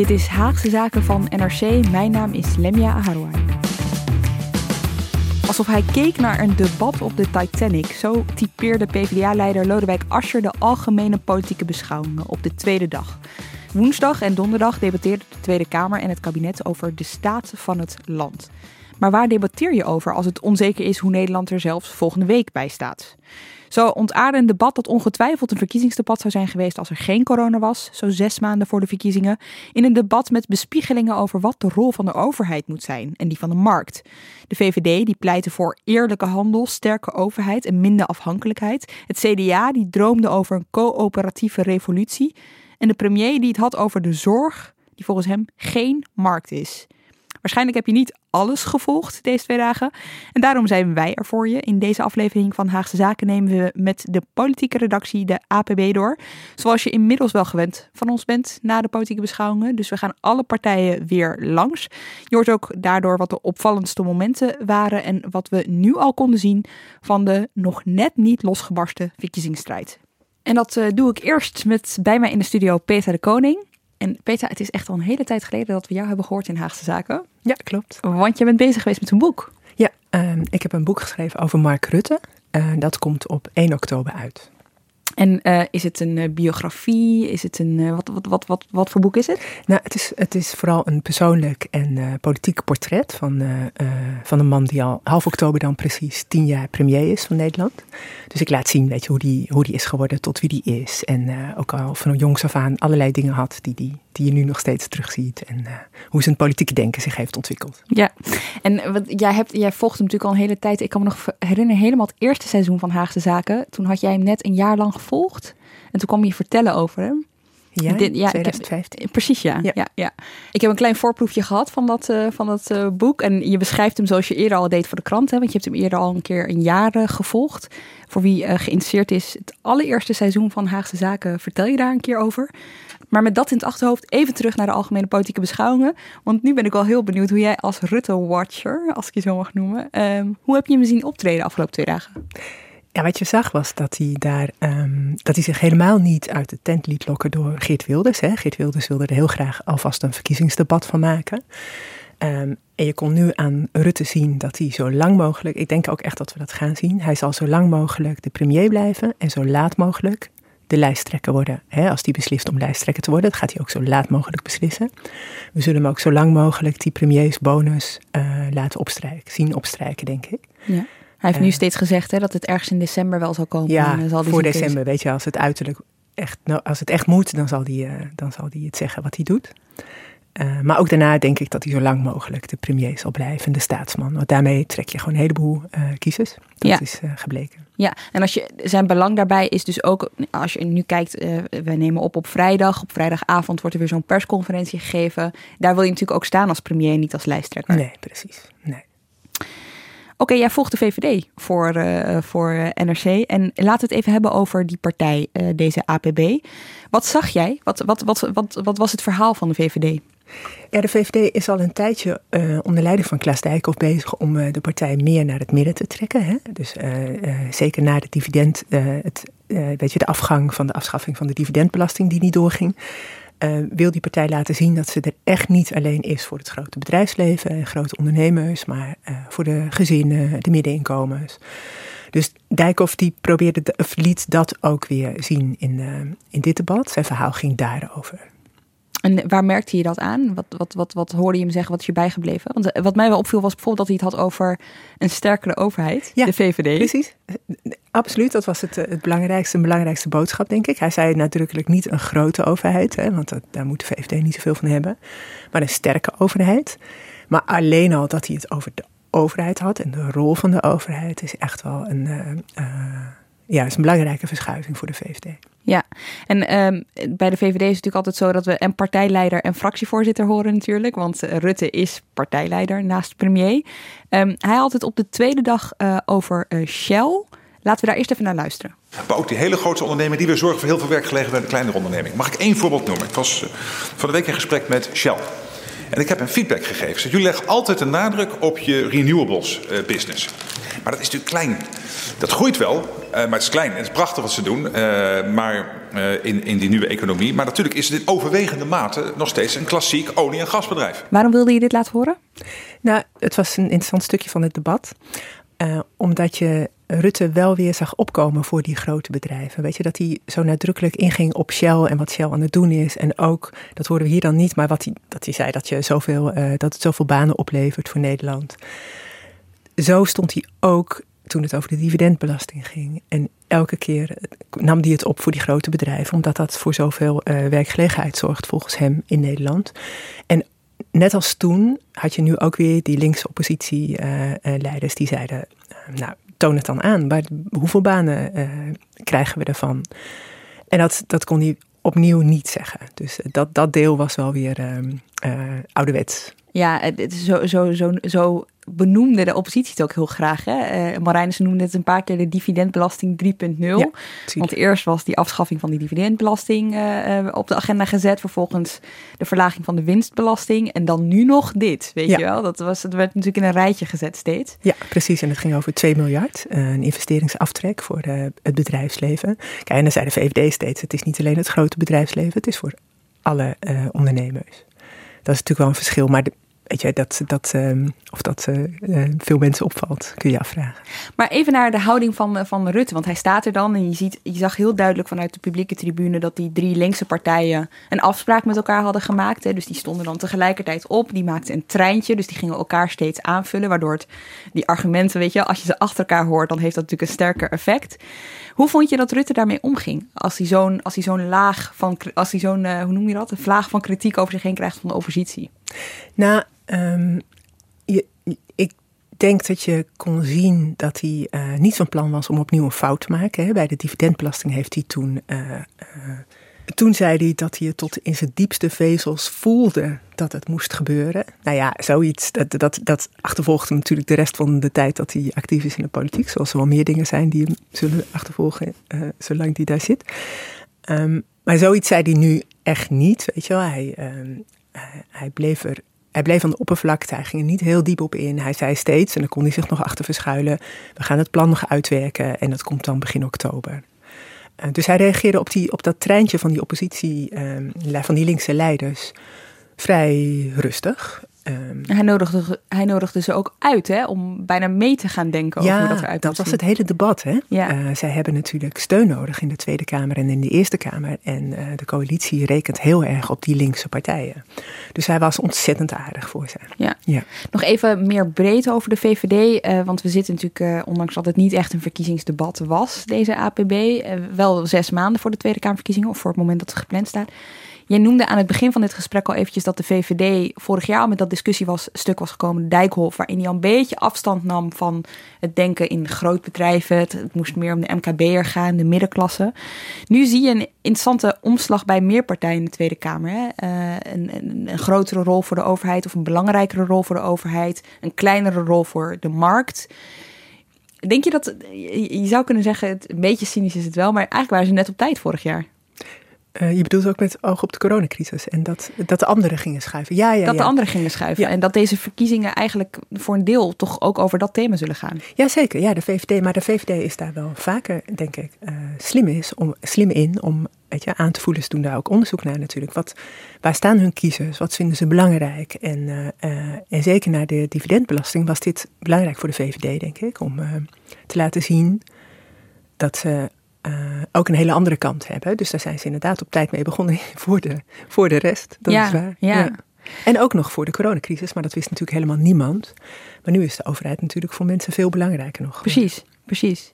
Dit is Haagse Zaken van NRC. Mijn naam is Lemia Aharouai. Alsof hij keek naar een debat op de Titanic. Zo typeerde PvdA-leider Lodewijk Asscher de algemene politieke beschouwingen op de tweede dag. Woensdag en donderdag debatteerde de Tweede Kamer en het kabinet over de staat van het land. Maar waar debatteer je over als het onzeker is hoe Nederland er zelfs volgende week bij staat? Zo ontaarde een debat dat ongetwijfeld een verkiezingsdebat zou zijn geweest als er geen corona was, zo zes maanden voor de verkiezingen, in een debat met bespiegelingen over wat de rol van de overheid moet zijn en die van de markt. De VVD die pleitte voor eerlijke handel, sterke overheid en minder afhankelijkheid. Het CDA die droomde over een coöperatieve revolutie. En de premier die het had over de zorg, die volgens hem geen markt is. Waarschijnlijk heb je niet alles gevolgd deze twee dagen. En daarom zijn wij er voor je. In deze aflevering van Haagse Zaken nemen we met de politieke redactie de APB door. Zoals je inmiddels wel gewend van ons bent na de politieke beschouwingen. Dus we gaan alle partijen weer langs. Je hoort ook daardoor wat de opvallendste momenten waren en wat we nu al konden zien van de nog net niet losgebarsten verkiezingsstrijd. En dat uh, doe ik eerst met bij mij in de studio Peter de Koning. En Peter, het is echt al een hele tijd geleden dat we jou hebben gehoord in Haagse Zaken. Ja, klopt. Want je bent bezig geweest met een boek. Ja, uh, ik heb een boek geschreven over Mark Rutte. Uh, dat komt op 1 oktober uit. En uh, is het een uh, biografie? Is het een, uh, wat, wat, wat, wat, wat voor boek is het? Nou, het is, het is vooral een persoonlijk en politiek portret van, van een man die al half oktober dan precies tien jaar premier is van Nederland. Dus ik laat zien, weet je, hoe die, hoe die is geworden, tot wie die is. En ook al van jongs af aan allerlei dingen had die, die, die je nu nog steeds terugziet. En hoe zijn politieke denken zich heeft ontwikkeld. Ja, en wat, jij, hebt, jij volgt hem natuurlijk al een hele tijd. Ik kan me nog herinneren, helemaal het eerste seizoen van Haagse Zaken. Toen had jij hem net een jaar lang gevolgd. En toen kwam je vertellen over hem. Ja, Dit, ja 2015. Heb, precies, ja. Ja. ja. Ja, Ik heb een klein voorproefje gehad van dat, uh, van dat uh, boek. En je beschrijft hem zoals je eerder al deed voor de krant. Hè, want je hebt hem eerder al een keer een jaar uh, gevolgd. Voor wie geïnteresseerd is, het allereerste seizoen van Haagse Zaken vertel je daar een keer over. Maar met dat in het achterhoofd even terug naar de algemene politieke beschouwingen. Want nu ben ik wel heel benieuwd hoe jij als Rutte-watcher, als ik je zo mag noemen... hoe heb je hem zien optreden de afgelopen twee dagen? Ja, wat je zag was dat hij daar um, dat hij zich helemaal niet uit de tent liet lokken door Geert Wilders. Hè. Geert Wilders wilde er heel graag alvast een verkiezingsdebat van maken. Um, en je kon nu aan Rutte zien dat hij zo lang mogelijk, ik denk ook echt dat we dat gaan zien, hij zal zo lang mogelijk de premier blijven en zo laat mogelijk de lijsttrekker worden. Hè, als hij beslist om lijsttrekker te worden, dat gaat hij ook zo laat mogelijk beslissen. We zullen hem ook zo lang mogelijk die premiersbonus uh, laten opstrijken, zien opstrijken, denk ik. Ja. Hij heeft nu steeds gezegd hè, dat het ergens in december wel zal komen. Ja, en zal voor december, keuze... weet je, als het uiterlijk echt, nou, als het echt moet, dan zal hij uh, dan zal hij het zeggen wat hij doet. Uh, maar ook daarna denk ik dat hij zo lang mogelijk de premier zal blijven, de staatsman. Want daarmee trek je gewoon een heleboel uh, kiezers. Dat ja. is gebleken. Ja, en als je, zijn belang daarbij is dus ook, als je nu kijkt, we nemen op op vrijdag. Op vrijdagavond wordt er weer zo'n persconferentie gegeven. Daar wil je natuurlijk ook staan als premier, niet als lijsttrekker. Nee, precies. Nee. Oké, okay, jij volgt de VVD voor, uh, voor NRC. En laten we het even hebben over die partij, uh, deze APB. Wat zag jij? Wat, wat, wat, wat, wat was het verhaal van de VVD? Ja, de VVD is al een tijdje uh, onder leiding van Klaas Dijkhoff bezig om uh, de partij meer naar het midden te trekken. Hè? Dus uh, zeker na de dividend, het, weet je, de afgang van de afschaffing van de dividendbelasting die niet doorging. Wil die partij laten zien dat ze er echt niet alleen is voor het grote bedrijfsleven en grote ondernemers, maar voor de gezinnen, de middeninkomens. Dus Dijkhoff die probeerde, of liet dat ook weer zien in, in dit debat. Zijn verhaal ging daarover. En waar merkte je dat aan? Wat, wat, wat, wat hoorde je hem zeggen? Wat is je bijgebleven? Want wat mij wel opviel was bijvoorbeeld dat hij het had over een sterkere overheid, ja, de VVD. Precies, absoluut. Dat was het, het belangrijkste, belangrijkste boodschap, denk ik. Hij zei nadrukkelijk niet een grote overheid, hè, want dat, daar moet de VVD niet zoveel van hebben. Maar een sterke overheid. Maar alleen al dat hij het over de overheid had en de rol van de overheid is echt wel een, uh, uh, ja, is een belangrijke verschuiving voor de VVD. Ja, en ehm, bij de VVD is het natuurlijk altijd zo dat we een partijleider en fractievoorzitter horen natuurlijk. Want eh, Rutte is partijleider naast premier. Um, hij had het op de tweede dag uh, over uh, Shell. Laten we daar eerst even naar luisteren. Maar ook die hele grote ondernemingen die weer zorgen voor heel veel werkgelegenheid bij de kleinere onderneming. Mag ik één voorbeeld noemen? Ik was van de week in gesprek met Shell. En ik heb een feedback gegeven. Jullie leggen altijd de nadruk op je renewables business. Maar dat is natuurlijk klein. Dat groeit wel, uh, maar het is klein. Het is prachtig wat ze doen, uh, maar in, in die nieuwe economie. Maar natuurlijk is het in overwegende mate nog steeds een klassiek olie- en gasbedrijf. Waarom wilde je dit laten horen? Nou, het was een interessant stukje van het debat. Omdat je Rutte wel weer zag opkomen voor die grote bedrijven. Weet je, dat hij zo nadrukkelijk inging op Shell en wat Shell aan het doen is. En ook, dat horen we hier dan niet, maar wat hij, dat hij zei dat, je zoveel, dat het zoveel banen oplevert voor Nederland. Zo stond hij ook toen het over de dividendbelasting ging. En elke keer nam hij het op voor die grote bedrijven, omdat dat voor zoveel uh, werkgelegenheid zorgt volgens hem in Nederland. En net als toen had je nu ook weer die linkse oppositieleiders uh, uh, die zeiden, nou toon het dan aan, maar hoeveel banen krijgen we ervan? En dat, dat kon hij opnieuw niet zeggen. Dus dat, dat deel was wel weer ouderwets. Ja, het is zo, zo, zo, zo benoemde de oppositie het ook heel graag. Hè? Uh, Marijnissen noemde het een paar keer de dividendbelasting 3.0. Ja, Want eerst was die afschaffing van die dividendbelasting uh, op de agenda gezet. Vervolgens de verlaging van de winstbelasting. En dan nu nog dit, weet Ja. je wel. Dat, was, dat werd natuurlijk in een rijtje gezet steeds. Ja, precies. En het ging over 2 miljard. eh, een investeringsaftrek voor eh, het bedrijfsleven. Kijk, en dan zei de VVD steeds, het is niet alleen het grote bedrijfsleven. Het is voor alle eh, ondernemers. Dat is natuurlijk wel een verschil. Maar de, weet je, dat, dat, ehm, of dat eh, eh, veel mensen opvalt, kun je afvragen. Maar even naar de houding van, eh, van Rutte. Want hij staat er dan en je, ziet, je zag heel duidelijk vanuit de publieke tribune dat die drie linkse partijen een afspraak met elkaar hadden gemaakt. Hè. Dus die stonden dan tegelijkertijd op. Die maakten een treintje, dus die gingen elkaar steeds aanvullen. Waardoor het, die argumenten, weet je, als je ze achter elkaar hoort, dan heeft dat natuurlijk een sterker effect. Hoe vond je dat Rutte daarmee omging? Als hij zo'n, zo'n laag van, als hij zo'n, uh, hoe noem je dat? Een vlaag van kritiek over zich heen krijgt van de oppositie. Nou, je, ik denk dat je kon zien dat hij uh, niet van plan was om opnieuw een fout te maken. Hè. Bij de dividendbelasting heeft hij toen. Uh, toen zei hij dat hij het tot in zijn diepste vezels voelde dat het moest gebeuren. Nou ja, zoiets, dat, dat, dat achtervolgt hem natuurlijk de rest van de tijd dat hij actief is in de politiek. Zoals er wel meer dingen zijn die hem zullen achtervolgen zolang hij daar zit. Um, maar zoiets zei hij nu echt niet, weet je wel. Hij, um, hij, bleef er hij bleef aan de oppervlakte, hij ging er niet heel diep op in. Hij zei steeds, en dan kon hij zich nog achter verschuilen, we gaan het plan nog uitwerken en dat komt dan begin oktober. Uh, dus hij reageerde op, die, op dat treintje van die oppositie, um, van die linkse leiders, vrij rustig. Um, hij, nodigde, hij nodigde ze ook uit hè, om bijna mee te gaan denken over hoe dat eruit dat was het hele debat. Hè? Ja. Uh, zij hebben natuurlijk steun nodig in de Tweede Kamer en in de Eerste Kamer. En uh, de coalitie rekent heel erg op die linkse partijen. Dus hij was ontzettend aardig voor ze. Ja. ja. Nog even meer breed over de VVD. Uh, want we zitten natuurlijk, ondanks dat het niet echt een verkiezingsdebat was, deze APB. wel zes maanden voor de Tweede Kamerverkiezingen of voor het moment dat het gepland staat. Jij noemde aan het begin van dit gesprek al eventjes dat de VVD vorig jaar met dat discussie was, stuk was gekomen, Dijkhof, waarin hij al een beetje afstand nam van het denken in grootbedrijven. Het, het moest meer om de MKB'er gaan, de middenklasse. Nu zie je een interessante omslag bij meer partijen in de Tweede Kamer. Hè? Uh, een, een, een, grotere rol voor de overheid of een belangrijkere rol voor de overheid, een kleinere rol voor de markt. Denk je dat, je zou kunnen zeggen, een beetje cynisch is het wel, maar eigenlijk waren ze net op tijd vorig jaar. Uh, je bedoelt ook met oog op de coronacrisis en dat, dat de anderen gingen schuiven. Ja, ja, dat ja. de anderen gingen schuiven. Ja. En dat deze verkiezingen eigenlijk voor een deel toch ook over dat thema zullen gaan. Jazeker, ja, de VVD. Maar de VVD is daar wel vaker, denk ik, uh, slim, is om, slim in om weet je, aan te voelen. Ze doen daar ook onderzoek naar natuurlijk. Wat, waar staan hun kiezers? Wat vinden ze belangrijk? En, uh, en zeker naar de dividendbelasting was dit belangrijk voor de VVD, denk ik. Om te laten zien dat ze uh, ook een hele andere kant hebben. Dus daar zijn ze inderdaad op tijd mee begonnen voor de, voor de rest. Dat ja, is waar. Ja. ja. En ook nog voor de coronacrisis, maar dat wist natuurlijk helemaal niemand. Maar nu is de overheid natuurlijk voor mensen veel belangrijker nog. Precies, precies.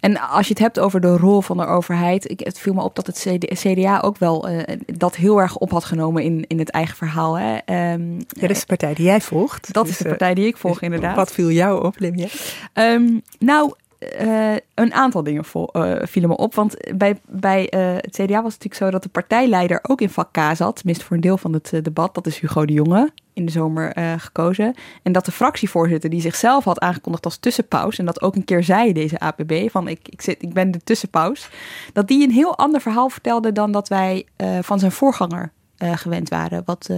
En als je het hebt over de rol van de overheid, ik, het viel me op dat het CDA ook wel uh, dat heel erg op had genomen in, in het eigen verhaal. Hè. Um, ja, dat is de partij die jij volgt. Dat dus, is de partij die ik volg, dus inderdaad. Wat viel jou op, Limja? Um, nou, eh, een aantal dingen vol, uh, vielen me op. Want bij, bij uh, het CDA was het natuurlijk zo dat de partijleider ook in vak K zat. Tenminste voor een deel van het debat. Dat is Hugo de Jonge in de zomer gekozen. En dat de fractievoorzitter die zichzelf had aangekondigd als tussenpaus. En dat ook een keer zei deze APB van ik, ik, zit, ik ben de tussenpaus. Dat die een heel ander verhaal vertelde dan dat wij van zijn voorganger gewend waren. Wat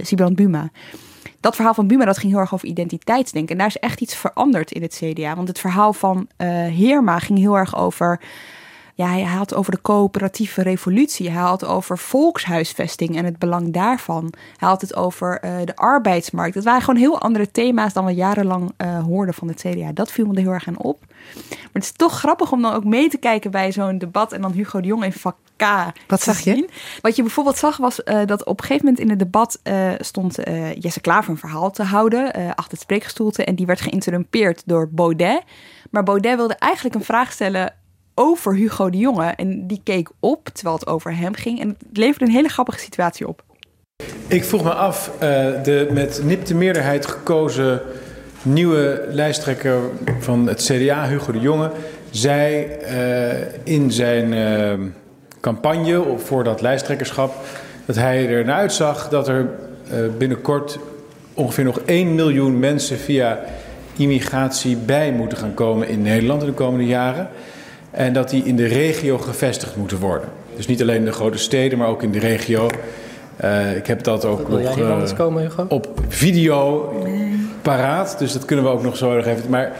Sibrand Buma dat verhaal van Buma dat ging heel erg over identiteitsdenken. En daar is echt iets veranderd in het CDA. Want het verhaal van uh, Heerma ging heel erg over. Ja, hij had over de coöperatieve revolutie. Hij had over volkshuisvesting en het belang daarvan. Hij had het over uh, de arbeidsmarkt. Dat waren gewoon heel andere thema's dan we jarenlang uh, hoorden van het CDA. Dat viel me er heel erg aan op. Maar het is toch grappig om dan ook mee te kijken bij zo'n debat. En dan Hugo de Jong in vak K. Wat zag je? Wat je bijvoorbeeld zag was uh, dat op een gegeven moment in het debat uh, stond uh, Jesse Klaver een verhaal te houden achter het spreekgestoelte. En die werd geïnterrumpeerd door Baudet. Maar Baudet wilde eigenlijk een vraag stellen over Hugo de Jonge. En die keek op terwijl het over hem ging. En het leverde een hele grappige situatie op. Ik vroeg me af, de met nipte meerderheid gekozen nieuwe lijsttrekker van het CDA, Hugo de Jonge, zei in zijn campagne voor dat lijsttrekkerschap, dat hij er naar uitzag dat er uh, binnenkort ongeveer nog 1 miljoen mensen via immigratie bij moeten gaan komen in Nederland in de komende jaren. En dat die in de regio gevestigd moeten worden. Dus niet alleen in de grote steden, maar ook in de regio. Uh, ik heb dat ook Wil nog uh, komen, op video paraat. Dus dat kunnen we ook nog zo nog even. Maar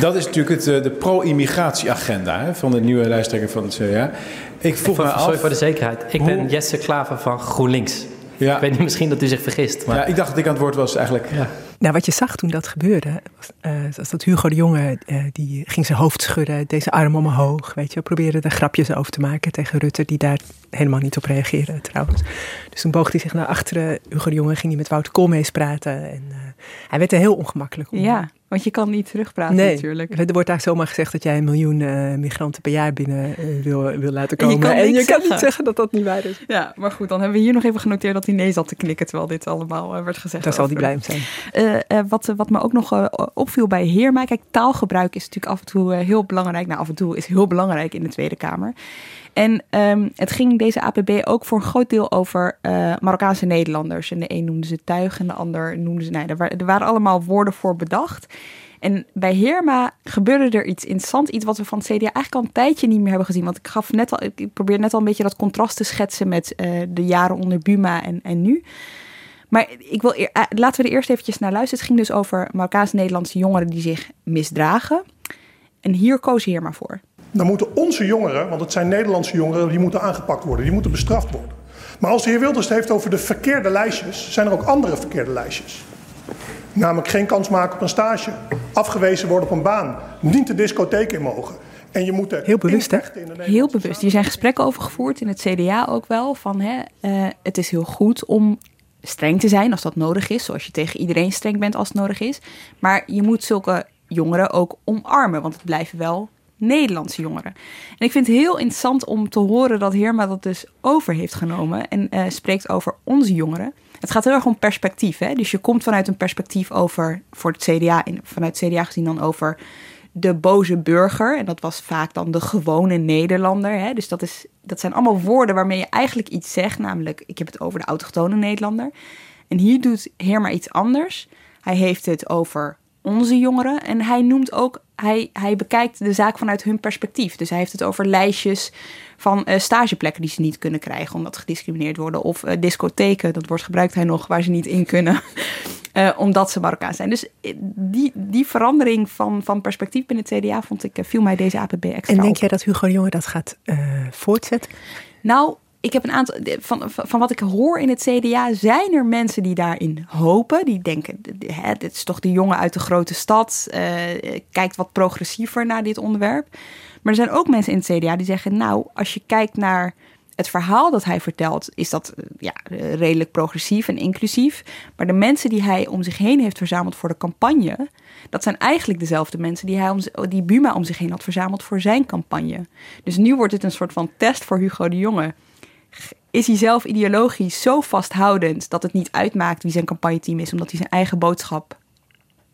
dat is natuurlijk het, de pro-immigratieagenda van de nieuwe lijsttrekker van het CDA. Ik vroeg me af... Sorry voor de zekerheid. Ik ben Jesse Klaver van GroenLinks. Ja. Ik weet niet, misschien dat u zich vergist. Maar... Ja, ik dacht dat ik aan het woord was eigenlijk. Ja. Nou, wat je zag toen dat gebeurde, was, uh, dat Hugo de Jonge, uh, die ging zijn hoofd schudden, deze arm omhoog, weet je, probeerde er grapjes over te maken tegen Rutte, die daar helemaal niet op reageerde trouwens. Dus toen boog hij zich naar achteren, Hugo de Jonge ging hij met Wouter Koolmees praten en uh, hij werd er heel ongemakkelijk om. Ja, want je kan niet terugpraten nee, natuurlijk. Er wordt daar zomaar gezegd dat jij een miljoen uh, migranten per jaar binnen uh, wil, wil laten komen. En je kan, en je kan niet zeggen dat dat niet waar is. Ja, maar goed, dan hebben we hier nog even genoteerd dat hij nee zat te knikken terwijl dit allemaal werd gezegd. Daar zal hij blij om zijn. wat, wat me ook nog opviel bij Heerma, kijk, taalgebruik is natuurlijk af en toe heel belangrijk. Nou, af en toe is heel belangrijk in de Tweede Kamer. En um, het ging deze APB ook voor een groot deel over uh, Marokkaanse Nederlanders. En de een noemde ze tuig en de ander noemde ze... Nee, er, er waren allemaal woorden voor bedacht. En bij Heerma gebeurde er iets interessants. Iets wat we van het CDA eigenlijk al een tijdje niet meer hebben gezien. Want ik gaf net al, ik probeer net al een beetje dat contrast te schetsen met uh, de jaren onder Buma en, en nu. Maar ik wil, uh, laten we er eerst eventjes naar luisteren. Het ging dus over Marokkaanse Nederlandse jongeren die zich misdragen. En hier koos Heerma voor. Dan moeten onze jongeren, want het zijn Nederlandse jongeren, die moeten aangepakt worden. Die moeten bestraft worden. Maar als de heer Wilders het heeft over de verkeerde lijstjes, zijn er ook andere verkeerde lijstjes. Namelijk geen kans maken op een stage, afgewezen worden op een baan, niet de discotheek in mogen. En je moet Heel bewust, hè? Heel bewust. Hier zijn gesprekken over gevoerd in het CDA ook wel. Van hè, uh, het is heel goed om streng te zijn als dat nodig is. Zoals je tegen iedereen streng bent als het nodig is. Maar je moet zulke jongeren ook omarmen. Want het blijven wel Nederlandse jongeren. En ik vind het heel interessant om te horen dat Heerma dat dus over heeft genomen en uh, spreekt over onze jongeren. Het gaat heel erg om perspectief. Hè? Dus je komt vanuit een perspectief over, voor het CDA, vanuit het CDA gezien dan over de boze burger. En dat was vaak dan de gewone Nederlander. Hè? Dus dat, is, dat zijn allemaal woorden waarmee je eigenlijk iets zegt. Namelijk, ik heb het over de autochtone Nederlander. En hier doet Heerma iets anders. Hij heeft het over onze jongeren. En hij noemt ook, hij, hij bekijkt de zaak vanuit hun perspectief. Dus hij heeft het over lijstjes van uh, stageplekken die ze niet kunnen krijgen omdat ze gediscrimineerd worden. Of uh, discotheken, dat woord gebruikt hij nog, waar ze niet in kunnen. uh, omdat ze Marokkaan zijn. Dus die, die verandering van, van perspectief binnen het CDA vond ik, viel mij deze APB extra En denk op. jij dat Hugo de Jonge dat gaat voortzetten? Nou, ik heb een aantal. Van, van wat ik hoor in het CDA zijn er mensen die daarin hopen. Die denken: hè, dit is toch de jongen uit de grote stad. Uh, kijkt wat progressiever naar dit onderwerp. Maar er zijn ook mensen in het CDA die zeggen: Nou, als je kijkt naar het verhaal dat hij vertelt, is dat ja, redelijk progressief en inclusief. Maar de mensen die hij om zich heen heeft verzameld voor de campagne. Dat zijn eigenlijk dezelfde mensen die, hij om, die Buma om zich heen had verzameld voor zijn campagne. Dus nu wordt het een soort van test voor Hugo de Jonge is hij zelf ideologisch zo vasthoudend dat het niet uitmaakt wie zijn campagneteam is, omdat hij zijn eigen boodschap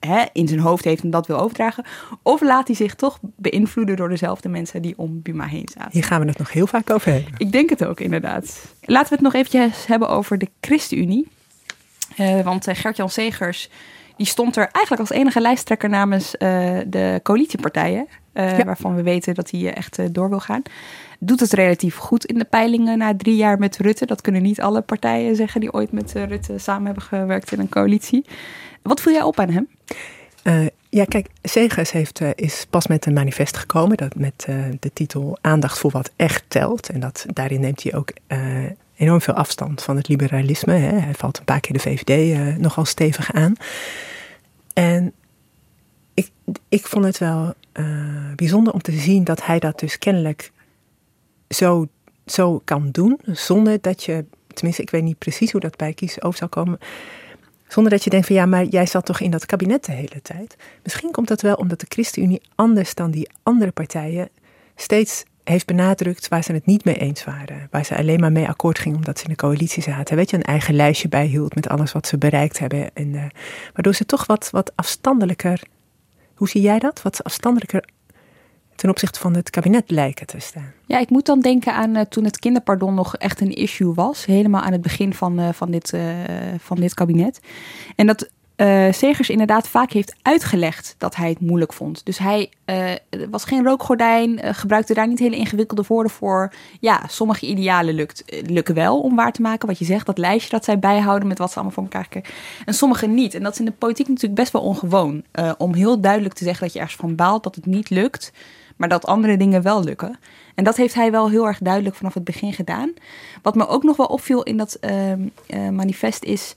hè, in zijn hoofd heeft en dat wil overdragen? Of laat hij zich toch beïnvloeden door dezelfde mensen die om Buma heen zaten? Hier gaan we het nog heel vaak over hebben. Ik denk het ook, inderdaad. Laten we het nog eventjes hebben over de ChristenUnie. Uh, want uh, Gert-Jan Segers die stond er eigenlijk als enige lijsttrekker namens uh, de coalitiepartijen. Ja. Waarvan we weten dat hij echt door wil gaan. Doet het relatief goed in de peilingen na drie jaar met Rutte. Dat kunnen niet alle partijen zeggen die ooit met Rutte samen hebben gewerkt in een coalitie. Wat viel jij op aan hem? Uh, ja, kijk, Segers heeft, uh, is pas met een manifest gekomen. Dat met de titel Aandacht voor wat echt telt. En dat, daarin neemt hij ook enorm veel afstand van het liberalisme. Hè. Hij valt een paar keer de VVD nogal stevig aan. En ik, ik vond het wel bijzonder om te zien dat hij dat dus kennelijk zo, zo kan doen. Zonder dat je, tenminste, ik weet niet precies hoe dat bij kiezen over zal komen zonder dat je denkt van ja, maar jij zat toch in dat kabinet de hele tijd. Misschien komt dat wel omdat de ChristenUnie anders dan die andere partijen steeds heeft benadrukt waar ze het niet mee eens waren. Waar ze alleen maar mee akkoord gingen omdat ze in de coalitie zaten. Weet je, een eigen lijstje bijhield met alles wat ze bereikt hebben. En, uh, waardoor ze toch wat, wat afstandelijker. Hoe zie jij dat? Wat afstandelijker ten opzichte van het kabinet lijken te staan. Ja, ik moet dan denken aan uh, toen het kinderpardon nog echt een issue was. Helemaal aan het begin van, uh, van, dit, uh, van dit kabinet. En dat Segers inderdaad vaak heeft uitgelegd dat hij het moeilijk vond. Dus hij was geen rookgordijn, gebruikte daar niet hele ingewikkelde woorden voor. Ja, sommige idealen lukt, lukken wel om waar te maken. Wat je zegt, dat lijstje dat zij bijhouden met wat ze allemaal voor elkaar krijgen. En sommige niet. En dat is in de politiek natuurlijk best wel ongewoon. om heel duidelijk te zeggen dat je ergens van baalt dat het niet lukt maar dat andere dingen wel lukken. En dat heeft hij wel heel erg duidelijk vanaf het begin gedaan. Wat me ook nog wel opviel in dat uh, uh, manifest is.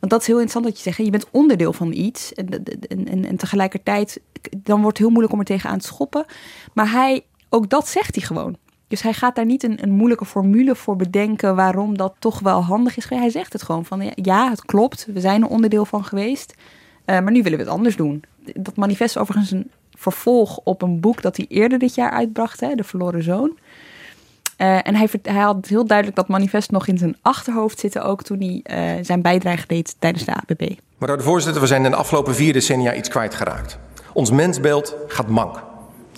Want dat is heel interessant dat je zegt, je bent onderdeel van iets. En, en, en, tegelijkertijd, dan wordt het heel moeilijk om er tegenaan te schoppen. Maar hij, ook dat zegt hij gewoon. Dus hij gaat daar niet een, een, moeilijke formule voor bedenken waarom dat toch wel handig is. Hij zegt het gewoon van ja, het klopt, we zijn er onderdeel van geweest. Uh, maar nu willen we het anders doen. Dat manifest is overigens een vervolg op een boek dat hij eerder dit jaar uitbracht, hè, De Verloren Zoon. Uh, en hij, hij, had heel duidelijk dat manifest nog in zijn achterhoofd zitten, ook toen hij uh, zijn bijdrage deed tijdens de ABB. Mevrouw de voorzitter, we zijn in de afgelopen vier decennia iets kwijtgeraakt. Ons mensbeeld gaat mank.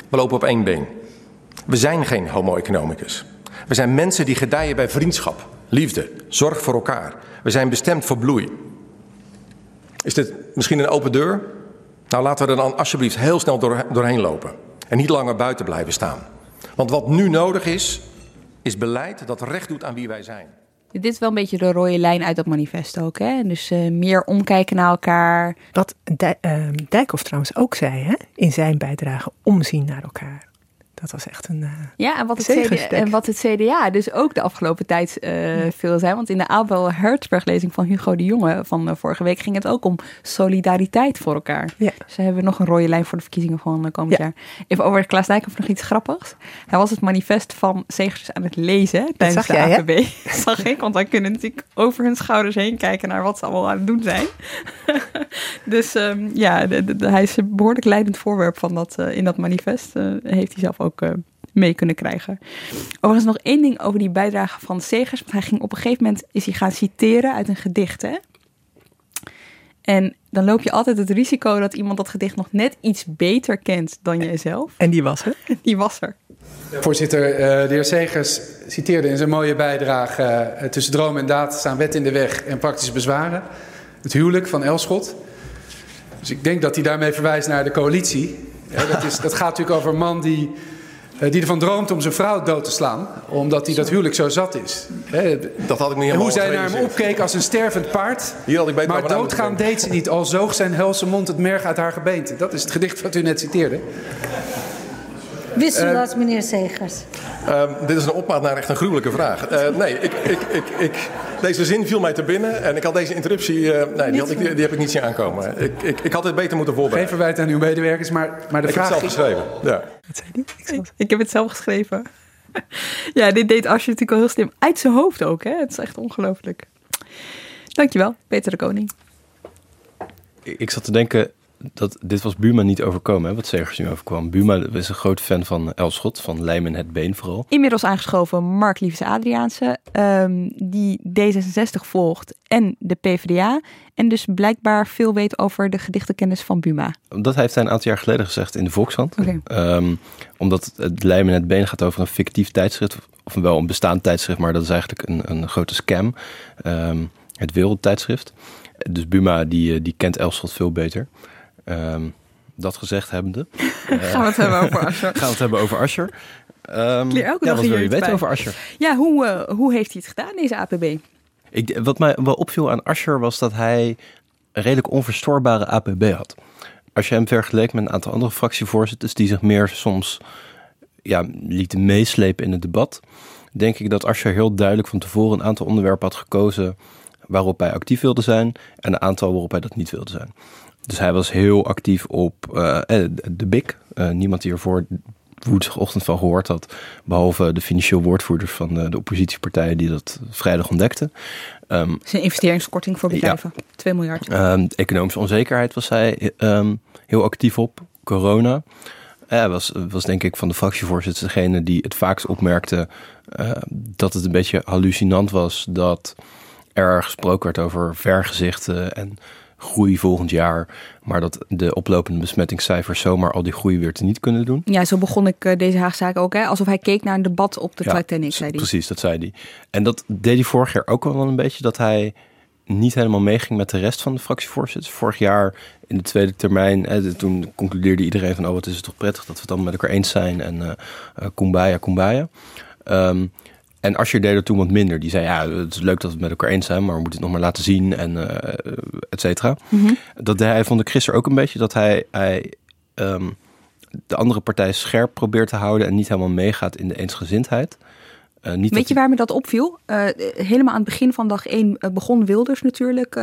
We lopen op één been. We zijn geen homo economicus. We zijn mensen die gedijen bij vriendschap, liefde, zorg voor elkaar. We zijn bestemd voor bloei. Is dit misschien een open deur? Nou, laten we er dan alsjeblieft heel snel door, doorheen lopen. En niet langer buiten blijven staan. Want wat nu nodig is, is beleid dat recht doet aan wie wij zijn. Dit is wel een beetje de rode lijn uit dat manifest ook. Hè? Dus uh, meer omkijken naar elkaar. Wat uh, Dijkhoff trouwens ook zei hè? in zijn bijdrage, omzien naar elkaar. Dat was echt een. Uh, ja, en wat, het CDA, en wat het CDA dus ook de afgelopen tijd uh, veel zei. Want in de Abel Hertzberg-lezing van Hugo de Jonge van uh, vorige week ging het ook om solidariteit voor elkaar. Ja. Ze dus hebben nog een rode lijn voor de verkiezingen van komend ja. jaar. Even over Klaas Dijkhoff nog iets grappigs. Hij was het manifest van Segers aan het lezen tijdens de jij, APB. zag ik, want dan kunnen natuurlijk over hun schouders heen kijken naar wat ze allemaal aan het doen zijn. dus um, ja, de, de, de, hij is een behoorlijk leidend voorwerp van dat, in dat manifest. heeft hij zelf ook ook uh, mee kunnen krijgen. Overigens nog één ding over die bijdrage van Segers. Want hij ging op een gegeven moment is hij gaan citeren uit een gedicht. Hè? En dan loop je altijd het risico dat iemand dat gedicht nog net iets beter kent dan jijzelf. En die was er? Die was er. Voorzitter, uh, de heer Segers citeerde in zijn mooie bijdrage... Uh, tussen droom en daad staan wet in de weg en praktische bezwaren. Het huwelijk van Elschot. Dus ik denk dat hij daarmee verwijst naar de coalitie. Dat, is, dat gaat natuurlijk over een man die, die ervan droomt om zijn vrouw dood te slaan. Omdat hij dat huwelijk zo zat is. Hè, dat had ik niet En hoe zij naar hem opkeek als een stervend paard. Hier had ik beter maar doodgaan deed ze niet. Al zoog zijn helse mond het merg uit haar gebeente. Dat is het gedicht wat u net citeerde. Wist u uh, dat, meneer Segers? Uh, dit is een opmaat naar echt een gruwelijke vraag. Uh, nee, ik, ik, ik, ik, deze zin viel mij te binnen en ik had deze interruptie, uh, nee, die, had ik, die, die, heb ik niet zien aankomen. Ik, ik, ik had het beter moeten voorbereiden. Geen verwijt aan uw medewerkers, maar, maar de ik vraag... Ik heb het zelf geschreven, ja. Wat zei die? Ik, ik heb het zelf geschreven. ja, dit deed Asje natuurlijk al heel slim. Uit zijn hoofd ook, hè. Het is echt ongelooflijk. Dankjewel, Peter de Koning. Ik zat te denken, dat, dit was Buma niet overkomen, hè, wat Segers nu overkwam. Buma is een groot fan van Elschot, van Lijmen het Been vooral. Inmiddels aangeschoven Mark Liefse Adriaanse, um, die D66 volgt en de PvdA. En dus blijkbaar veel weet over de gedichtenkennis van Buma. Dat heeft hij een aantal jaar geleden gezegd in de Volkshand. Ehm, omdat het Lijmen het Been gaat over een fictief tijdschrift, of wel een bestaand tijdschrift, maar dat is eigenlijk een, een grote scam. Um, het wereldtijdschrift. Dus Buma die, eh, die kent Elschot veel beter. Um, dat gezegd hebbende. gaan we het hebben over Ascher. gaan we het hebben over Ascher. Um, ja, wat wil je weten over Ascher? Ja, hoe, uh, hoe heeft hij het gedaan, deze APB? Ik, wat mij wel opviel aan Ascher was dat hij een redelijk onverstoorbare APB had. Als je hem vergeleek met een aantal andere fractievoorzitters die zich meer soms ja, lieten meeslepen in het debat, denk ik dat Ascher heel duidelijk van tevoren een aantal onderwerpen had gekozen waarop hij actief wilde zijn en een aantal waarop hij dat niet wilde zijn. Dus hij was heel actief op uh, de BIC. Uh, niemand die ervoor woensdagochtend van gehoord had, behalve de financieel woordvoerders van de, de oppositiepartijen die dat vrijdag ontdekten. Um, het is een investeringskorting voor bedrijven, ja. 2 miljard. Um, economische onzekerheid was hij um, heel actief op. Corona. Hij was, was denk ik van de fractievoorzitters degene die het vaakst opmerkte uh, dat het een beetje hallucinant was dat er gesproken werd over vergezichten en groei volgend jaar. Maar dat de oplopende besmettingscijfers zomaar al die groei weer te niet kunnen doen. Ja, zo begon ik uh, deze Haagzaak ook. Hè? Alsof hij keek naar een debat op de ja, Titanic, zei hij. Precies, dat zei hij. En dat deed hij vorig jaar ook wel een beetje. Dat hij niet helemaal meeging met de rest van de fractievoorzitters. Vorig jaar in de tweede termijn, hè, toen concludeerde iedereen van... oh, wat is het toch prettig dat we het dan met elkaar eens zijn. En uh, kumbaya, kumbaya. Um, en Asscher deed er toen wat minder. Die zei, ja, het is leuk dat we het met elkaar eens zijn, maar we moeten het nog maar laten zien en uh, et cetera. Mm -hmm. Dat hij vond ik gisteren ook een beetje dat hij, hij um, de andere partij scherp probeert te houden en niet helemaal meegaat in de eensgezindheid. Uh, niet Weet je waar me dat opviel? Uh, helemaal aan het begin van dag 1 uh, begon Wilders natuurlijk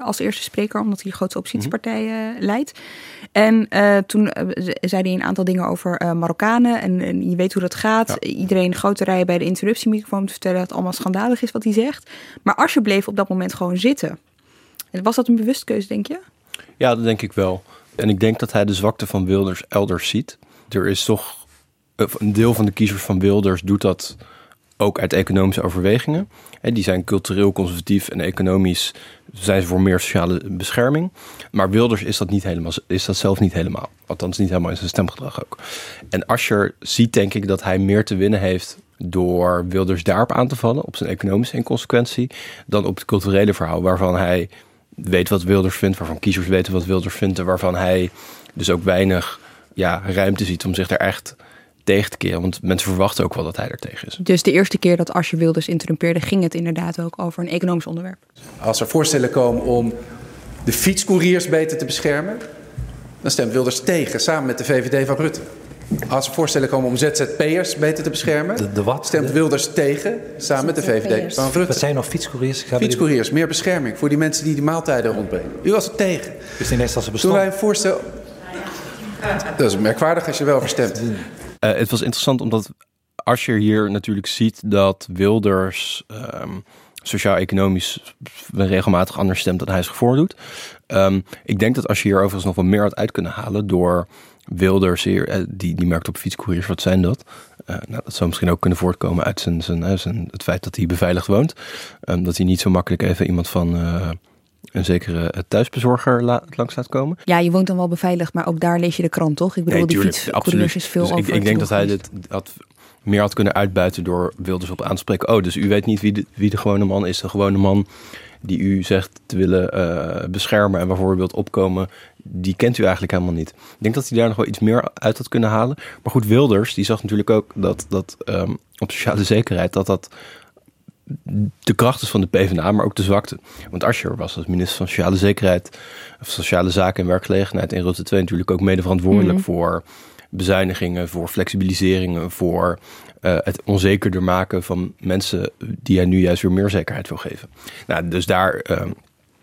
als eerste spreker, omdat hij de grootste oppositiepartij mm-hmm. leidt. En toen zei hij een aantal dingen over Marokkanen en, en, je weet hoe dat gaat. Ja. Iedereen grote rijen bij de interruptiemicrofoon te vertellen dat het allemaal schandalig is wat hij zegt. Maar Asscher bleef op dat moment gewoon zitten. Was dat een bewust keuze, denk je? Ja, dat denk ik wel. En ik denk dat hij de zwakte van Wilders elders ziet. Er is toch een deel van de kiezers van Wilders doet dat ook uit economische overwegingen. Die zijn cultureel conservatief en economisch zijn ze voor meer sociale bescherming. Maar Wilders is dat, niet helemaal, is dat zelf niet helemaal. Althans niet helemaal in zijn stemgedrag ook. En Ascher ziet denk ik dat hij meer te winnen heeft door Wilders daarop aan te vallen, op zijn economische inconsequentie, dan op het culturele verhaal waarvan hij weet wat Wilders vindt, waarvan kiezers weten wat Wilders vindt en waarvan hij dus ook weinig ja, ruimte ziet om zich daar echt tegen te keren. Want mensen verwachten ook wel dat hij er tegen is. Dus de eerste keer dat Asje Wilders interrumpeerde, ging het inderdaad ook over een economisch onderwerp. Als er voorstellen komen om de fietscouriers beter te beschermen, dan stemt Wilders tegen, samen met de VVD van Rutte. Als er voorstellen komen om ZZP'ers beter te beschermen, de, de wat? stemt Wilders tegen, samen met de VVD van Rutte. Wat zijn nog fietscouriers? Fietscouriers, meer bescherming voor die mensen die die maaltijden rondbrengen. U was er tegen. Dus in eerste als bestond. Toen wij een voorstel... Dat is merkwaardig als je wel verstemt. Uh, het was interessant omdat Asscher hier natuurlijk ziet dat Wilders um, sociaal-economisch regelmatig anders stemt dan hij zich voordoet. Um, ik denk dat Asscher hier overigens nog wat meer had uit kunnen halen door Wilders hier, uh, die, die merkt op fietscouriers, wat zijn dat? Uh, nou, dat zou misschien ook kunnen voortkomen uit zijn, zijn, zijn, het feit dat hij beveiligd woont. Um, dat hij niet zo makkelijk even iemand van een zekere thuisbezorger la langs laat komen. Ja, je woont dan wel beveiligd, maar ook daar lees je de krant, toch? Ik bedoel, nee, die is veel dus over. Ik, ik denk dat hij dit had, meer had kunnen uitbuiten door Wilders op aan te spreken. Oh, dus u weet niet wie de, wie de gewone man is. De gewone man die u zegt te willen uh, beschermen en waarvoor u wilt opkomen, die kent u eigenlijk helemaal niet. Ik denk dat hij daar nog wel iets meer uit had kunnen halen. Maar goed, Wilders, die zag natuurlijk ook dat, dat um, op sociale zekerheid, dat dat de kracht is van de PvdA, maar ook de zwakte. Want Asscher was als minister van Sociale Zekerheid, of Sociale Zaken en Werkgelegenheid in Rutte 2 natuurlijk ook mede verantwoordelijk mm -hmm. voor bezuinigingen, voor flexibiliseringen, voor uh, het onzekerder maken van mensen die hij nu juist weer meer zekerheid wil geven. Nou, dus daar, uh,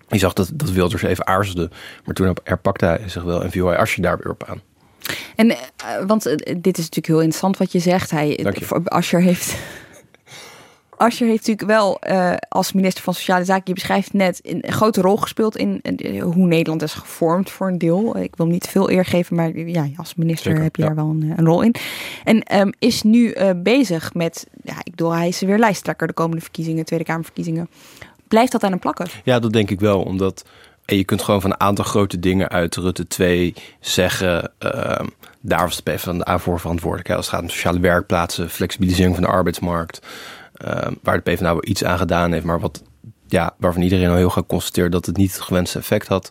je zag dat, dat Wilders even aarzelde, maar toen herpakte hij zich wel en viel hij Asscher daar weer op aan. En, uh, want dit is natuurlijk heel interessant wat je zegt. Hij, je. Asscher heeft Asscher heeft natuurlijk wel uh, als minister van Sociale Zaken, je beschrijft net, een grote rol gespeeld in, in, hoe Nederland is gevormd voor een deel. Ik wil niet veel eer geven, maar ja, als minister Zeker, heb je ja. daar wel een, een, rol in. En um, is nu uh, bezig met, ja, ik bedoel, hij is weer lijsttrekker de komende verkiezingen, Tweede Kamerverkiezingen. Blijft dat aan hem plakken? Ja, dat denk ik wel, omdat en je kunt gewoon van een aantal grote dingen uit Rutte 2 zeggen. Uh, daar was de PvdA voor verantwoordelijk. Als het gaat om sociale werkplaatsen, flexibilisering van de arbeidsmarkt. Uh, waar de PvdA wel iets aan gedaan heeft, maar wat, ja, waarvan iedereen al heel graag constateert dat het niet het gewenste effect had.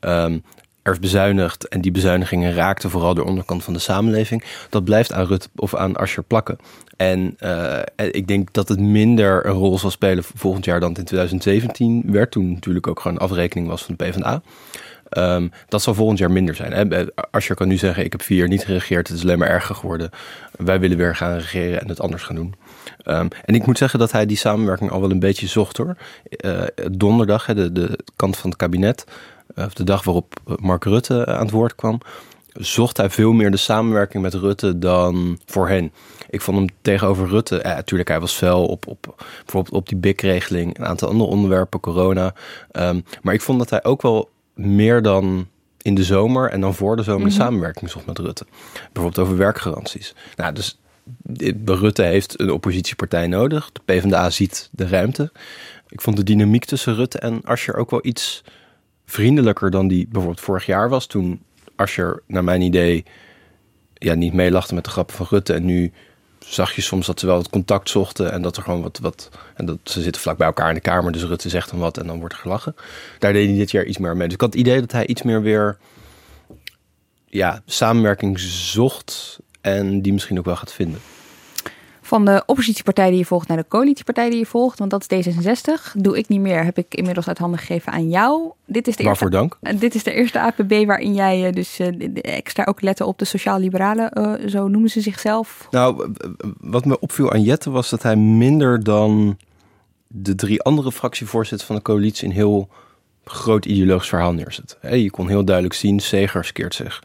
Um, er is bezuinigd en die bezuinigingen raakten vooral de onderkant van de samenleving. Dat blijft aan Rutte of aan Asscher plakken. En uh, ik denk dat het minder een rol zal spelen volgend jaar dan het in 2017 werd. Toen natuurlijk ook gewoon afrekening was van de PvdA. Um, dat zal volgend jaar minder zijn. Hè? Asscher kan nu zeggen, ik heb vier jaar niet geregeerd. Het is alleen maar erger geworden. Wij willen weer gaan regeren en het anders gaan doen. Um, en ik moet zeggen dat hij die samenwerking al wel een beetje zocht hoor. Uh, donderdag, de, de kant van het kabinet of de dag waarop Mark Rutte aan het woord kwam, zocht hij veel meer de samenwerking met Rutte dan voorheen. Ik vond hem tegenover Rutte, ja, natuurlijk, hij was fel op, op bijvoorbeeld op die BIC-regeling, een aantal andere onderwerpen, corona. Um, maar ik vond dat hij ook wel meer dan in de zomer en dan voor de zomer de mhm. samenwerking zocht met Rutte. Bijvoorbeeld over werkgaranties. Nou, dus Rutte heeft een oppositiepartij nodig. De PvdA ziet de ruimte. Ik vond de dynamiek tussen Rutte en Asscher ook wel iets vriendelijker dan die bijvoorbeeld vorig jaar was. Toen Asscher, naar mijn idee, ja, niet meelachte met de grappen van Rutte. En nu zag je soms dat ze wel het contact zochten en dat er gewoon wat. wat en dat ze zitten vlak bij elkaar in de kamer, dus Rutte zegt dan wat en dan wordt er gelachen. Daar deed hij dit jaar iets meer mee. Dus ik had het idee dat hij iets meer weer. Ja, samenwerking zocht en die misschien ook wel gaat vinden van de oppositiepartij die je volgt naar de coalitiepartij die je volgt. Want dat is D66. Doe ik niet meer. Heb ik inmiddels uit handen gegeven aan jou. Dit is de Waarvoor eerste, dank. Dit is de eerste APB waarin jij eh, dus uh, extra ook letten op de sociaal-liberalen. Zo noemen ze zichzelf. Nou, wat me opviel aan Jette was dat hij minder dan de drie andere fractievoorzitters van de coalitie een heel groot ideologisch verhaal neerzet. je kon heel duidelijk zien, Segers keert zich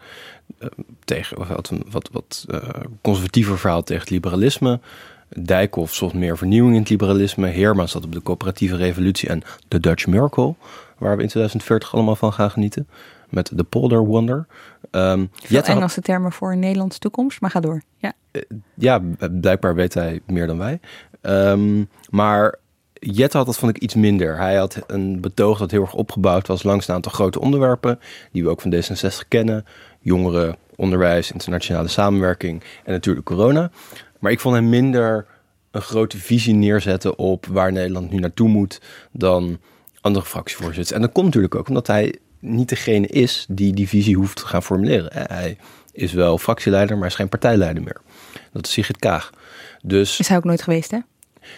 tegen wat, wat, wat uh, conservatiever verhaal tegen het liberalisme. Dijkhoff zocht meer vernieuwing in het liberalisme. Herman zat op de coöperatieve revolutie en de Dutch Miracle, waar we in 2040 allemaal van gaan genieten. Met de Polder Wonder. Um, Engelse termen voor een Nederlandse toekomst, maar ga door. Ja, uh, ja blijkbaar weet hij meer dan wij. Um, maar Jet had dat vond ik iets minder. Hij had een betoog dat heel erg opgebouwd was langs een aantal grote onderwerpen, die we ook van D66 kennen jongeren, onderwijs, internationale samenwerking en natuurlijk corona. Maar ik vond hem minder een grote visie neerzetten op waar Nederland nu naartoe moet dan andere fractievoorzitters. En dat komt natuurlijk ook omdat hij niet degene is die die visie hoeft te gaan formuleren. Hij is wel fractieleider, maar is geen partijleider meer. Dat is Sigrid Kaag. Dus, is hij ook nooit geweest, hè?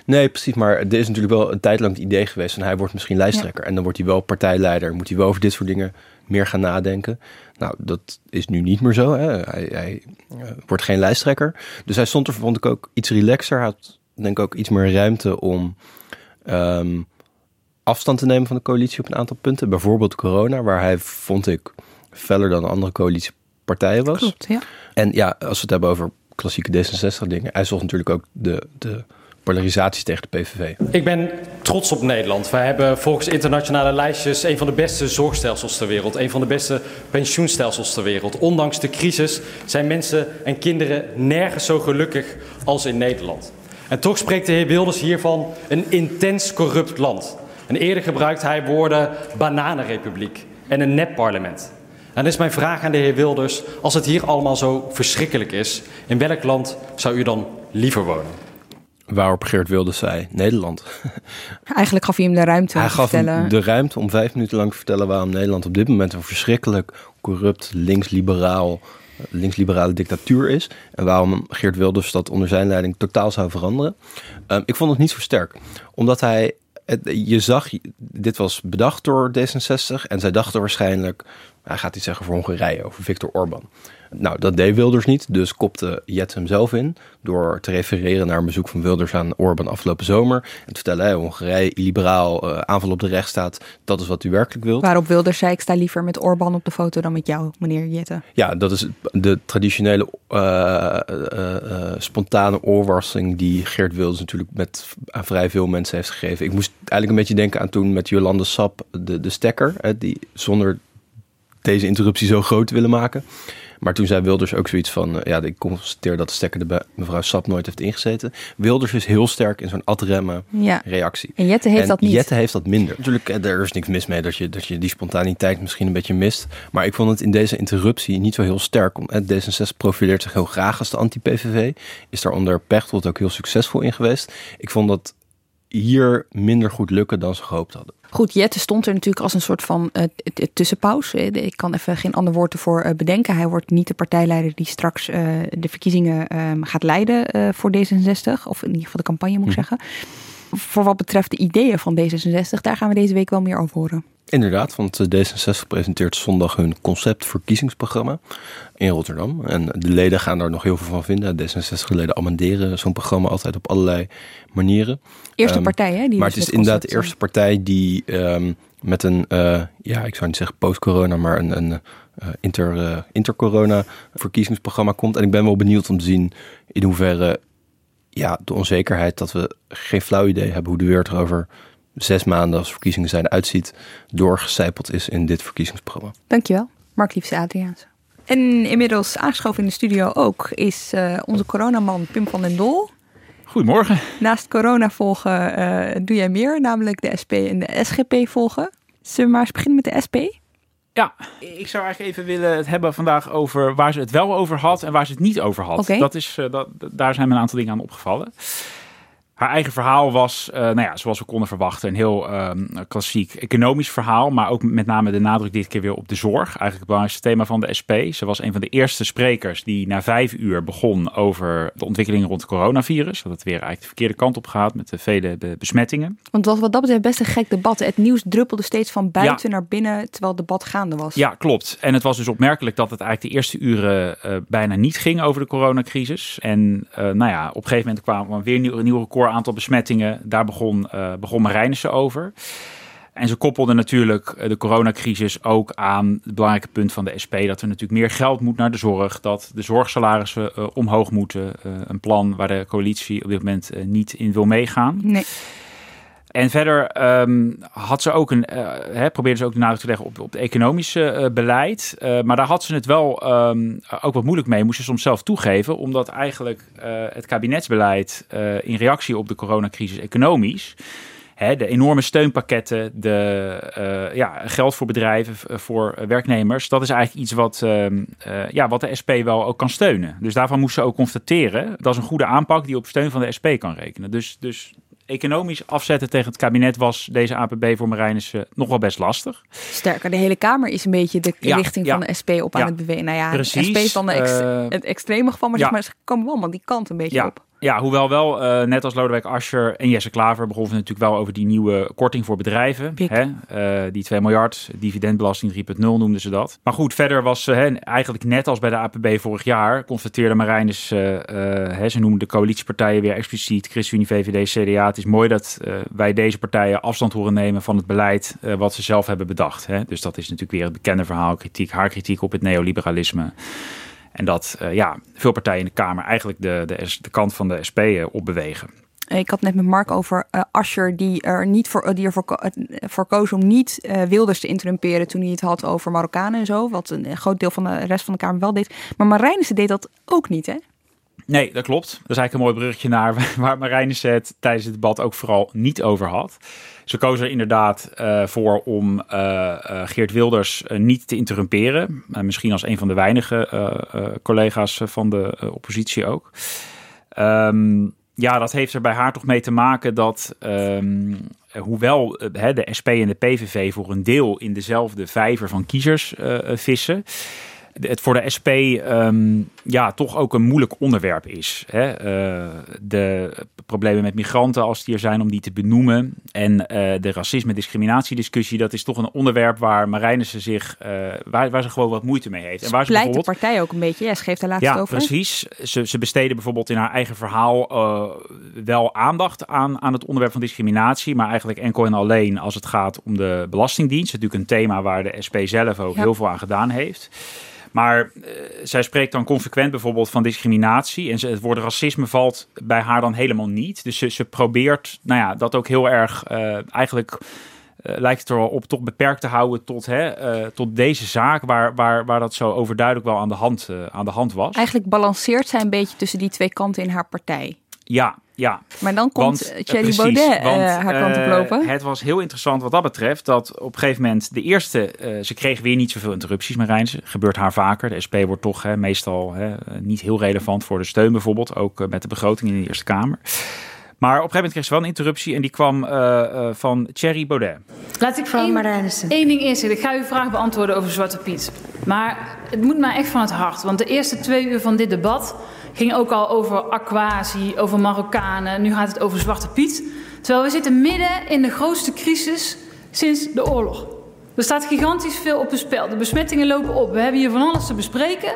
Nee, precies. Maar er is natuurlijk wel een tijd lang het idee geweest van hij wordt misschien lijsttrekker. En dan wordt hij wel partijleider. Moet hij wel over dit soort dingen meer gaan nadenken. Nou, dat is nu niet meer zo. Hè. Hij, hij uh, wordt geen lijsttrekker. Dus hij stond er, vond ik ook iets relaxer. Hij had denk ik ook iets meer ruimte om um, afstand te nemen van de coalitie op een aantal punten. Bijvoorbeeld corona, waar hij, vond ik, feller dan andere coalitiepartijen was. Klopt, ja. En ja, als we het hebben over klassieke D66 dingen. Hij zocht natuurlijk ook de, de polarisatie tegen de PVV. Ik ben trots op Nederland. Wij hebben volgens internationale lijstjes een van de beste zorgstelsels ter wereld, een van de beste pensioenstelsels ter wereld. Ondanks de crisis zijn mensen en kinderen nergens zo gelukkig als in Nederland. En toch spreekt de heer Wilders hier van een intens corrupt land. En eerder gebruikt hij woorden bananenrepubliek en een nepparlement. En dan is mijn vraag aan de heer Wilders: als het hier allemaal zo verschrikkelijk is, in welk land zou u dan liever wonen? Waarop Geert wilde zei, Nederland. Eigenlijk gaf hij hem de ruimte om hij gaf Hem de ruimte om vijf minuten lang te vertellen waarom Nederland op dit moment een verschrikkelijk corrupt, links-liberaal, links-liberale dictatuur is. En waarom Geert Wilders dat onder zijn leiding totaal zou veranderen. Um, ik vond het niet zo sterk. Omdat hij, het, je zag, dit was bedacht door D66 en zij dachten waarschijnlijk, hij gaat iets zeggen voor Hongarije, over Viktor Orban. Nou, dat deed Wilders niet, dus kopte Jet hem zelf in door te refereren naar een bezoek van Wilders aan Orban afgelopen zomer. En te vertellen, hey, Hongarije, illiberaal, uh, aanval op de rechtsstaat, dat is wat u werkelijk wilt. Waarop Wilders zei, ik sta liever met Orban op de foto dan met jou, meneer Jette. Ja, dat is de traditionele uh, uh, spontane oorwarsing die Geert Wilders natuurlijk met aan vrij veel mensen heeft gegeven. Ik moest eigenlijk een beetje denken aan toen met Jolande Sap, de, de stekker, die zonder deze interruptie zo groot willen maken. Maar toen zei Wilders ook zoiets van... Uh, ja, ik constateer dat de stekker de mevrouw Sap nooit heeft ingezeten. Wilders is heel sterk in zo'n adremme ja. reactie. En Jette heeft dat niet. Jette heeft dat minder. Natuurlijk, eh, er is niks mis mee dat je, dat je die spontaniteit misschien een beetje mist. Maar ik vond het in deze interruptie niet zo heel sterk. Het D66 profileert zich heel graag als de anti-PVV. Is daar onder Pechtold ook heel succesvol in geweest. Ik vond dat hier minder goed lukken dan ze gehoopt hadden. Goed, Jette stond er natuurlijk als een soort van uh, tussenpauze. Ik kan even geen ander woord ervoor uh, bedenken. Hij wordt niet de partijleider die straks uh, de verkiezingen ehm, gaat leiden voor D66. Of in ieder geval de campagne moet ik hm. zeggen. Voor wat betreft de ideeën van D66, daar gaan we deze week wel meer over horen. Inderdaad, want D66 presenteert zondag hun conceptverkiezingsprogramma in Rotterdam. En de leden gaan daar nog heel veel van vinden. D66-leden amenderen zo'n programma altijd op allerlei manieren. Eerste um, partij, hè? Die maar dus het is inderdaad de eerste partij die um, met een, uh, ja, ik zou niet zeggen post-corona, maar een, een uh, inter, uh, inter-corona verkiezingsprogramma komt. En ik ben wel benieuwd om te zien in hoeverre ja, de onzekerheid dat we geen flauw idee hebben hoe de wereld er over zes maanden als verkiezingen zijn uitziet, doorgecijpeld is in dit verkiezingsprogramma. Dankjewel, Mark Liefse Adriaans. En inmiddels aangeschoven in de studio ook is uh, onze coronaman Pim van den Dol. Goedemorgen. Naast corona volgen uh, doe jij meer, namelijk de SP en de SGP volgen. Zullen we maar eens beginnen met de SP? Ja, ik zou eigenlijk even willen het hebben vandaag over waar ze het wel over had en waar ze het niet over had. Okay. Dat is, uh, dat, daar zijn me een aantal dingen aan opgevallen. Haar eigen verhaal was, uh, nou ja, zoals we konden verwachten, een heel uh, klassiek economisch verhaal. Maar ook met name de nadruk dit keer weer op de zorg. Eigenlijk het belangrijkste thema van de SP. Ze was een van de eerste sprekers die na vijf uur begon over de ontwikkelingen rond het coronavirus. Dat het weer eigenlijk de verkeerde kant op gaat met de vele besmettingen. Want wat, wat dat betreft best een gek debat. Het nieuws druppelde steeds van buiten naar binnen terwijl het debat gaande was. Ja, klopt. En het was dus opmerkelijk dat het eigenlijk de eerste uren uh, bijna niet ging over de coronacrisis. En nou ja, op een gegeven moment kwamen we weer een nieuw, nieuw record aantal besmettingen. Daar begon, uh, begon Marijnissen over. En ze koppelden natuurlijk eh, de coronacrisis ook aan het belangrijke punt van de SP... dat er natuurlijk meer geld moet naar de zorg, dat de zorgsalarissen uh, omhoog moeten. Een plan waar de coalitie op dit moment niet in wil meegaan. Nee. En verder um, had ze ook een, uh, hè, probeerde ze ook de nadruk te leggen op, op het economische uh, beleid. Uh, maar daar had ze het wel um, ook wat moeilijk mee, moest ze soms zelf toegeven. Omdat eigenlijk het kabinetsbeleid in reactie op de coronacrisis economisch... Hè, de enorme steunpakketten, de ja, geld voor bedrijven, voor werknemers... dat is eigenlijk iets wat, ehm, ja, wat de SP wel ook kan steunen. Dus daarvan moest ze ook constateren... dat is een goede aanpak die op steun van de SP kan rekenen. Dus... dus economisch afzetten tegen het kabinet was deze APB voor Marijnis uh, nog wel best lastig. Sterker, de hele Kamer is een beetje de ja, richting ja. van de SP op aan het bewegen. Nou ja, precies. de SP is dan de ex uh, het extreme geval, maar, zeg maar ze komen wel allemaal die kant een beetje op. Ja, hoewel wel, uh, net als Lodewijk Asscher en Jesse Klaver begonnen natuurlijk wel over die nieuwe korting voor bedrijven. Hè? Uh, die 2 miljard, dividendbelasting 3.0 noemden ze dat. Maar goed, verder was uh, eigenlijk net als bij de APB vorig jaar, constateerde Marijnis, hè, ze noemen de coalitiepartijen weer expliciet, ChristenUnie, VVD, CDA. Het is mooi dat wij deze partijen afstand horen nemen van het beleid wat ze zelf hebben bedacht. Hè? Dus dat is natuurlijk weer het bekende verhaal, kritiek, haar kritiek op het neoliberalisme. En dat uh, ja, veel partijen in de Kamer eigenlijk de, de, de kant van de SP uh, opbewegen. Ik had net met Mark over uh, Ascher, die er niet voor, die ervoor voor koos om niet Wilders te interrumperen toen hij het had over Marokkanen en zo. Wat een groot deel van de rest van de Kamer wel deed. Maar Marijnissen deed dat ook niet, hè? Nee, dat klopt. Dat is eigenlijk een mooi bruggetje naar waar Marijnissen het tijdens het debat ook vooral niet over had. Ze koos er inderdaad uh, voor om uh, uh, Geert Wilders niet te interrumperen. misschien als een van de weinige collega's van de oppositie ook. Um, ja, dat heeft er bij haar toch mee te maken dat, um, hoewel de SP en de PVV voor een deel in dezelfde vijver van kiezers vissen het voor de SP ehm, ja, toch ook een moeilijk onderwerp is. Hè? Eh, de problemen met migranten, als die er zijn, om die te benoemen. En uh, de racisme-discriminatiediscussie, dat is toch een onderwerp waar Marijnissen zich, uh, waar, waar ze gewoon wat moeite mee heeft. En waar ze pleit de partij ook een beetje, ja, ze geeft daar laatst ja, over. precies. Ze, ze besteden bijvoorbeeld in haar eigen verhaal wel aandacht aan, aan het onderwerp van discriminatie, maar eigenlijk enkel en alleen als het gaat om de Belastingdienst. Natuurlijk een thema waar de SP zelf ook heel veel aan gedaan heeft. Maar uh, zij spreekt dan consequent bijvoorbeeld van discriminatie. En ze, het woord racisme valt bij haar dan helemaal niet. Dus ze, ze probeert nou ja, dat ook heel erg uh, eigenlijk. Uh, lijkt het er wel op toch beperkt te houden tot, hè, tot deze zaak, waar, waar, waar dat zo overduidelijk wel aan de, hand, aan de hand was. Eigenlijk balanceert zij een beetje tussen die twee kanten in haar partij. Ja, ja. Maar dan komt want, Thierry Baudet want, haar kant op lopen. het was heel interessant wat dat betreft. Dat op een gegeven moment de eerste... Uh, ze kreeg weer niet zoveel interrupties, Marijnse. Gebeurt haar vaker. De SP wordt toch hè, meestal hè, niet heel relevant voor de steun bijvoorbeeld. Ook uh, met de begroting in de Eerste Kamer. Maar op een gegeven moment kreeg ze wel een interruptie. En die kwam uh, van Thierry Baudet. Laat ik van Marijnissen. Eén ding eerst zeggen. Ik ga uw vraag beantwoorden over Zwarte Piet. Maar het moet mij echt van het hart. Want de eerste twee uur van dit debat ging ook al over aquatie, over Marokkanen. Nu gaat het over Zwarte Piet. Terwijl we zitten midden in de grootste crisis sinds de oorlog. Er staat gigantisch veel op het spel. De besmettingen lopen op. We hebben hier van alles te bespreken.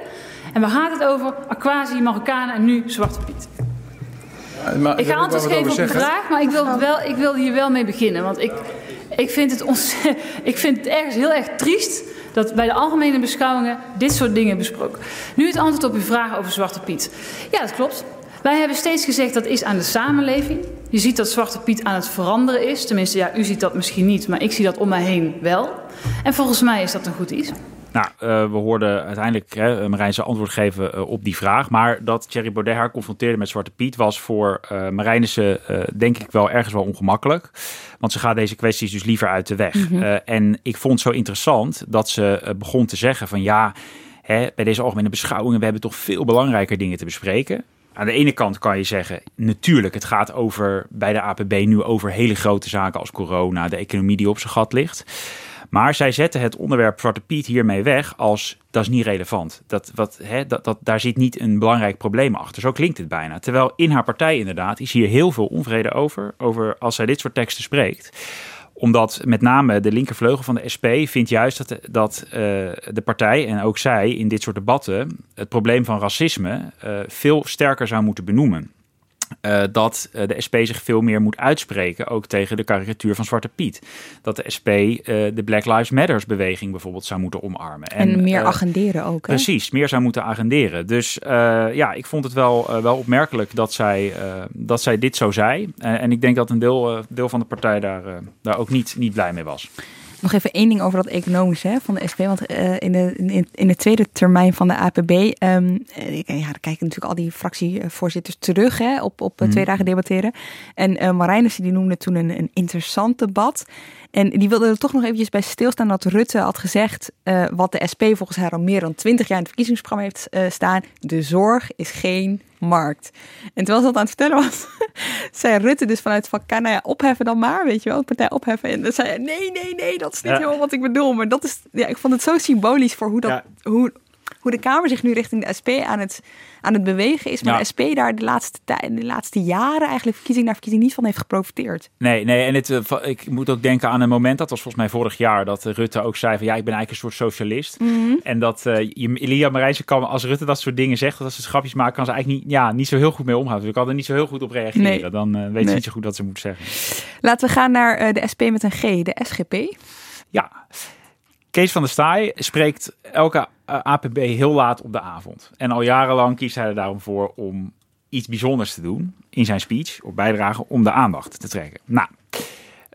En we gaan het over aquatie, Marokkanen en nu Zwarte Piet. Ja, ik ga antwoord geven op de vraag, maar ik wil, wel, ik wil hier wel mee beginnen. Want ik, ik, vind het ik vind het ergens heel erg triest dat bij de algemene beschouwingen dit soort dingen besproken. Nu het antwoord op uw vraag over Zwarte Piet. Ja, dat klopt. Wij hebben steeds gezegd dat is aan de samenleving. Je ziet dat Zwarte Piet aan het veranderen is. Tenminste, ja, u ziet dat misschien niet, maar ik zie dat om mij heen wel. En volgens mij is dat een goed iets. Nou, uh, we hoorden uiteindelijk hè, Marijn zijn antwoord geven uh, op die vraag. Maar dat Thierry Baudet haar confronteerde met Zwarte Piet was voor uh, Marijnissen denk ik wel ergens wel ongemakkelijk. Want ze gaat deze kwesties dus liever uit de weg. Mm -hmm. en ik vond het zo interessant dat ze begon te zeggen van ja, hè, bij deze algemene beschouwingen, we hebben toch veel belangrijker dingen te bespreken. Aan de ene kant kan je zeggen, natuurlijk, het gaat over bij de APB nu over hele grote zaken als corona, de economie die op zijn gat ligt. Maar zij zetten het onderwerp Zwarte Piet hiermee weg als dat is niet relevant. Dat, wat, hè, dat, dat, daar zit niet een belangrijk probleem achter. Zo klinkt het bijna. Terwijl in haar partij inderdaad is hier heel veel onvrede over, over als zij dit soort teksten spreekt omdat met name de linkervleugel van de SP vindt juist dat, dat uh, de partij en ook zij in dit soort debatten het probleem van racisme uh, veel sterker zou moeten benoemen. Uh, dat uh, de SP zich veel meer moet uitspreken, ook tegen de karikatuur van Zwarte Piet. Dat de SP uh, de Black Lives Matters beweging bijvoorbeeld zou moeten omarmen. En, en meer agenderen ook. Hè? Precies, meer zou moeten agenderen. Dus ja, ik vond het wel, wel opmerkelijk dat zij, dat zij dit zo zei. en ik denk dat een deel, deel van de partij daar, daar ook niet, niet blij mee was. Nog even één ding over dat economische hè, van de SP. Want uh, in, de, in, in de tweede termijn van de APB, um, ehm, ja, daar kijken natuurlijk al die fractievoorzitters terug hè, op, op mm. twee dagen debatteren. En uh, Marijnissen die noemde toen een, een interessant debat. En die wilde er toch nog eventjes bij stilstaan dat Rutte had gezegd, uh, wat de SP volgens haar al meer dan twintig jaar in het verkiezingsprogramma heeft uh, staan, de zorg is geen markt. En terwijl ze dat aan het vertellen was, zei Rutte dus vanuit van, kan nou ja, opheffen dan maar, weet je wel, de partij opheffen. En dan zei hij, nee, nee, nee, dat is niet ja. helemaal wat ik bedoel. Maar dat is, ja, ik vond het zo symbolisch voor hoe dat, ja. hoe, hoe de Kamer zich nu richting de SP aan het, aan het bewegen is. Maar ja. de SP daar de laatste, de laatste jaren eigenlijk verkiezing naar verkiezing niet van heeft geprofiteerd. Nee, nee en het, uh, ik moet ook denken aan een moment, dat was volgens mij vorig jaar, dat Rutte ook zei van ja, ik ben eigenlijk een soort socialist. Mm -hmm. En dat uh, Elia Marijnse kan, als Rutte dat soort dingen zegt, dat ze grapjes maken, kan ze eigenlijk niet, ja, niet zo heel goed mee omgaan. Dus ik kan er niet zo heel goed op reageren. Nee. Dan uh, weet nee. ze niet zo goed wat ze moet zeggen. Laten we gaan naar de SP met een G, de SGP. Ja, Kees van der Staaij spreekt elke APB heel laat op de avond. En al jarenlang kiest hij er daarom voor om iets bijzonders te doen in zijn speech, of bijdrage, om de aandacht te trekken. Nou,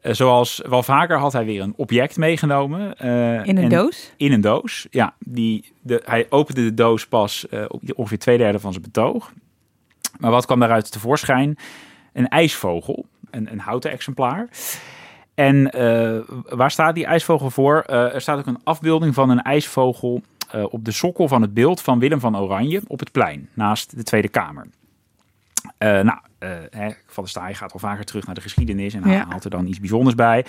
zoals wel vaker had hij weer een object meegenomen. Uh, in een doos? In een doos, ja. Die, de, hij opende de doos pas uh, op ongeveer twee derde van zijn betoog. Maar wat kwam daaruit tevoorschijn? Een ijsvogel, een, een houten exemplaar. En uh, waar staat die ijsvogel voor? Uh, er staat ook een afbeelding van een ijsvogel uh, op de sokkel van het beeld van Willem van Oranje op het plein naast de Tweede Kamer. nou, hè, Van der Staaij gaat al vaker terug naar de geschiedenis en ja. haalt er dan iets bijzonders bij.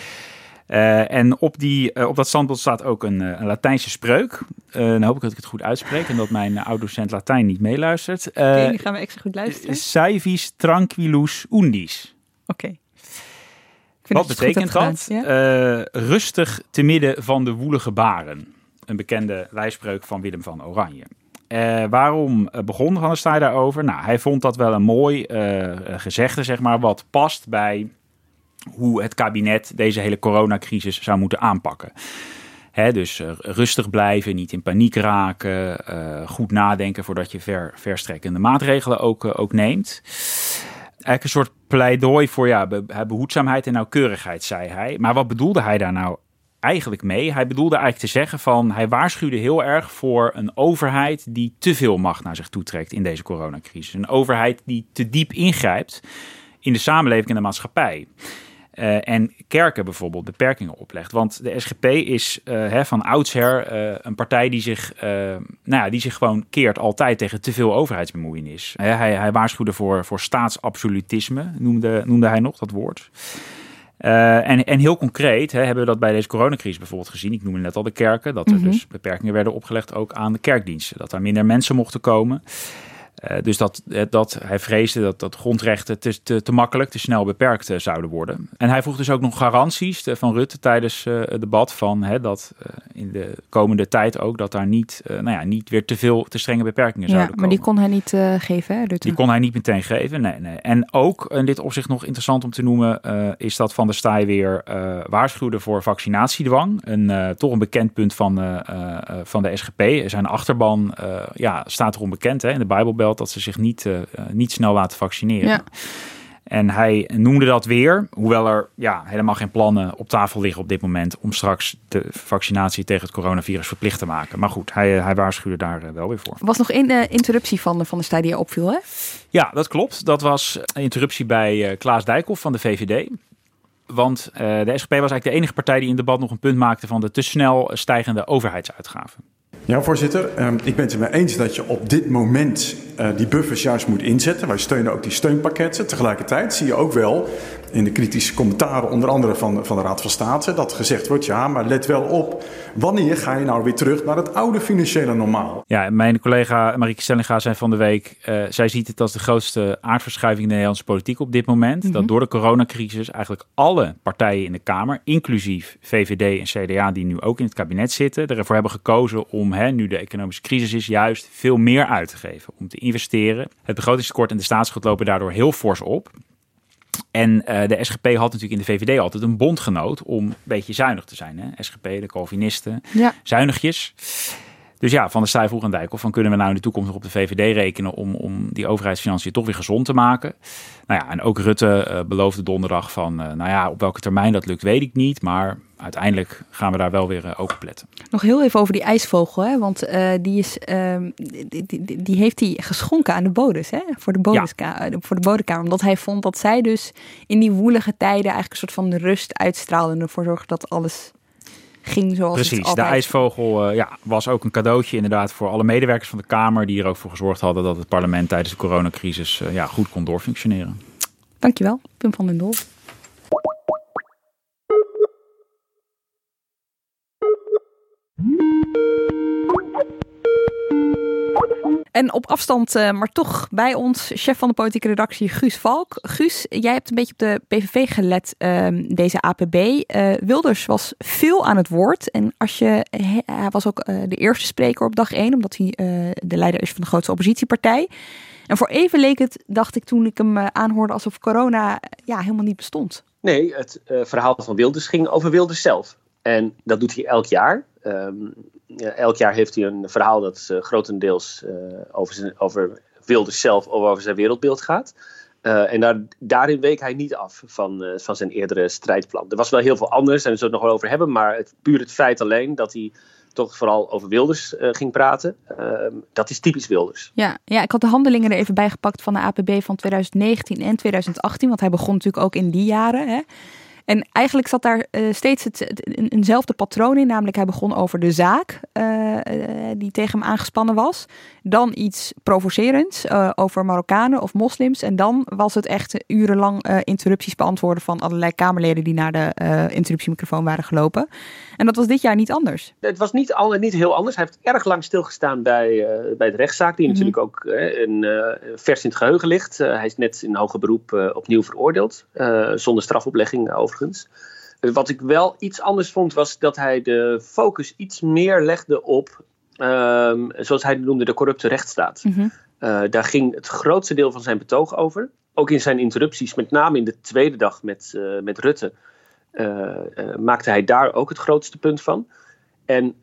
Uh, en op, die, uh, op dat standbeeld staat ook een, een Latijnse spreuk. dan hoop ik dat ik het goed uitspreek en dat mijn oud-docent Latijn niet meeluistert. Oké, okay, nu gaan we extra goed luisteren. Saevis tranquillus undis. Oké. Okay. Wat betekent dat? Ja? rustig te midden van de woelige baren. Een bekende lijspreuk van Willem van Oranje. Uh, waarom begon Van der Staaij daarover? Nou, hij vond dat wel een mooi uh, gezegde, zeg maar, wat past bij hoe het kabinet deze hele coronacrisis zou moeten aanpakken. Hè, dus rustig blijven, niet in paniek raken, goed nadenken voordat je ver, verstrekkende maatregelen ook, ook neemt. Eigenlijk een soort pleidooi voor ja, behoedzaamheid en nauwkeurigheid, zei hij. Maar wat bedoelde hij daar nou eigenlijk mee? Hij bedoelde eigenlijk te zeggen van hij waarschuwde heel erg voor een overheid die te veel macht naar zich toetrekt in deze coronacrisis. Een overheid die te diep ingrijpt in de samenleving en de maatschappij. Uh, en kerken bijvoorbeeld beperkingen oplegt. Want de SGP is uh, hè, van oudsher uh, een partij die zich, nou ja, die zich gewoon keert altijd tegen te veel overheidsbemoeienis. hij, hij waarschuwde voor, voor staatsabsolutisme, noemde, noemde hij nog dat woord. Uh, en, en heel concreet hè, hebben we dat bij deze coronacrisis bijvoorbeeld gezien. Ik noemde net al de kerken. Dat er mm -hmm. dus beperkingen werden opgelegd ook aan de kerkdiensten. Dat daar minder mensen mochten komen. Uh, dus dat, eh, dat hij vreesde dat, dat grondrechten te, te, te makkelijk, te snel beperkt uh, zouden worden. En hij vroeg dus ook nog garanties van Rutte tijdens het debat van hè, dat in de komende tijd ook dat daar niet, nou ja, niet weer te veel, te strenge beperkingen ja, zouden komen. Maar die kon hij niet geven, hè, Die kon hij niet meteen geven, nee, nee. En ook in dit opzicht nog interessant om te noemen is dat Van der Staaij weer waarschuwde voor vaccinatiedwang. Een, toch een bekend punt van, van de SGP. Zijn achterban ja, staat erom bekend hè, in de Bijbelbel dat ze zich niet, uh, niet snel laten vaccineren. Ja. En hij noemde dat weer, hoewel er ja, helemaal geen plannen op tafel liggen op dit moment om straks de vaccinatie tegen het coronavirus verplicht te maken. Maar goed, hij, hij waarschuwde daar wel weer voor. Er was nog één uh, interruptie van, van de stad die opviel, hè? Ja, dat klopt. Dat was een interruptie bij uh, Klaas Dijkhoff van de VVD. Want uh, de SGP was eigenlijk de enige partij die in het debat nog een punt maakte van de te snel stijgende overheidsuitgaven. Ja, voorzitter. Um, ik ben het er mee eens dat je op dit moment uh, die buffers juist moet inzetten. Wij steunen ook die steunpakketten. Tegelijkertijd zie je ook wel in de kritische commentaren, onder andere van, van de Raad van State, dat gezegd wordt: ja, maar let wel op. Wanneer ga je nou weer terug naar het oude financiële normaal? Ja, mijn collega Marieke Stellinga zei van de week: uh, zij ziet het als de grootste aardverschuiving in de Nederlandse politiek op dit moment. Mm -hmm. Dat door de coronacrisis eigenlijk alle partijen in de Kamer, inclusief VVD en CDA, die nu ook in het kabinet zitten, ervoor hebben gekozen om, hè, nu de economische crisis is, juist veel meer uit te geven. Om te investeren. Het begrotingstekort en de staatsschuld lopen daardoor heel fors op. En uh, de SGP had natuurlijk in de VVD altijd een bondgenoot om een beetje zuinig te zijn. Hè? SGP, de Calvinisten, ja. zuinigjes. Dus ja, Van der Staaij vroeg aan Dijkhoff van kunnen we nou in de toekomst nog op de VVD rekenen om, om die overheidsfinanciën toch weer gezond te maken. Nou ja, en ook Rutte uh, beloofde donderdag van, uh, nou ja, op welke termijn dat lukt weet ik niet, maar uiteindelijk gaan we daar wel weer uh, ook op letten. Nog heel even over die ijsvogel, hè? want die, is, ehm, die, die, die, heeft hij geschonken aan de bodes, hè? Voor, de bodeska ja. voor de bodekamer. Omdat hij vond dat zij dus in die woelige tijden eigenlijk een soort van rust uitstraalde en ervoor zorgde dat alles ging zoals Precies, het altijd... de ijsvogel uh, ja, was ook een cadeautje inderdaad voor alle medewerkers van de Kamer... die er ook voor gezorgd hadden dat het parlement tijdens de coronacrisis ja, goed kon doorfunctioneren. Dankjewel, Pim van den Dol. En op afstand, uh, maar toch bij ons, chef van de politieke redactie Guus Valk. Guus, jij hebt een beetje op de PVV gelet, uh, deze APB. Uh, Wilders was veel aan het woord. En als je, hij was ook uh, de eerste spreker op dag één, omdat hij de leider is van de grootste oppositiepartij. En voor even leek het, dacht ik toen ik hem aanhoorde, alsof corona ja, helemaal niet bestond. Nee, het verhaal van Wilders ging over Wilders zelf. En dat doet hij elk jaar. Um, elk jaar heeft hij een verhaal dat uh, grotendeels uh, over, zijn, over Wilders zelf of over zijn wereldbeeld gaat. Uh, en daar, daarin week hij niet af van, van zijn eerdere strijdplan. Er was wel heel veel anders en we zullen het nog wel over hebben. Maar het, puur het feit alleen dat hij toch vooral over Wilders ging praten. Ehm, dat is typisch Wilders. Ja, ja, ik had de handelingen er even bij gepakt van de APB van 2019 en 2018. Want hij begon natuurlijk ook in die jaren. Hè. En eigenlijk zat daar steeds het, eenzelfde patroon in. Namelijk hij begon over de zaak die tegen hem aangespannen was. Dan iets provocerends over Marokkanen of moslims. En dan was het echt urenlang interrupties beantwoorden van allerlei Kamerleden die naar de interruptiemicrofoon waren gelopen. En dat was dit jaar niet anders. Het was niet, al, niet heel anders. Hij heeft erg lang stilgestaan bij, bij de rechtszaak, die mhm. natuurlijk ook een, vers in het geheugen ligt. hij is net in hoger beroep opnieuw veroordeeld, zonder strafoplegging overigens. Wat ik wel iets anders vond, was dat hij de focus iets meer legde op, ehm, zoals hij noemde, de corrupte rechtsstaat. Mhm. daar ging het grootste deel van zijn betoog over. Ook in zijn interrupties, met name in de tweede dag met, met Rutte, maakte hij daar ook het grootste punt van. En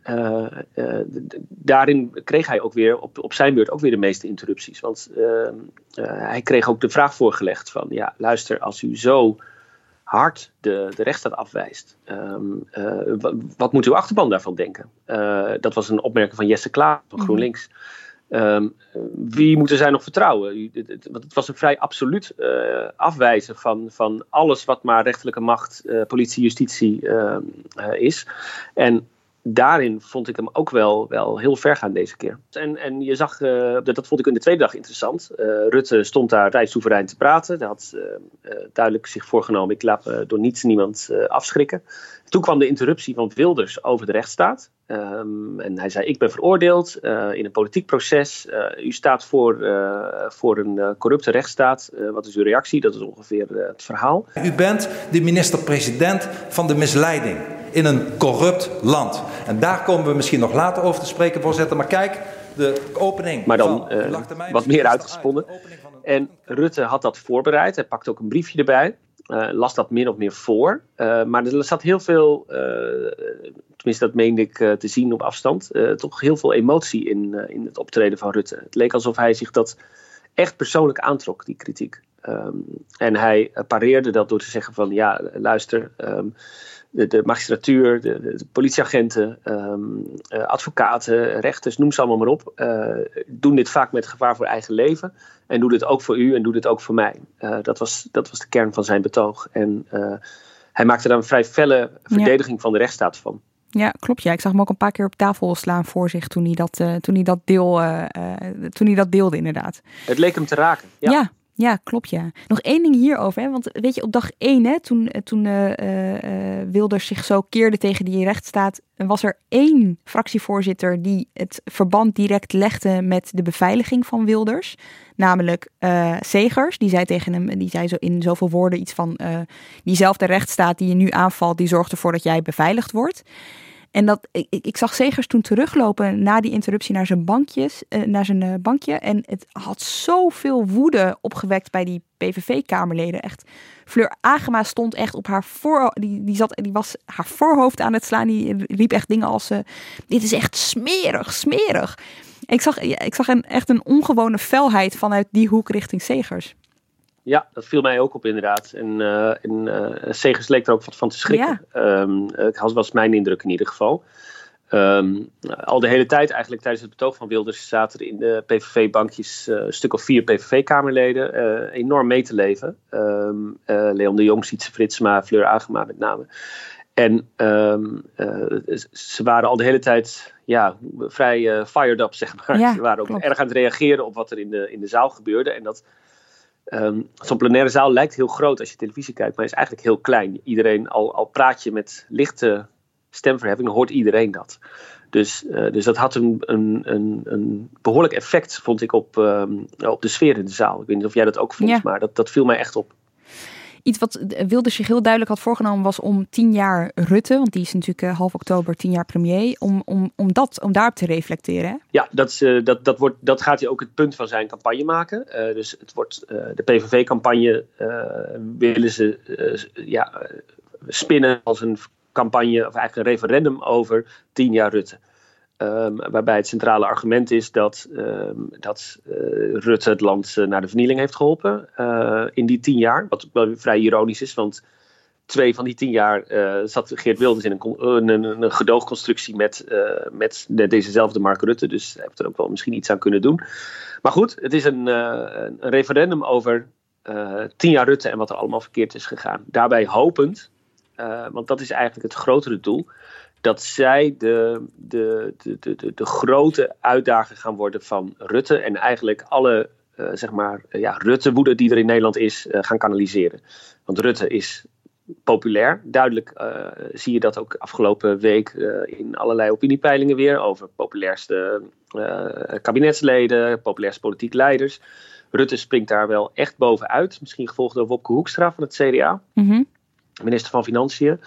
daarin kreeg hij ook weer op, op zijn beurt ook weer de meeste interrupties. Want uh, hij kreeg ook de vraag voorgelegd van ja, luister, als u zo hard de, de rechtsstaat afwijst, um, wat moet uw achterban daarvan denken? dat was een opmerking van Jesse Klaar van mhm. GroenLinks. Um, wie moeten zij nog vertrouwen? Want het was een vrij absoluut afwijzen van, van alles wat maar rechterlijke macht, politie, justitie ehm, is. En daarin vond ik hem ook wel, wel heel ver gaan deze keer. En, en je zag, uh, dat vond ik in de tweede dag interessant. Uh, Rutte stond daar vrij soeverein te praten. Hij had uh, duidelijk zich voorgenomen, ik laat door niets niemand afschrikken. Toen kwam de interruptie van Wilders over de rechtsstaat. Um, en hij zei: Ik ben veroordeeld in een politiek proces. U staat voor, voor een corrupte rechtsstaat. wat is uw reactie? Dat is ongeveer het verhaal. U bent de minister-president van de misleiding in een corrupt land. En daar komen we misschien nog later over te spreken, voorzitter. Maar kijk, de opening. Maar dan wat meer uitgesponnen. En Rutte had dat voorbereid. Hij pakte ook een briefje erbij. Uh, las dat min of meer voor. Uh, maar er zat heel veel, tenminste dat meende ik te zien op afstand, toch heel veel emotie in, in het optreden van Rutte. Het leek alsof hij zich dat echt persoonlijk aantrok, die kritiek. Um, en hij pareerde dat door te zeggen van ja, luister, um, de, de magistratuur, de, de politieagenten, um, uh, advocaten, rechters, noem ze allemaal maar op, uh, doen dit vaak met gevaar voor eigen leven. En doe dit ook voor u en doe dit ook voor mij. Uh, dat, was, dat was de kern van zijn betoog. En hij maakte daar een vrij felle verdediging van de rechtsstaat van. Ja, klopt. Ja. Ik zag hem ook een paar keer op tafel slaan voor zich toen hij dat, toen hij dat, deel, toen hij dat deelde, inderdaad. Het leek hem te raken. Ja, ja ja, klopt ja. Nog één ding hierover. Hè? Want weet je, op dag één, hè, toen, eh, toen uh, uh, Wilders zich zo keerde tegen die rechtsstaat, was er één fractievoorzitter die het verband direct legde met de beveiliging van Wilders. Namelijk uh, Segers. Die zei tegen hem, die zei zo in zoveel woorden iets van diezelfde rechtsstaat die je nu aanvalt, die zorgt ervoor dat jij beveiligd wordt. En dat, ik, ik zag Segers toen teruglopen na die interruptie naar zijn, bankjes, uh, naar zijn uh, bankje. En het had zoveel woede opgewekt bij die PVV-kamerleden. Echt, Fleur Agema stond echt op haar voor, die, die, zat, die was haar voorhoofd aan het slaan. Die riep echt dingen als, uh, dit is echt smerig, smerig. Ik zag, ik zag een, echt een ongewone felheid vanuit die hoek richting Segers. Ja, dat viel mij ook op inderdaad. En, uh, en uh, Segers leek er ook wat van te schrikken. Ja. Um, dat was mijn indruk in ieder geval. Um, al de hele tijd eigenlijk tijdens het betoog van Wilders zaten er in de PVV-bankjes uh, een stuk of vier PVV-kamerleden uh, enorm mee te leven. Um, uh, Leon de Jong, Sietse Fritsma, Fleur Agema met name. En ze waren al de hele tijd ja, vrij fired up, zeg maar. Ja, ze waren ook klopt. erg aan het reageren op wat er in de, in de zaal gebeurde. En dat Um, Zo'n plenaire zaal lijkt heel groot als je televisie kijkt, maar is eigenlijk heel klein. Iedereen, al, al praat je met lichte stemverheffing, hoort iedereen dat. Dus, uh, dus dat had een, een, een, een, behoorlijk effect, vond ik, op, um, op de sfeer in de zaal. Ik weet niet of jij dat ook vond, ja. maar dat, dat viel mij echt op. Iets wat Wilders zich heel duidelijk had voorgenomen was om tien jaar Rutte, want die is natuurlijk uh, half oktober tien jaar premier, om, om, om, dat, om daarop te reflecteren. Ja, dat, is, uh, dat, dat, wordt, dat gaat hij ook het punt van zijn campagne maken. Dus het wordt de PVV-campagne willen ze ja, spinnen als een campagne, of eigenlijk een referendum over tien jaar Rutte. Um, waarbij het centrale argument is dat, um, dat uh, Rutte het land uh, naar de vernieling heeft geholpen uh, in die tien jaar. Wat wel vrij ironisch is, want twee van die tien jaar zat Geert Wilders in een, een, een gedoogconstructie met, met dezezelfde Mark Rutte. Dus hij heeft er ook wel misschien iets aan kunnen doen. Maar goed, het is een, een referendum over tien jaar Rutte en wat er allemaal verkeerd is gegaan. Daarbij hopend want dat is eigenlijk het grotere doel, dat zij de, de, de, de, de, grote uitdager gaan worden van Rutte en eigenlijk alle zeg maar, ja, Rutte-woede die er in Nederland is, gaan kanaliseren. Want Rutte is populair. Duidelijk zie je dat ook afgelopen week in allerlei opiniepeilingen weer over populairste kabinetsleden, populairste politieke leiders. Rutte springt daar wel echt bovenuit. Misschien gevolgd door Wopke Hoekstra van het CDA, mm minister van Financiën.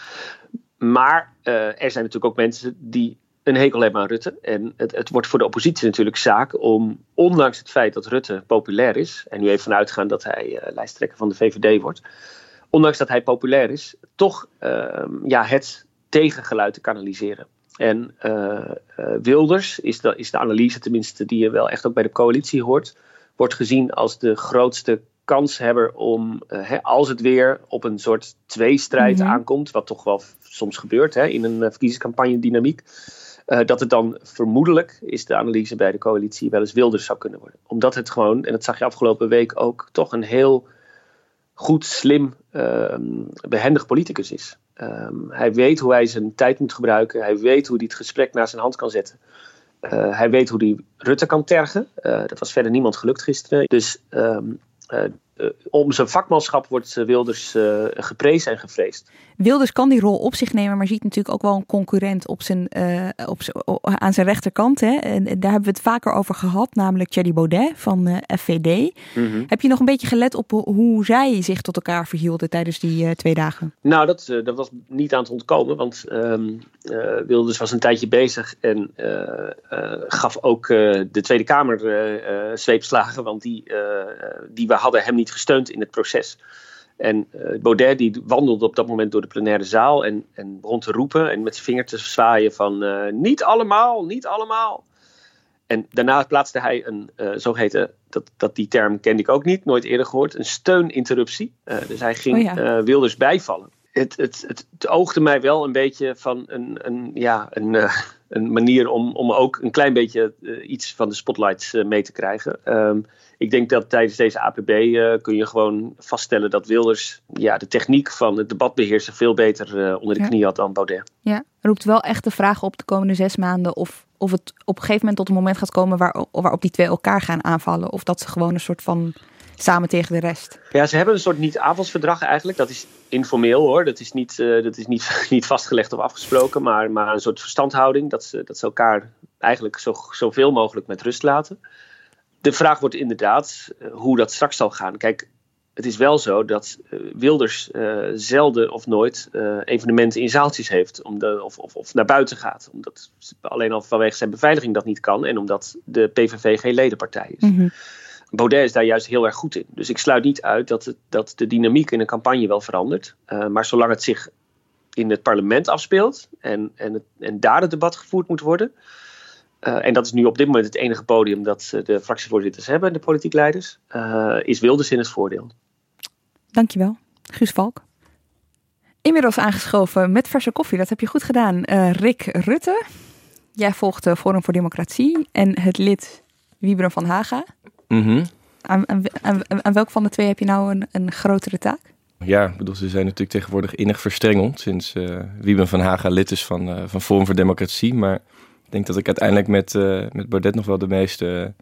Maar er zijn natuurlijk ook mensen die een hekel hebben aan Rutte. En het, het, wordt voor de oppositie natuurlijk zaak om, ondanks het feit dat Rutte populair is, en nu even vanuitgaan dat hij lijsttrekker van de VVD wordt, ondanks dat hij populair is, toch ehm, ja, het tegengeluid te kanaliseren. En uh, Wilders is de, is de analyse, tenminste die je wel echt ook bij de coalitie hoort, wordt gezien als de grootste kanshebber om, uh, als het weer op een soort tweestrijd mm aankomt, wat toch wel soms gebeurt hè, in een verkiezingscampagne dynamiek, dat het dan vermoedelijk, is de analyse bij de coalitie, wel eens Wilders zou kunnen worden. Omdat het gewoon, en dat zag je afgelopen week ook, toch een heel goed, slim, ehm, behendig politicus is. Ehm, hij weet hoe hij zijn tijd moet gebruiken. Hij weet hoe hij het gesprek naar zijn hand kan zetten. Uh, hij weet hoe hij Rutte kan tergen. Dat was verder niemand gelukt gisteren. Dus uh, om zijn vakmanschap wordt eh, Wilders uh, geprezen en gevreesd. Wilders kan die rol op zich nemen, maar ziet natuurlijk ook wel een concurrent op zijn, op aan zijn rechterkant. Hè? En daar hebben we het vaker over gehad, namelijk Thierry Baudet van FVD. Mm -hmm. Heb je nog een beetje gelet op hoe zij zich tot elkaar verhielden tijdens die twee dagen? Nou, dat, dat was niet aan het ontkomen, want um, Wilders was een tijdje bezig en gaf ook de Tweede Kamer zweepslagen, want die, die we hadden hem niet gesteund in het proces. En uh, Baudet die wandelde op dat moment door de plenaire zaal en, en begon te roepen en met zijn vinger te zwaaien van uh, niet allemaal, niet allemaal. En daarna plaatste hij een uh, zogeheten, dat, dat die term kende ik ook niet, nooit eerder gehoord, een steuninterruptie. dus hij ging oh ja. Wilders bijvallen. Het, het, het, het, oogde mij wel een beetje van een, een, ja, een, een manier om, om ook een klein beetje iets van de spotlights mee te krijgen. Um, ik denk dat tijdens deze APB kun je gewoon vaststellen dat Wilders ja, de techniek van het debat beheersen veel beter onder de ja. knie had dan Baudet. Ja, roept wel echt de vraag op de komende zes maanden of, of het op een gegeven moment tot een moment gaat komen waar, waarop die twee elkaar gaan aanvallen. Of dat ze gewoon een soort van samen tegen de rest. Ja, ze hebben een soort niet-aanvalsverdrag eigenlijk. Dat is informeel hoor. Dat is niet, uh, dat is niet, niet vastgelegd of afgesproken, maar, maar een soort verstandhouding. Dat ze, dat ze elkaar eigenlijk zo, zoveel mogelijk met rust laten de vraag wordt inderdaad uh, hoe dat straks zal gaan. Kijk, het is wel zo dat uh, Wilders uh, zelden of nooit evenementen in zaaltjes heeft. Om de, of, of, of, naar buiten gaat. Omdat alleen al vanwege zijn beveiliging dat niet kan. En omdat de PVV geen ledenpartij is. Mm -hmm. Baudet is daar juist heel erg goed in. Dus ik sluit niet uit dat, het, dat de dynamiek in een campagne wel verandert. maar zolang het zich in het parlement afspeelt. En, en, het, en daar het debat gevoerd moet worden uh, en dat is nu op dit moment het enige podium dat de fractievoorzitters hebben, de politiek leiders, is Wilders in het voordeel. Dankjewel, Guus Valk. Inmiddels aangeschoven met verse koffie, dat heb je goed gedaan. Rick Rutte, jij volgt Forum voor Democratie en het lid Wieberen van Haga. Mm -hmm. aan, aan, aan, aan, welk van de twee heb je nou een, een grotere taak? Ja, ik bedoel, ze zijn natuurlijk tegenwoordig innig verstrengeld sinds uh, Wieben van Haga lid is van, uh, van Forum voor Democratie. Maar ik denk dat ik uiteindelijk met, uh, met Baudet nog wel de meeste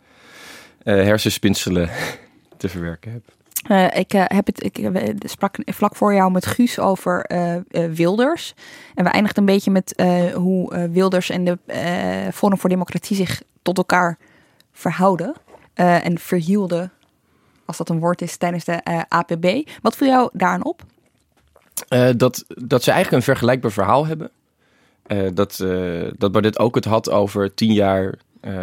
uh, hersenspinselen te verwerken heb. Uh, ik, heb het, ik sprak vlak voor jou met Guus over Wilders. En we eindigden een beetje met hoe Wilders en de Forum voor Democratie zich tot elkaar verhouden. En verhielden, als dat een woord is, tijdens de APB. Wat viel jou daaraan op? dat, dat ze eigenlijk een vergelijkbaar verhaal hebben. Uh, dat, uh, dat Baudet ook het had over tien jaar uh,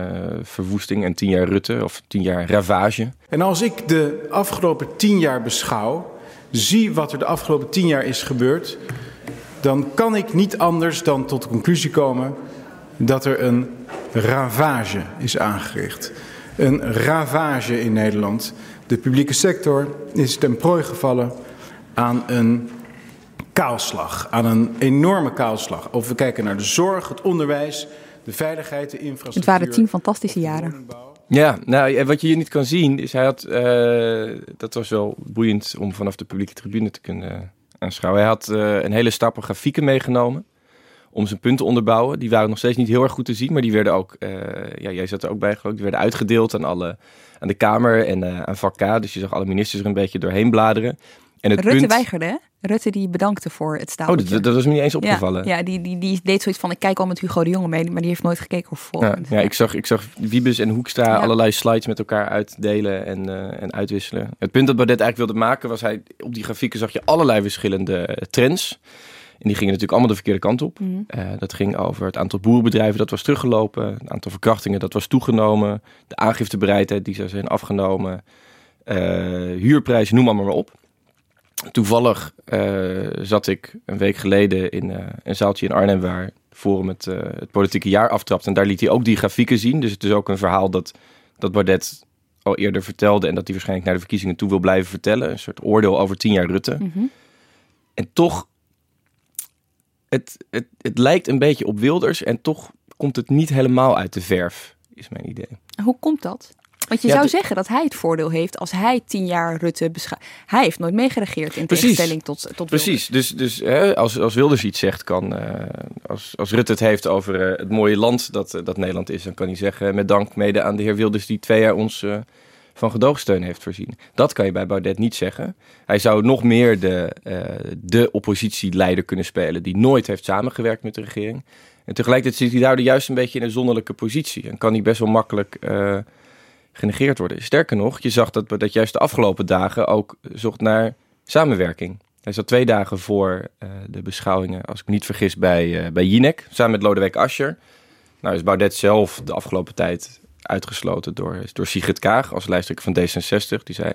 verwoesting en tien jaar Rutte of tien jaar ravage. En als ik de afgelopen tien jaar beschouw, zie wat er de afgelopen tien jaar is gebeurd, dan kan ik niet anders dan tot de conclusie komen dat er een ravage is aangericht. Een ravage in Nederland. De publieke sector is ten prooi gevallen aan een kaalslag, aan een enorme kaalslag. Of we kijken naar de zorg, het onderwijs, de veiligheid, de infrastructuur. Het waren tien fantastische jaren. Ja, nou, wat je hier niet kan zien is, hij had, uh, dat was wel boeiend om vanaf de publieke tribune te kunnen aanschouwen. Hij had eh, een hele stapel grafieken meegenomen om zijn punten te onderbouwen. Die waren nog steeds niet heel erg goed te zien, maar die werden ook, uh, ja, jij zat er ook bij geloof die werden uitgedeeld aan, alle, aan de Kamer en uh, aan vak K. Dus je zag alle ministers er een beetje doorheen bladeren. En het Rutte punt... weigerde, hè? Rutte die bedankte voor het stapeltje. Oh, dat, dat, was me niet eens opgevallen. Ja, ja die, die, die deed zoiets van, ik kijk al met Hugo de Jonge mee, maar die heeft nooit gekeken of volgend. Ja, ja, ik zag, ik zag Wiebes en Hoekstra allerlei slides met elkaar uitdelen en, uh, en uitwisselen. Het punt dat Baudet eigenlijk wilde maken was, hij, op die grafieken zag je allerlei verschillende trends. En die gingen natuurlijk allemaal de verkeerde kant op. Mm. Uh, dat ging over het aantal boerenbedrijven dat was teruggelopen. Het aantal verkrachtingen dat was toegenomen. De aangiftebereidheid die zou zijn afgenomen. Uh, huurprijzen, noem maar, maar op. Toevallig uh, zat ik een week geleden in een zaaltje in Arnhem waar Forum het, het politieke jaar aftrapt. En daar liet hij ook die grafieken zien. Dus het is ook een verhaal dat, dat Baudet al eerder vertelde en dat hij waarschijnlijk naar de verkiezingen toe wil blijven vertellen. Een soort oordeel over tien jaar Rutte. Mm -hmm. En toch het, het, het lijkt een beetje op Wilders en toch komt het niet helemaal uit de verf, is mijn idee. Hoe komt dat? Want je zou zeggen dat hij het voordeel heeft als hij tien jaar Rutte beschouwt. Hij heeft nooit meegeregeerd in tegenstelling tot, tot Precies, dus, dus hè, als, als Wilders iets zegt, kan, uh, als, als Rutte het heeft over uh, het mooie land dat, uh, dat Nederland is, dan kan hij zeggen met dank mede aan de heer Wilders die twee jaar ons van gedoogsteun heeft voorzien. Dat kan je bij Baudet niet zeggen. Hij zou nog meer de, uh, de oppositieleider kunnen spelen die nooit heeft samengewerkt met de regering. En tegelijkertijd zit hij daar juist een beetje in een zonderlijke positie en kan hij best wel makkelijk uh, genegeerd worden. Sterker nog, je zag dat, dat juist de afgelopen dagen ook zocht naar samenwerking. Hij zat twee dagen voor uh, de beschouwingen, als ik me niet vergis, bij, bij Jinek, samen met Lodewijk Asscher. Nou is Baudet zelf de afgelopen tijd uitgesloten door, door Sigrid Kaag als lijsttrekker van D66. Die zei,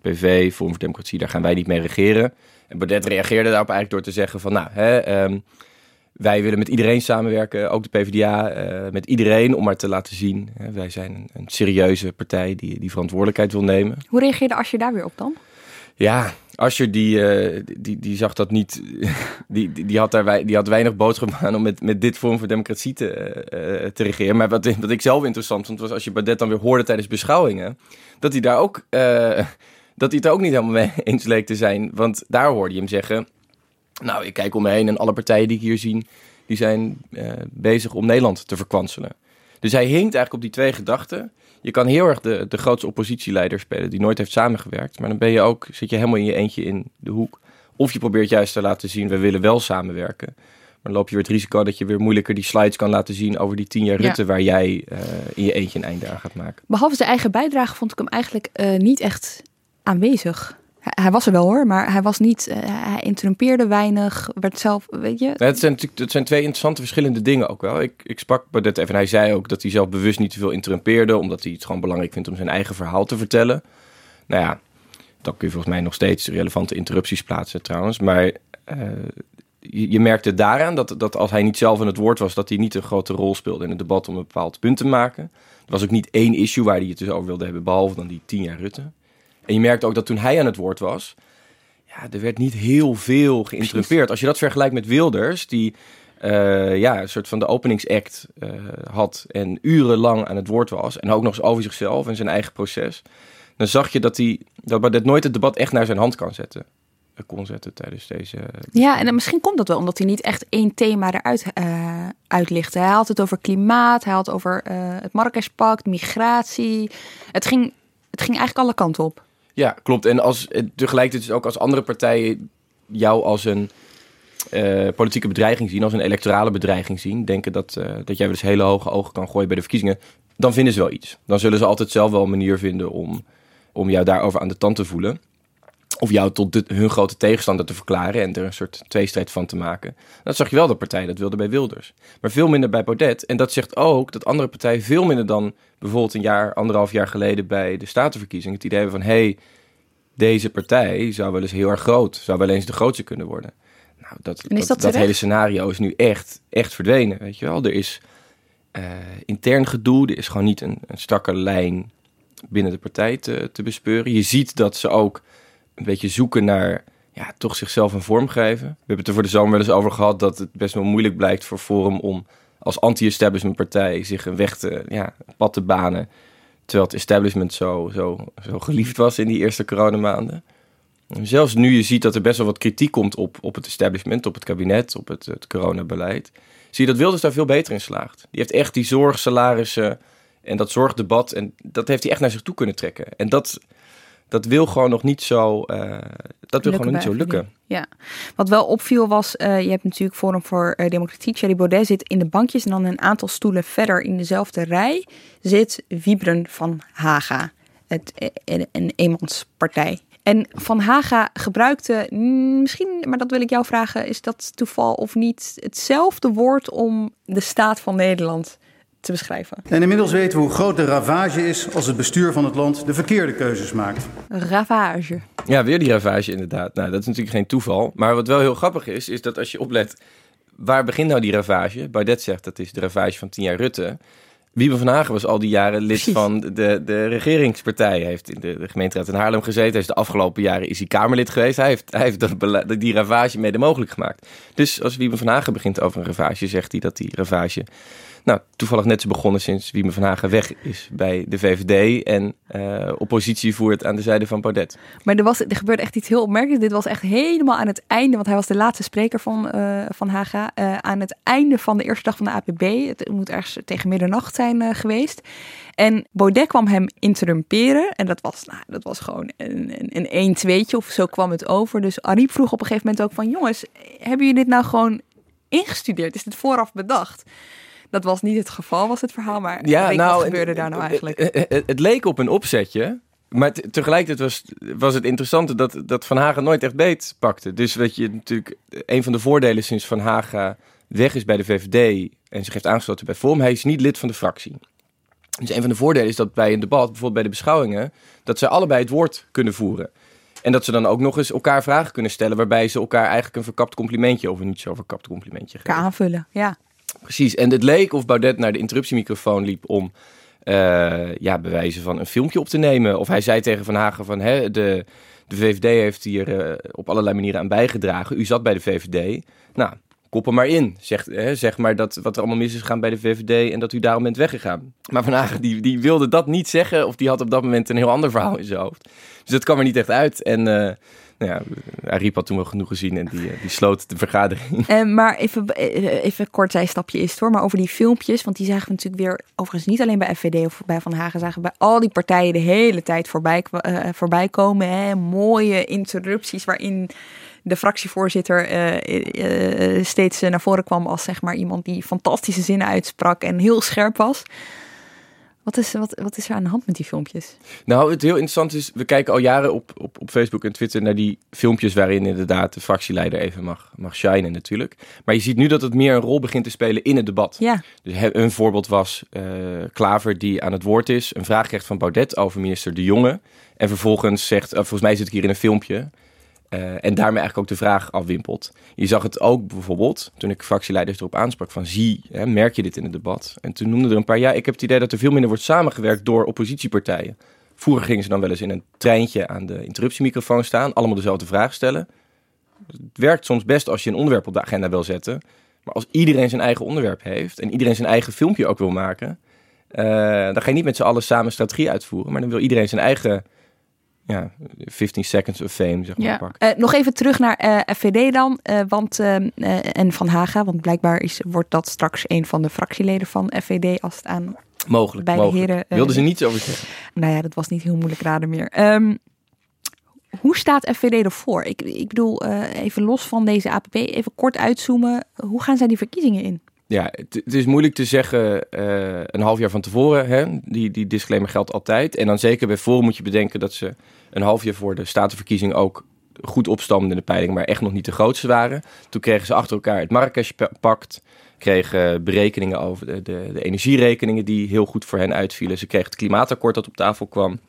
PV, Forum voor Democratie, daar gaan wij niet mee regeren. En Baudet reageerde daarop eigenlijk door te zeggen van, nou, hè, um, wij willen met iedereen samenwerken, ook de PvdA, uh, met iedereen, om maar te laten zien. Hè, wij zijn een, een, serieuze partij die, die verantwoordelijkheid wil nemen. Hoe reageerde Asje daar weer op dan? Ja, Asje die, uh, die, die zag dat niet. Die, die, had daar, die had weinig boodschap aan om met, met dit vorm voor democratie te, uh, te regeren. Maar wat, wat ik zelf interessant vond, was als je Badet dan weer hoorde tijdens beschouwingen. Dat hij daar ook. Dat hij het ook niet helemaal mee eens leek te zijn. Want daar hoorde je hem zeggen. Nou, ik kijk om me heen en alle partijen die ik hier zie. die zijn bezig om Nederland te verkwanselen. Dus hij hinkt eigenlijk op die twee gedachten je kan heel erg de, de grootste oppositieleider spelen die nooit heeft samengewerkt. Maar dan ben je ook, zit je helemaal in je eentje in de hoek. Of je probeert juist te laten zien, we willen wel samenwerken. Maar dan loop je weer het risico dat je weer moeilijker die slides kan laten zien over die tien jaar Rutte, waar jij uh, in je eentje een einde aan gaat maken. Behalve zijn eigen bijdrage vond ik hem eigenlijk uh, niet echt aanwezig hij was er wel hoor, maar hij was niet. Uh, hij interrumpeerde weinig, werd zelf, weet je. Het zijn het zijn twee interessante verschillende dingen ook wel. Ik, ik sprak Baudet even en hij zei ook dat hij zelf bewust niet te veel interrumpeerde, omdat hij het gewoon belangrijk vindt om zijn eigen verhaal te vertellen. Nou ja, dan kun je volgens mij nog steeds relevante interrupties plaatsen trouwens. Maar uh, je, je, merkte daaraan dat, dat als hij niet zelf aan het woord was, dat hij niet een grote rol speelde in het debat om een bepaald punt te maken. Er was ook niet één issue waar hij het dus over wilde hebben, behalve dan die tien jaar Rutte. En je merkte ook dat toen hij aan het woord was, ja, er werd niet heel veel geïnterrumpeerd. Als je dat vergelijkt met Wilders, die uh, ja, een soort van de openingsact uh, had en urenlang aan het woord was. En ook nog eens over zichzelf en zijn eigen proces. Dan zag je dat hij dat nooit het debat echt naar zijn hand kan zetten. Eh, kon zetten tijdens deze. Ja, en misschien komt dat wel omdat hij niet echt één thema eruit uh. Hij had het over klimaat, hij had over het Marrakespact, migratie. Het ging, het ging eigenlijk alle kanten op. Ja, klopt. En als, tegelijkertijd dus ook als andere partijen jou als een uh, politieke bedreiging zien, als een electorale bedreiging zien, denken dat, uh, dat jij eens hele hoge ogen kan gooien bij de verkiezingen, dan vinden ze wel iets. Dan zullen ze altijd zelf wel een manier vinden om, om jou daarover aan de tand te voelen. Of jou tot de, hun grote tegenstander te verklaren en er een soort tweestrijd van te maken. Dat zag je wel de partij, dat wilde bij Wilders. Maar veel minder bij Baudet. En dat zegt ook dat andere partijen veel minder dan bijvoorbeeld een jaar, anderhalf jaar geleden bij de statenverkiezingen. Het idee hebben van, hé, hey, deze partij zou wel eens heel erg groot, zou wel eens de grootste kunnen worden. Nou, dat, dat, dat, hele scenario is nu echt, echt verdwenen, weet je wel. Er is uh, intern gedoe, er is gewoon niet een, een strakke lijn binnen de partij te, te bespeuren. Je ziet dat ze ook een beetje zoeken naar ja, toch zichzelf een vorm geven. We hebben het er voor de zomer wel eens over gehad dat het best wel moeilijk blijkt voor Forum om als anti-establishment partij zich een weg te, ja, pad te banen. Terwijl het establishment zo, zo, zo geliefd was in die eerste coronamaanden. Zelfs nu je ziet dat er best wel wat kritiek komt op, op het establishment, op het kabinet, op het, het coronabeleid, zie je dat Wilders daar veel beter in slaagt. Die heeft echt die zorgsalarissen en dat zorgdebat, en dat heeft hij echt naar zich toe kunnen trekken. En dat, dat wil gewoon nog niet zo, uh, dat wil gewoon niet zo lukken. Ja, wat wel opviel was, uh, je hebt natuurlijk Forum voor uh, Democratie, Thierry Baudet zit in de bankjes en dan een aantal stoelen verder in dezelfde rij zit Wiebren van Haga, het, een eenmanspartij. En Van Haga gebruikte misschien, maar dat wil ik jou vragen, is dat toeval of niet hetzelfde woord om de staat van Nederland te beschrijven? En inmiddels weten we hoe groot de ravage is als het bestuur van het land de verkeerde keuzes maakt. Ravage. Ja, weer die ravage inderdaad. Nou, dat is natuurlijk geen toeval. Maar wat wel heel grappig is, is dat als je oplet, waar begint nou die ravage? Baudet zegt dat is de ravage van tien jaar Rutte. Wiebe van Hagen was al die jaren lid van de, de regeringspartij. Hij heeft in de, de, gemeenteraad in Haarlem gezeten. Hij is de afgelopen jaren is hij Kamerlid geweest. Hij heeft, hij heeft dat, die ravage mede mogelijk gemaakt. Dus als Wiebe van Hagen begint over een ravage, zegt hij dat die ravage nou, toevallig net zo begonnen sinds Wieme van Hagen weg is bij de VVD en uh, oppositie voert aan de zijde van Baudet. Maar er, was, er gebeurde echt iets heel opmerkelijks. Dit was echt helemaal aan het einde, want hij was de laatste spreker van, uh, van Haga. Uh, aan het einde van de eerste dag van de APB. Het moet ergens tegen middernacht zijn geweest. En Baudet kwam hem interrumperen. En dat was, nou, dat was gewoon een, een, een 1-2'tje of zo kwam het over. Dus Ariep vroeg op een gegeven moment ook van... jongens, hebben jullie dit nou gewoon ingestudeerd? Is dit vooraf bedacht? Dat was niet het geval, was het verhaal. Maar ja, nou, wat gebeurde daar nou eigenlijk? Het, het, leek op een opzetje. Maar tegelijkertijd was, was het interessante dat, dat Van Hagen nooit echt beet pakte. Dus wat je natuurlijk, een van de voordelen sinds Van Hagen weg is bij de VVD en zich heeft aangesloten bij Forum, hij is niet lid van de fractie. Dus een van de voordelen is dat bij een debat, bijvoorbeeld bij de beschouwingen, dat ze allebei het woord kunnen voeren. En dat ze dan ook nog eens elkaar vragen kunnen stellen, waarbij ze elkaar eigenlijk een verkapt complimentje of een niet zo verkapt complimentje geven. aanvullen, ja. Precies, en het leek of Baudet naar de interruptiemicrofoon liep om uh, ja, bewijzen van een filmpje op te nemen. Of hij zei tegen Van Hagen van de, de VVD heeft hier uh, op allerlei manieren aan bijgedragen. U zat bij de VVD. Nou, kop er maar in. Zeg, hè, zeg maar dat wat er allemaal mis is gegaan bij de VVD en dat u daarom bent weggegaan. Maar Van Hagen die, die wilde dat niet zeggen of die had op dat moment een heel ander verhaal in zijn hoofd. Dus dat kwam er niet echt uit. En uh, ja, Ariep had toen wel genoeg gezien en die, eh, die sloot de vergadering. Uh, maar even, eh, even kort zijstapje is hoor, maar over die filmpjes, want die zagen we natuurlijk weer, overigens niet alleen bij FVD of bij Van Hagen, zagen bij al die partijen de hele tijd voorbij, uh, voorbij komen. Hè? Mooie interrupties waarin de fractievoorzitter steeds naar voren kwam als zeg maar iemand die fantastische zinnen uitsprak en heel scherp was. Wat is, wat, wat is er aan de hand met die filmpjes? Nou, het heel interessant is, we kijken al jaren op, op, op Facebook en Twitter naar die filmpjes waarin inderdaad de fractieleider even mag, mag shinen natuurlijk. Maar je ziet nu dat het meer een rol begint te spelen in het debat. Ja. Dus een voorbeeld was uh, Klaver die aan het woord is, een vraag krijgt van Baudet over minister De Jonge. En vervolgens zegt, uh, volgens mij zit ik hier in een filmpje, uh, en daarmee eigenlijk ook de vraag afwimpelt. Je zag het ook bijvoorbeeld toen ik fractieleiders erop aansprak van zie, hè, merk je dit in het debat? En toen noemden er een paar, ja, ik heb het idee dat er veel minder wordt samengewerkt door oppositiepartijen. Vroeger gingen ze dan wel eens in een treintje aan de interruptiemicrofoon staan, allemaal dezelfde vraag stellen. Het werkt soms best als je een onderwerp op de agenda wil zetten. Maar als iedereen zijn eigen onderwerp heeft en iedereen zijn eigen filmpje ook wil maken, uh, dan ga je niet met z'n allen samen strategie uitvoeren, maar dan wil iedereen zijn eigen ja, 15 seconds of fame, zeg maar. Ja. Uh, nog even terug naar uh, eh, FVD dan. Uh, want, en Van Haga, want blijkbaar is, wordt dat straks een van de fractieleden van FVD als het aan mogelijk, beide mogelijk. heren... Wilden ze niets over zeggen? Nou ja, dat was niet heel moeilijk raden meer. Um, hoe staat FVD ervoor? Ik, ik bedoel, even los van deze APP, even kort uitzoomen. Hoe gaan zij die verkiezingen in? Ja, het, is moeilijk te zeggen uh, een half jaar van tevoren. Hè? Die, die disclaimer geldt altijd. En dan zeker bij Forum moet je bedenken dat ze een half jaar voor de statenverkiezing ook goed opstamden in de peiling, maar echt nog niet de grootste waren. Toen kregen ze achter elkaar het Marrakesh-pact, kregen berekeningen over de, de, de, energierekeningen die heel goed voor hen uitvielen. Ze kregen het klimaatakkoord dat op tafel kwam.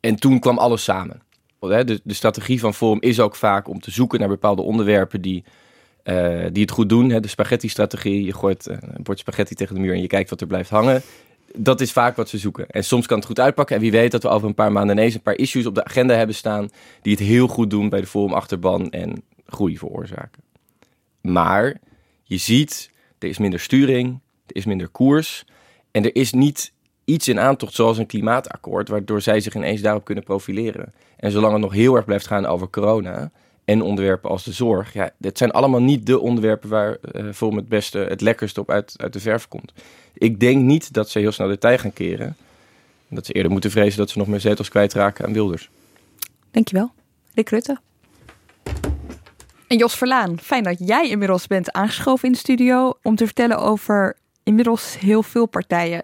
En toen kwam alles samen. De, de strategie van Forum is ook vaak om te zoeken naar bepaalde onderwerpen die uh, die het goed doen. Hè? De spaghetti-strategie. Je gooit uh, een bord spaghetti tegen de muur en je kijkt wat er blijft hangen. Dat is vaak wat ze zoeken. En soms kan het goed uitpakken. En wie weet dat we over een paar maanden ineens een paar issues op de agenda hebben staan. die het heel goed doen bij de Forum achterban en groei veroorzaken. Maar je ziet, er is minder sturing, er is minder koers. En er is niet iets in aantocht zoals een klimaatakkoord, waardoor zij zich ineens daarop kunnen profileren. En zolang het nog heel erg blijft gaan over corona en onderwerpen als de zorg, ja, dit zijn allemaal niet de onderwerpen waar uh, voor het beste, het lekkerste op uit, uit de verf komt. Ik denk niet dat ze heel snel de tij gaan keren. Dat ze eerder moeten vrezen dat ze nog meer zetels kwijtraken aan Wilders. Dankjewel. Rick Rutte. En Jos Verlaan, fijn dat jij inmiddels bent aangeschoven in de studio om te vertellen over inmiddels heel veel partijen.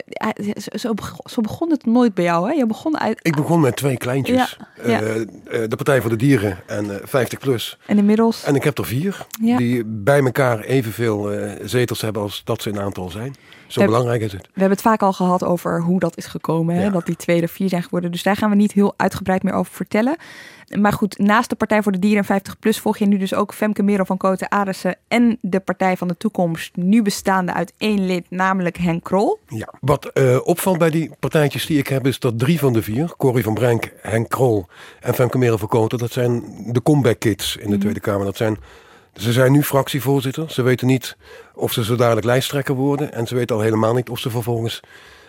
Zo, zo begon het nooit bij jou, hè? Je begon uit... Ik begon met twee kleintjes. Ja, uh, de Partij voor de Dieren en uh, 50 plus. En inmiddels? En ik heb er vier. Ja. Die bij elkaar evenveel uh, zetels hebben als dat ze in aantal zijn. Zo belangrijk is het. We hebben het vaak al gehad over hoe dat is gekomen. Hè? Dat die twee er vier zijn geworden. Dus daar gaan we niet heel uitgebreid meer over vertellen. Maar goed, naast de Partij voor de Dieren en 50 Plus volg je nu dus ook Femke Merel van Koten Arissen en de Partij van de Toekomst, nu bestaande uit één lid, namelijk Henk Krol. Ja, wat uh, opvalt bij die partijtjes die ik heb, is dat drie van de vier, Corrie van Brenk, Henk Krol en Femke Merel van Koten, dat zijn de comeback kids in de mm. Tweede Kamer. Dat zijn, ze zijn nu fractievoorzitter. Ze weten niet of ze zo dadelijk lijsttrekker worden en ze weten al helemaal niet of ze vervolgens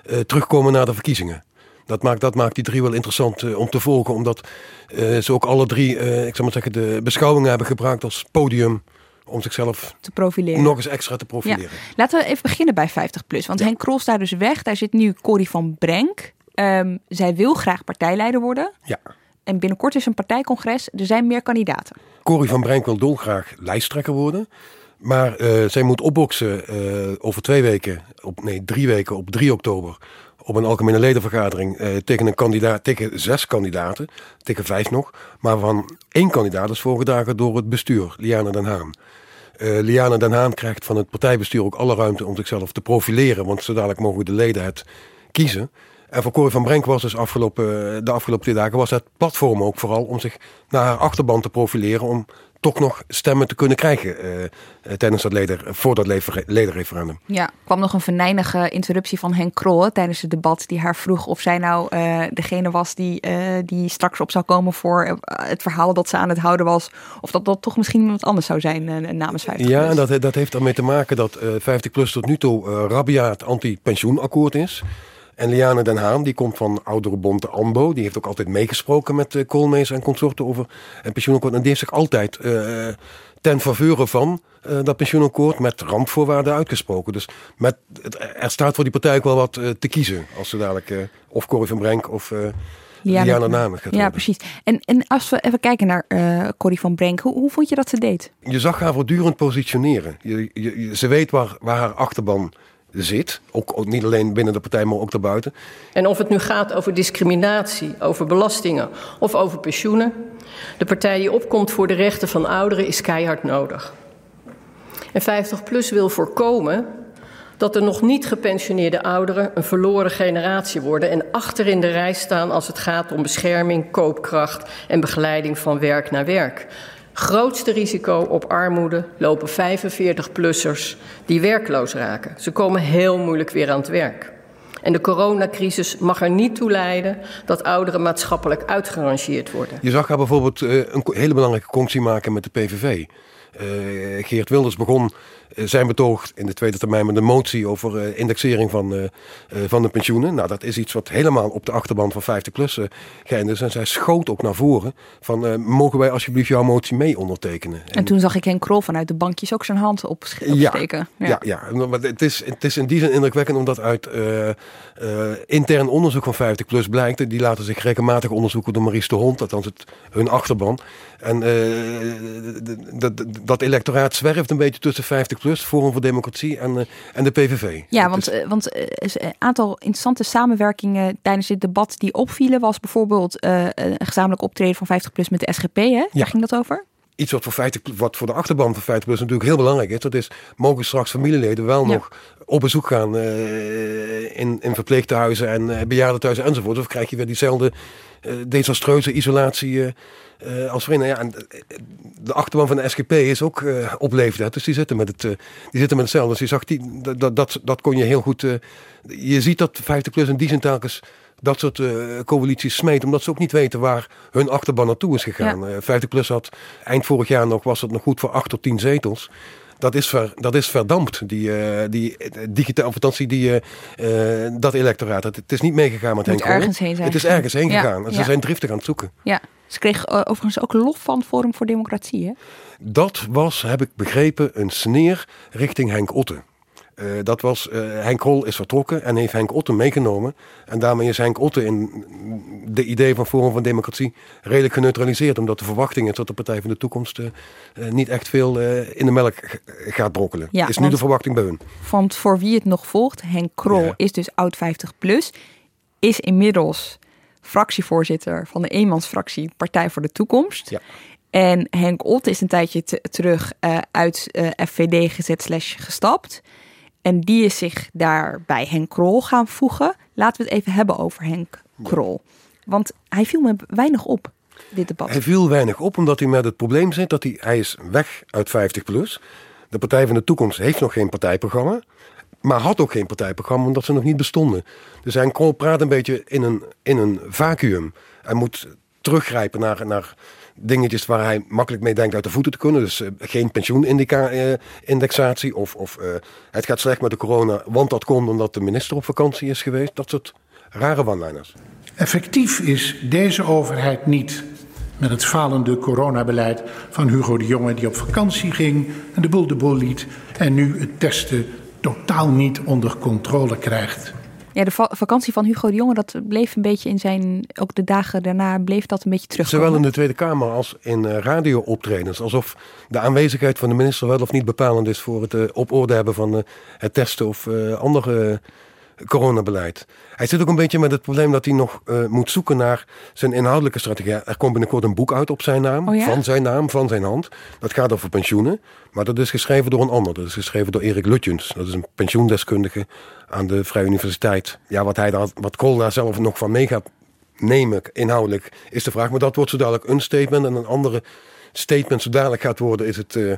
uh, terugkomen naar de verkiezingen. Dat maakt, dat maakt die drie wel interessant uh, om te volgen. Omdat uh, ze ook alle drie, ik zou maar zeggen, de beschouwingen hebben gebruikt als podium om zichzelf te profileren. nog eens extra te profileren. Ja. Laten we even beginnen bij 50 plus. Want ja. Henk Krol staat dus weg. Daar zit nu Corrie van Brenk. Um, zij wil graag partijleider worden. Ja. En binnenkort is een partijcongres. Er zijn meer kandidaten. Corrie van Brenk wil dolgraag lijsttrekker worden. Maar uh, zij moet opboksen uh, over twee weken, op, nee drie weken, op 3 oktober op een algemene ledenvergadering eh, tegen een kandidaat, tegen zes kandidaten, tegen vijf nog, maar van één kandidaat is voorgedragen door het bestuur, Liana Den Haan. Liana Den Haan krijgt van het partijbestuur ook alle ruimte om zichzelf te profileren, want zo dadelijk mogen de leden het kiezen. En voor Corrie van Brenk was dus afgelopen, de afgelopen twee dagen was het platform ook vooral om zich naar haar achterban te profileren, om toch nog stemmen te kunnen krijgen uh, tijdens dat leder, voor dat ledenreferendum. Ja, kwam nog een venijnige interruptie van Henk Krol tijdens het debat die haar vroeg of zij nou uh, degene was die, uh, die straks op zou komen voor het verhaal dat ze aan het houden was. Of dat dat toch misschien iemand anders zou zijn namens 50 Ja, en dat, dat heeft ermee te maken dat 50 plus tot nu toe rabiaat anti-pensioenakkoord is. En Liane Den Haan, die komt van oudere bond de ANBO. Die heeft ook altijd meegesproken met uh, Koolmees en consorten over een pensioenakkoord. En die heeft zich altijd uh, ten faveur van uh, dat pensioenakkoord met randvoorwaarden uitgesproken. Dus met, er staat voor die partij ook wel wat te kiezen. Als ze dadelijk of Corrie van Brenk of... Liana Namen gaat Ja, precies. En, en als we even kijken naar uh, Corrie van Brenk, hoe, hoe vond je dat ze deed? Je zag haar voortdurend positioneren. Je, je, ze weet waar, waar haar achterban zit. Ook, ook, niet alleen binnen de partij, maar ook daarbuiten. En of het nu gaat over discriminatie, over belastingen of over pensioenen. De partij die opkomt voor de rechten van ouderen is keihard nodig. En 50PLUS wil voorkomen dat de nog niet gepensioneerde ouderen een verloren generatie worden en achter in de rij staan als het gaat om bescherming, koopkracht en begeleiding van werk naar werk. Grootste risico op armoede lopen 45-plussers die werkloos raken. Ze komen heel moeilijk weer aan het werk. En de coronacrisis mag er niet toe leiden dat ouderen maatschappelijk uitgerangeerd worden. Je zag haar bijvoorbeeld uh, een hele belangrijke conctie maken met de PVV. Uh, Geert Wilders begon zijn betoog in de tweede termijn met een motie over uh, indexering van, van de pensioenen. Nou, dat is iets wat helemaal op de achterban van 50 plus geëindigd is. En zij schoot ook naar voren van mogen wij alsjeblieft jouw motie mee ondertekenen. En, en toen zag ik Henk Krol vanuit de bankjes ook zijn hand opsteken. Ja, ja, ja. ja. Maar het, is, het is in die zin indrukwekkend omdat uit intern onderzoek van 50 plus blijkt. Die laten zich regelmatig onderzoeken door Maurice de Hond, althans het, hun achterban. En dat, dat electoraat zwerft een beetje tussen 50 plus, Forum voor Democratie en, uh, en de PVV. Ja, want, uh, want uh, een aantal interessante samenwerkingen tijdens dit debat die opvielen was bijvoorbeeld een gezamenlijk optreden van 50 plus met de SGP. Hè? Waar ja. ging dat over? Iets wat voor, 50, wat voor de achterban van 50 plus natuurlijk heel belangrijk is. Dat is, mogen straks familieleden wel ja. nog op bezoek gaan in, in verpleeghuizen en bejaardentehuizen enzovoort. Of krijg je weer diezelfde desastreuze isolatie uh, als vrienden. Ja, en de achterban van de SGP is ook uh, op leeftijd. Dus die zitten met, het, uh, die zitten met hetzelfde. Dus je zag die, dat, dat, dat kon je heel goed. je ziet dat 50 plus in die zin telkens dat soort coalities smeet. Omdat ze ook niet weten waar hun achterban naartoe is gegaan. Ja. 50 plus had eind vorig jaar nog, was het nog goed voor 8 tot 10 zetels. dat is, ver, dat is verdampt. Die, uh, die digitale, althans die, uh, dat electoraat. Het, het, is niet meegegaan met Henk ergens heen zijn Het is ergens heen gegaan. En ze zijn driftig aan het zoeken. Ja, ze kreeg overigens ook lof van Forum voor Democratie, hè? Dat was, heb ik begrepen, een sneer richting Henk Otten. Uh, dat was, uh, Henk Krol is vertrokken en heeft Henk Otten meegenomen. En daarmee is Henk Otten in de idee van Forum van Democratie redelijk geneutraliseerd. Omdat de verwachting is dat de Partij van de Toekomst uh, niet echt veel in de melk gaat brokkelen. Ja, is nu de verwachting bij hun. Want voor wie het nog volgt, Henk Krol ja. is dus oud 50 plus. Is inmiddels fractievoorzitter van de eenmansfractie Partij voor de Toekomst. Ja. En Henk Ott is een tijdje terug uit FVD gezet slash gestapt. En die is zich daar bij Henk Krol gaan voegen. Laten we het even hebben over Henk Krol. Want hij viel me weinig op, dit debat. Hij viel weinig op omdat hij met het probleem zit dat hij, hij is weg uit 50 plus. De Partij van de Toekomst heeft nog geen partijprogramma. Maar had ook geen partijprogramma omdat ze nog niet bestonden. Dus Henk Krol praat een beetje in een, in een vacuüm. Hij moet teruggrijpen naar, naar dingetjes waar hij makkelijk mee denkt uit de voeten te kunnen. Dus uh, geen pensioenindexatie of, of uh, het gaat slecht met de corona, want dat komt omdat de minister op vakantie is geweest. Dat soort rare one-liners. Effectief is deze overheid niet met het falende coronabeleid van Hugo de Jonge die op vakantie ging en de boel de liet en nu het testen totaal niet onder controle krijgt. Ja, de vakantie van Hugo de Jonge, dat bleef een beetje in zijn... Ook de dagen daarna bleef dat een beetje terug. Zowel in de Tweede Kamer als in uh, radiooptredens. Alsof de aanwezigheid van de minister wel of niet bepalend is... voor het uh, op orde hebben van uh, het testen of andere coronabeleid. Hij zit ook een beetje met het probleem dat hij nog uh, moet zoeken naar zijn inhoudelijke strategie. Er komt binnenkort een boek uit op zijn naam, oh ja? van zijn naam, van zijn hand. Dat gaat over pensioenen, maar dat is geschreven door een ander. Dat is geschreven door Erik Lutjens. Dat is een pensioendeskundige aan de Vrije Universiteit. Ja, wat, hij daar, wat Kool daar zelf nog van mee gaat nemen, inhoudelijk, is de vraag. Maar dat wordt zo dadelijk een statement en een andere statement zo dadelijk gaat worden, is het uh, uh,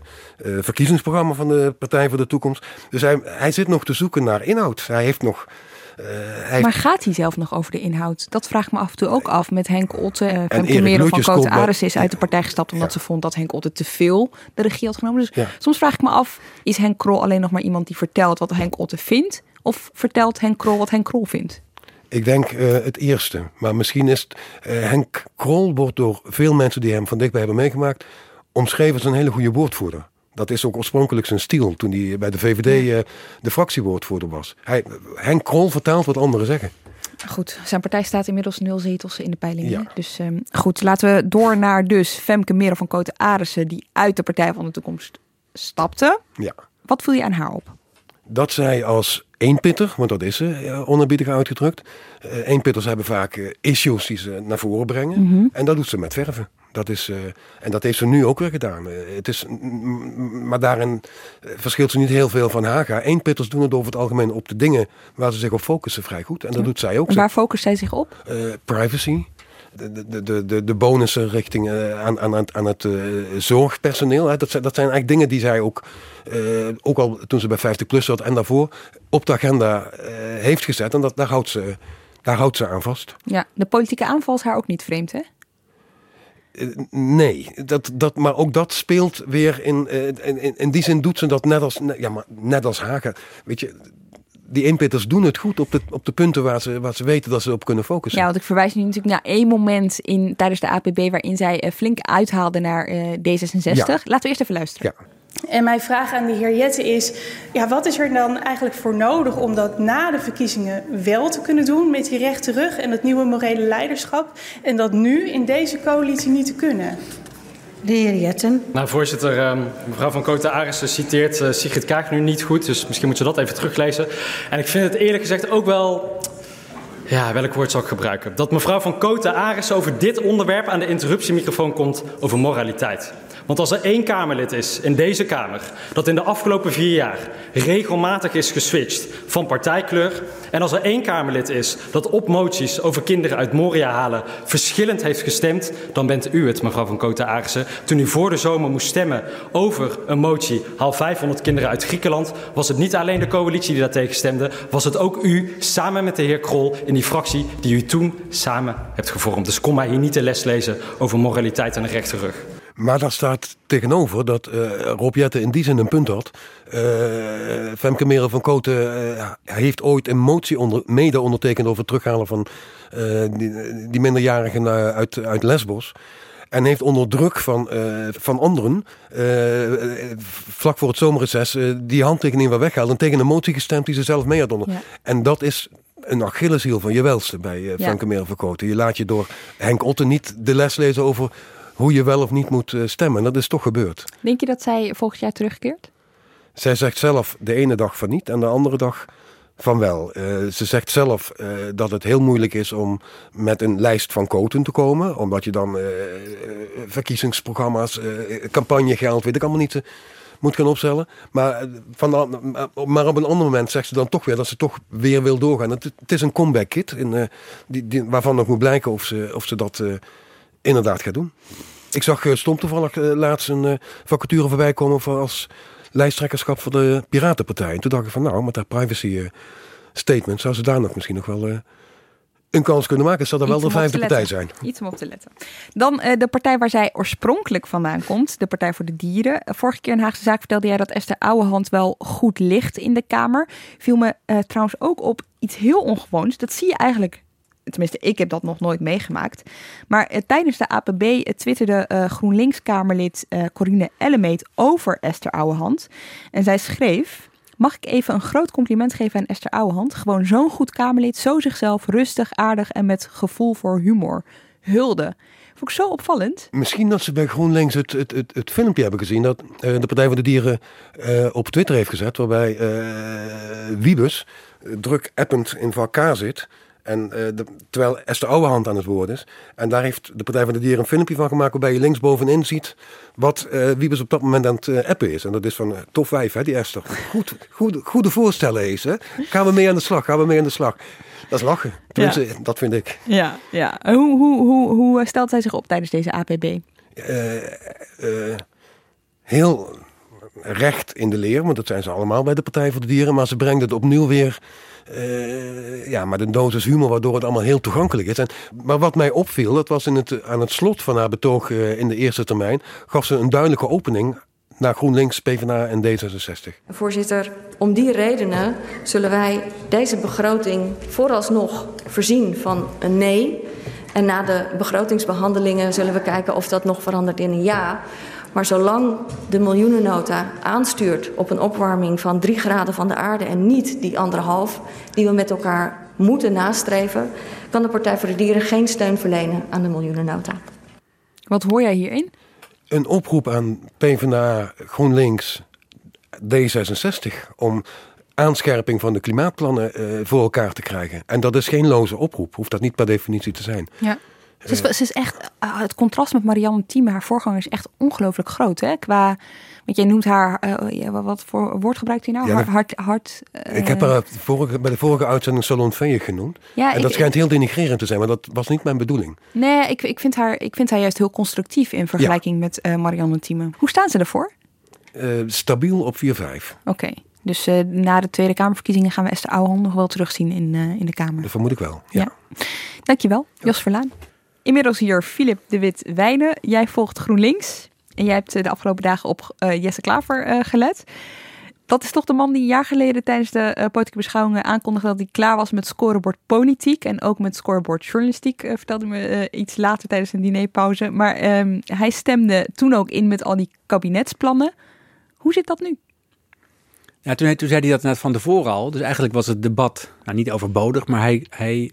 verkiezingsprogramma van de Partij voor de Toekomst. Dus hij, hij zit nog te zoeken naar inhoud. Hij heeft nog. Uh, hij maar gaat hij zelf nog over de inhoud? Dat vraagt me af en toe ook af met Henk Otte. Uh, Femke Merel van Cote Ares is uit de partij gestapt omdat ja. ze vond dat Henk Otte te veel de regie had genomen. Dus ja. soms vraag ik me af, is Henk Krol alleen nog maar iemand die vertelt wat Henk Otte vindt? Of vertelt Henk Krol wat Henk Krol vindt? Ik denk uh, het eerste. Maar misschien is het, uh, Henk Krol wordt door veel mensen die hem van dichtbij hebben meegemaakt omschreven als een hele goede woordvoerder. Dat is ook oorspronkelijk zijn stijl toen hij bij de VVD uh, de fractiewoordvoerder was. Hij, Henk Krol vertaalt wat anderen zeggen. Goed, zijn partij staat inmiddels nul zetels in de peilingen. Ja. Dus um, goed, laten we door naar dus Femke Merel van Koten Arissen... die uit de Partij van de Toekomst stapte. Ja. Wat viel je aan haar op? Dat zij als eenpitter, want dat is ze, onerbiedig uitgedrukt. Uh, eenpitters hebben vaak uh, issues die ze naar voren brengen. Mhm. Mm -hmm. En dat doet ze met verven. Dat is, uh, en dat heeft ze nu ook weer gedaan. het is, maar daarin verschilt ze niet heel veel van Haga. Eenpitters doen het over het algemeen op de dingen waar ze zich op focussen vrij goed. En dat ja. doet zij ook. En waar focust zij zich op? privacy. De, de, de, de, de bonussen richting uh, aan, aan, aan het uh, zorgpersoneel. Hè. Dat, zijn, dat zijn eigenlijk dingen die zij ook, uh, ook al toen ze bij 50 plus zat en daarvoor, op de agenda heeft gezet. En dat, daar, houdt ze, daar houdt ze aan vast. Ja, de politieke aanval is haar ook niet vreemd, hè? Nee, dat, dat, maar ook dat speelt weer in, in. In die zin doet ze dat net als, ja, maar net als Hagen. Weet je, die inpitters doen het goed op de, op de punten waar ze, waar ze weten dat ze op kunnen focussen. Ja, want ik verwijs nu natuurlijk naar één moment in, tijdens de APB waarin zij uh, flink uithaalde naar uh, D66. Ja. Laten we eerst even luisteren. Ja. En mijn vraag aan de heer Jette is: ja, wat is er dan eigenlijk voor nodig om dat na de verkiezingen wel te kunnen doen met die rechte rug en dat nieuwe morele leiderschap en dat nu in deze coalitie niet te kunnen? De heer Jetten. Nou, voorzitter, uh, mevrouw van Koten Arissen citeert uh, Sigrid Kaag nu niet goed, dus misschien moet ze dat even teruglezen. En ik vind het eerlijk gezegd ook wel. Ja, welk woord zal ik gebruiken? Dat mevrouw van Koten Arissen over dit onderwerp aan de interruptiemicrofoon komt over moraliteit. Want als er één Kamerlid is in deze Kamer dat in de afgelopen vier jaar regelmatig is geswitcht van partijkleur. En als er één Kamerlid is dat op moties over kinderen uit Moria halen verschillend heeft gestemd, dan bent u het, mevrouw van Kota Arissen. Toen u voor de zomer moest stemmen over een motie haal 500 kinderen uit Griekenland, was het niet alleen de coalitie die daartegen stemde, was het ook u samen met de heer Krol in die fractie die u toen samen hebt gevormd. Dus kom mij hier niet de les lezen over moraliteit en een rechte rug. Maar daar staat tegenover dat uh, Rob Jetten in die zin een punt had. Uh, Femke Merel van Koten uh, heeft ooit een motie onder, mede ondertekend over het terughalen van die, die, minderjarigen uit, uit Lesbos. En heeft onder druk van, van anderen, vlak voor het zomerreces, die handtekening weer weggehaald. En tegen een motie gestemd die ze zelf mee had onder. En dat is een Achilleshiel van je welste bij uh, Femke Merel van Koten. Je laat je door Henk Otten niet de les lezen over hoe je wel of niet moet eh, stemmen. Dat is toch gebeurd. Denk je dat zij volgend jaar terugkeert? Zij zegt zelf de ene dag van niet en de andere dag van wel. Uh, ze zegt zelf uh, dat het heel moeilijk is om met een lijst van koten te komen. Omdat je dan uh, verkiezingsprogramma's, campagnegeld, weet ik allemaal niet, moet gaan opstellen. Maar, van, maar op een ander moment zegt ze dan toch weer dat ze toch weer wil doorgaan. Het, het is een comeback kit in, die, die, waarvan nog moet blijken of ze, of ze dat inderdaad gaat doen. Ik zag uh, stom toevallig uh, laatst een uh, vacature voorbij komen voor als lijsttrekkerschap voor de Piratenpartij. En toen dacht ik van nou, met haar privacy statement zou ze daar nog misschien nog wel een kans kunnen maken. Zou dat wel de vijfde partij zijn. Iets om op te letten. Dan de partij waar zij oorspronkelijk vandaan komt, de Partij voor de Dieren. Vorige keer in Haagse Zaak vertelde jij dat Esther Ouwehand wel goed ligt in de Kamer. Viel me trouwens ook op iets heel ongewoons. Dat zie je eigenlijk tenminste, ik heb dat nog nooit meegemaakt. Maar eh, tijdens de APB eh, twitterde uh, GroenLinks-Kamerlid Corine Ellemeet over Esther Ouwehand. En zij schreef... Mag ik even een groot compliment geven aan Esther Ouwehand? Gewoon zo'n goed Kamerlid, zo zichzelf, rustig, aardig en met gevoel voor humor. Hulde. Vond ik zo opvallend. Misschien dat ze bij GroenLinks het, het, het, filmpje hebben gezien dat de Partij voor de Dieren op Twitter heeft gezet. Waarbij Wiebes druk append in elkaar zit. En de, terwijl Esther Ouwehand aan het woord is. En daar heeft de Partij van de Dieren een filmpje van gemaakt... waarbij je linksbovenin ziet wat uh, Wiebes op dat moment aan het uh, appen is. En dat is van tof wijf, hè, die Esther. Goed, goed, goede voorstellen is, hè. Gaan we mee aan de slag, gaan we mee aan de slag. Dat is lachen. Ja. Dat vind ik. Ja, ja. Hoe, hoe, hoe, hoe stelt zij zich op tijdens deze APB? heel recht in de leer, want dat zijn ze allemaal bij de Partij voor de Dieren. Maar ze brengt het opnieuw weer uh, ja, maar een dosis humor waardoor het allemaal heel toegankelijk is. En, maar wat mij opviel, dat was in het, aan het slot van haar betoog uh, in de eerste termijn, gaf ze een duidelijke opening naar GroenLinks, PvdA en D66. Voorzitter, om die redenen zullen wij deze begroting vooralsnog voorzien van een nee. En na de begrotingsbehandelingen zullen we kijken of dat nog verandert in een ja. Maar zolang de miljoenennota aanstuurt op een opwarming van 3 graden van de aarde en niet die anderhalf die we met elkaar moeten nastreven, kan de Partij voor de Dieren geen steun verlenen aan de miljoenennota. Wat hoor jij hierin? Een oproep aan PvdA, GroenLinks, D66 om aanscherping van de klimaatplannen uh, voor elkaar te krijgen. En dat is geen loze oproep, hoeft dat niet per definitie te zijn. Ja. Ze is, ze is echt, ah, het contrast met Marianne Thieme, haar voorganger, is echt ongelooflijk groot. Hè? Qua, want jij noemt haar, uh, wat voor woord gebruikt hij nou? Ja, hart, hart, uh, ik heb haar vorige, bij de vorige uitzending Salon Veille genoemd. Ja, en dat schijnt heel denigrerend te zijn, maar dat was niet mijn bedoeling. Nee, ik, ik, vind, haar, ik vind haar juist heel constructief in vergelijking met Marianne Thieme. Hoe staan ze ervoor? stabiel op 4-5. Oké. Dus na de Tweede Kamerverkiezingen gaan we Esther Ouwehand nog wel terugzien in, in de Kamer. Dat vermoed ik wel, ja. ja. Dankjewel, Jos Verlaan. Inmiddels hier Filip de Wit Wijnen. Jij volgt GroenLinks. En jij hebt eh, de afgelopen dagen op uh, Jesse Klaver uh, gelet. Dat is toch de man die een jaar geleden tijdens de politieke beschouwingen aankondigde dat hij klaar was met scorebord politiek en ook met scorebord journalistiek. vertelde me iets later tijdens een dinerpauze. Maar um, hij stemde toen ook in met al die kabinetsplannen. Hoe zit dat nu? Ja, toen, toen zei hij dat net van tevoren al. Dus eigenlijk was het debat nou, niet overbodig, maar hij, hij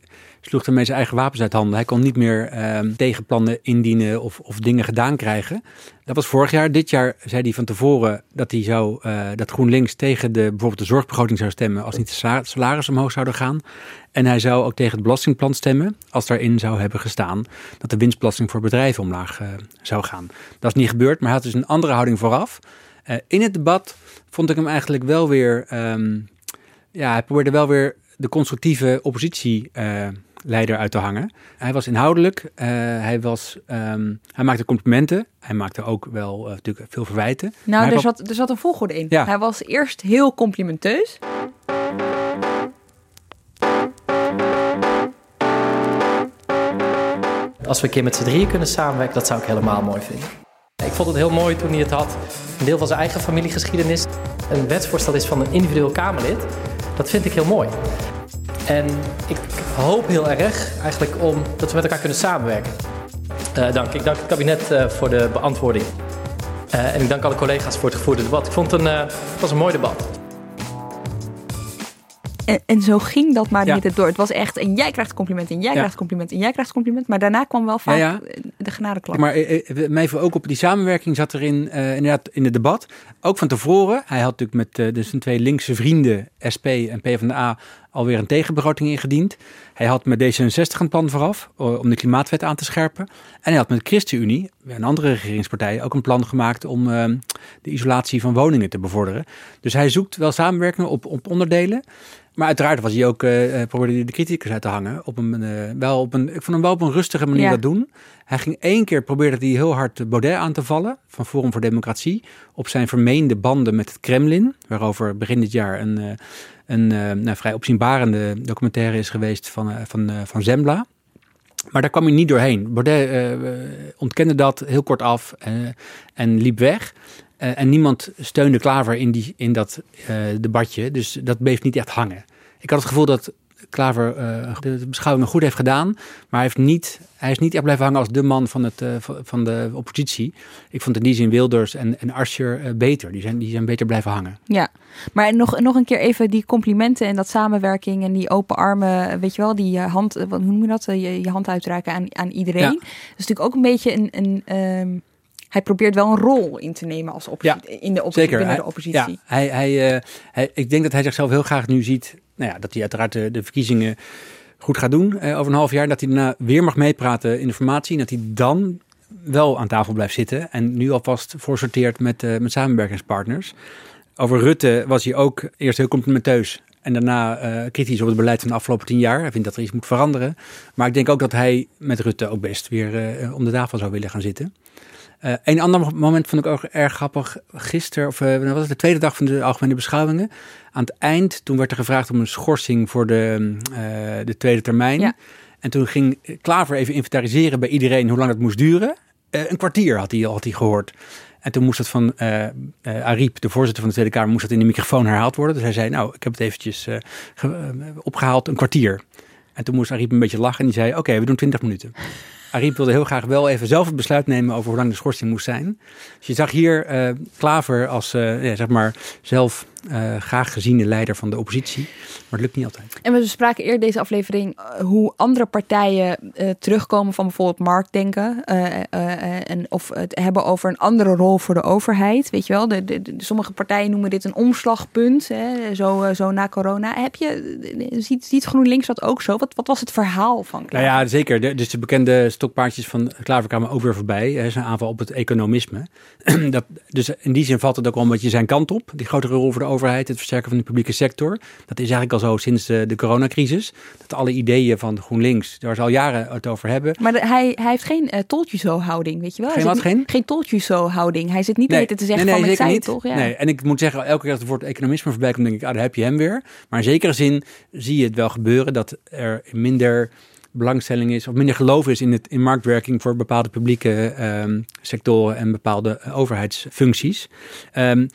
sloeg ermee zijn eigen wapens uit handen. Hij kon niet meer uh, tegenplannen indienen of, of dingen gedaan krijgen. Dat was vorig jaar. Dit jaar zei hij van tevoren dat hij zou, uh, dat GroenLinks tegen de, bijvoorbeeld de zorgbegroting zou stemmen als niet de salaris omhoog zouden gaan. En hij zou ook tegen het belastingplan stemmen als daarin zou hebben gestaan dat de winstbelasting voor bedrijven omlaag uh, zou gaan. Dat is niet gebeurd, maar hij had dus een andere houding vooraf. Uh, in het debat vond ik hem eigenlijk wel weer, um, ja, hij probeerde wel weer de constructieve oppositie leider uit te hangen. Hij was inhoudelijk, uh, hij, was, um, hij maakte complimenten. Hij maakte ook wel uh, natuurlijk veel verwijten. Nou, er zat, er zat een volgorde in. Ja. Hij was eerst heel complimenteus. Als we een keer met z'n drieën kunnen samenwerken, dat zou ik helemaal mooi vinden. Ik vond het heel mooi toen hij het had. Een deel van zijn eigen familiegeschiedenis. Een wetsvoorstel is van een individueel Kamerlid. Dat vind ik heel mooi. En ik hoop heel erg eigenlijk om dat we met elkaar kunnen samenwerken. Uh, dank. Ik dank het kabinet uh, voor de beantwoording. Uh, en ik dank alle collega's voor het gevoerde debat. Ik vond het een, het was een mooi debat. En, en, zo ging dat maar niet door. Het was echt, en jij krijgt compliment, en jij krijgt compliment, en jij krijgt compliment. Maar daarna kwam wel vaak ja, de genadeklap. Maar mij ook op die samenwerking zat erin, uh, inderdaad in het debat. Ook van tevoren. Hij had natuurlijk met uh, dus zijn twee linkse vrienden, SP en PvdA, alweer een tegenbegroting ingediend. Hij had met D66 een plan vooraf om de klimaatwet aan te scherpen. En hij had met de ChristenUnie, een andere regeringspartij, ook een plan gemaakt om de isolatie van woningen te bevorderen. Dus hij zoekt wel samenwerkingen op, op onderdelen. Maar uiteraard was hij ook, uh, probeerde hij de criticus uit te hangen. Op een, uh, wel op een, ik vond hem wel op een rustige manier ja. dat doen. Hij ging één keer, probeerde hij heel hard Baudet aan te vallen. Van Forum voor Democratie. Op zijn vermeende banden met het Kremlin. Waarover begin dit jaar een, uh, een nou, vrij opzienbarende documentaire is geweest van, van, van Zembla. Maar daar kwam hij niet doorheen. Baudet ontkende dat heel kort af en liep weg. En niemand steunde Klaver in, die, in dat debatje. Dus dat bleef niet echt hangen. Ik had het gevoel dat Klaver uh, de beschouwingen goed heeft gedaan. Maar hij, heeft niet, hij is niet echt blijven hangen als de man van, het, van de oppositie. Ik vond in die zin Wilders en, en Asscher beter. Die zijn, die zijn beter blijven hangen. Ja, maar nog, nog een keer even die complimenten en dat samenwerking en die open armen. Weet je wel, die hand, hoe noem je dat? Je, je hand uitreiken aan, aan iedereen. Ja. Dat is natuurlijk ook een beetje een... een um, hij probeert wel een rol in te nemen als oppositie, ja, in de oppositie, zeker. binnen de oppositie. Hij, ja, hij, hij, uh, hij, ik denk dat hij zichzelf heel graag nu ziet, nou ja, dat hij uiteraard de, verkiezingen goed gaat doen uh, over een half jaar. Dat hij daarna weer mag meepraten in de formatie. En dat hij dan wel aan tafel blijft zitten. En nu alvast voorsorteert met, uh, met samenwerkingspartners. Over Rutte was hij ook eerst heel complimenteus. En daarna uh, kritisch op het beleid van de afgelopen tien jaar. Hij vindt dat er iets moet veranderen. Maar ik denk ook dat hij met Rutte ook best weer om de tafel zou willen gaan zitten. Uh, een ander moment vond ik ook erg grappig. Gisteren, of uh, was het de tweede dag van de algemene beschouwingen. Aan het eind, toen werd er gevraagd om een schorsing voor de, uh, de tweede termijn. Ja. En toen ging Klaver even inventariseren bij iedereen hoe lang het moest duren. een kwartier had hij, had hij gehoord. En toen moest het van Ariep, de voorzitter van de Tweede Kamer, moest dat in de microfoon herhaald worden. Dus hij zei, nou, ik heb het eventjes opgehaald, een kwartier. En toen moest Ariep een beetje lachen en die zei, oké, we doen 20 minuten. Ariep wilde heel graag wel even zelf het besluit nemen over hoe lang de schorsing moest zijn. Dus je zag hier uh, Klaver als uh, ja, zeg maar zelf uh, graag geziene leider van de oppositie. Maar het lukt niet altijd. En we spraken eerder deze aflevering hoe andere partijen terugkomen van bijvoorbeeld marktdenken. en of het hebben over een andere rol voor de overheid. Weet je wel, de, de, de sommige partijen noemen dit een omslagpunt. Hè, zo, zo na corona. Heb je, ziet, ziet GroenLinks dat ook zo? Wat, wat was het verhaal van Klaver? Nou ja, zeker. De, dus de bekende stokpaardjes van Klaver kwamen ook weer voorbij. Hè, zijn aanval op het economisme. dat, dus in die zin valt het ook wel beetje zijn kant op. Die grotere rol voor de overheid, het versterken van de publieke sector. Dat is eigenlijk al zo sinds de, de coronacrisis. Dat alle ideeën van GroenLinks, daar al jaren het over hebben. Maar de, hij, hij heeft geen uh, toltje-zo-houding, weet je wel? Geen wat, geen? Geen toltje-zo-houding. Hij zit niet nee, te zeggen nee, nee, van, ik zei toch? Ja. Nee, en ik moet zeggen, elke keer dat het woord economisme voorbij komt, denk ik, ah, daar heb je hem weer. Maar in zekere zin zie je het wel gebeuren dat er minder belangstelling is of minder geloof is in, het, in marktwerking voor bepaalde publieke um, sectoren en bepaalde overheidsfuncties. Um,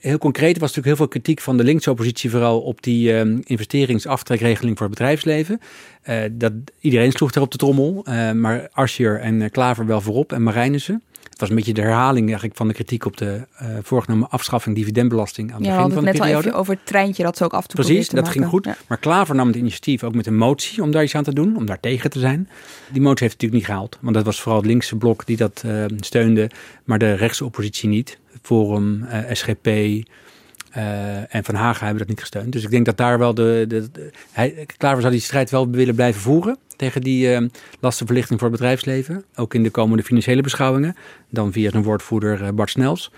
heel concreet was natuurlijk heel veel kritiek van de linkse oppositie, vooral op die um, investeringsaftrekregeling voor het bedrijfsleven. Uh, dat, iedereen sloeg daar op de trommel, uh, maar Asscher en Klaver wel voorop en Marijnissen. Het was een beetje de herhaling eigenlijk van de kritiek op de uh, voorgenomen afschaffing dividendbelasting aan het ja, begin van de periode. Ja, net al even over het treintje dat ze ook af en toe Precies, dat maken. ging goed. Ja. Maar Klaver nam het initiatief ook met een motie om daar iets aan te doen, om daar tegen te zijn. Die motie heeft het natuurlijk niet gehaald, want dat was vooral het linkse blok die dat uh, steunde, maar de rechtse oppositie niet. Forum, uh, SGP, uh, en Van Hagen hebben dat niet gesteund. Dus ik denk dat daar wel de. de, de zou die strijd wel willen blijven voeren. Tegen die uh, lastenverlichting voor het bedrijfsleven. Ook in de komende financiële beschouwingen. Dan via zijn woordvoerder uh, Bart Snels.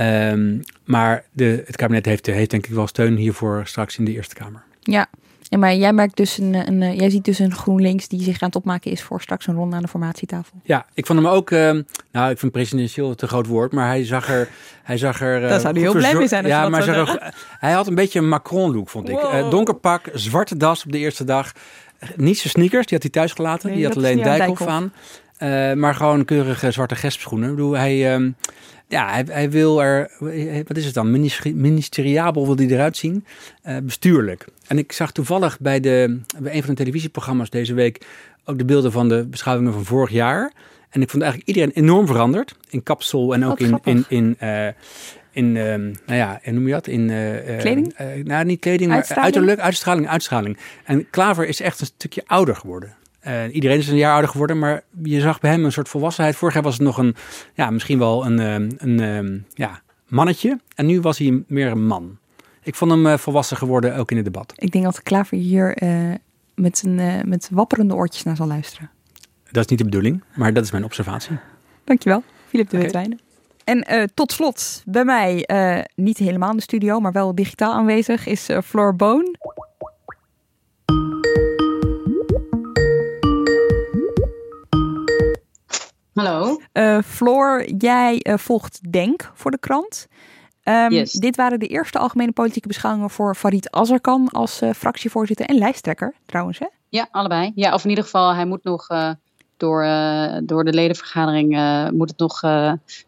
Um, maar de, het kabinet heeft, heeft denk ik wel steun hiervoor straks in de Eerste Kamer. Ja, ja, maar jij merkt dus een, een, jij ziet dus een GroenLinks die zich aan het opmaken is voor straks een ronde aan de formatietafel. Ja, ik vond hem ook, uh, nou, ik vind presidentieel te groot woord, maar hij zag er, hij zag er. Uh, Daar zou hij heel blij mee zijn. ja, maar zag er, hij had een beetje een Macron-look, vond ik. Wow. Uh, donker pak, zwarte das op de eerste dag. Niet zijn sneakers, die had hij thuis gelaten. Nee, die had alleen Dijkhoff aan. Uh, maar gewoon keurige zwarte gespschoenen. Ik bedoel, hij, uh, ja, hij, hij, wil er, wat is het dan, ministeriabel wil hij eruit zien, uh, bestuurlijk. En ik zag toevallig bij, de, bij een van de televisieprogramma's deze week ook de beelden van de beschouwingen van vorig jaar. En ik vond eigenlijk iedereen enorm veranderd. In kapsel en ook in, in, in, uh, in uh, nou ja, en noem je dat? In, uh, kleding? nou, niet kleding, maar uiterlijk, uitstraling, uitstraling. En Klaver is echt een stukje ouder geworden. Uh, iedereen is een jaar ouder geworden, maar je zag bij hem een soort volwassenheid. Vorig jaar was het nog een, ja, misschien wel een, een, een, een ja, mannetje. En nu was hij meer een man. Ik vond hem volwassen geworden, ook in het debat. Ik denk dat Klaver hier met, een, met wapperende oortjes naar zal luisteren. Dat is niet de bedoeling, maar dat is mijn observatie. Dankjewel, Filip de Witwijnen. En uh, tot slot, bij mij, uh, niet helemaal in de studio, maar wel digitaal aanwezig, is uh, Floor Boon. Hallo. Floor, jij volgt Denk voor de krant. Um, yes. Dit waren de eerste algemene politieke beschouwingen voor Farid Azarkan als fractievoorzitter en lijsttrekker, trouwens. Hè? Ja, allebei. Ja, of in ieder geval, hij moet nog door, uh, door de ledenvergadering moet het nog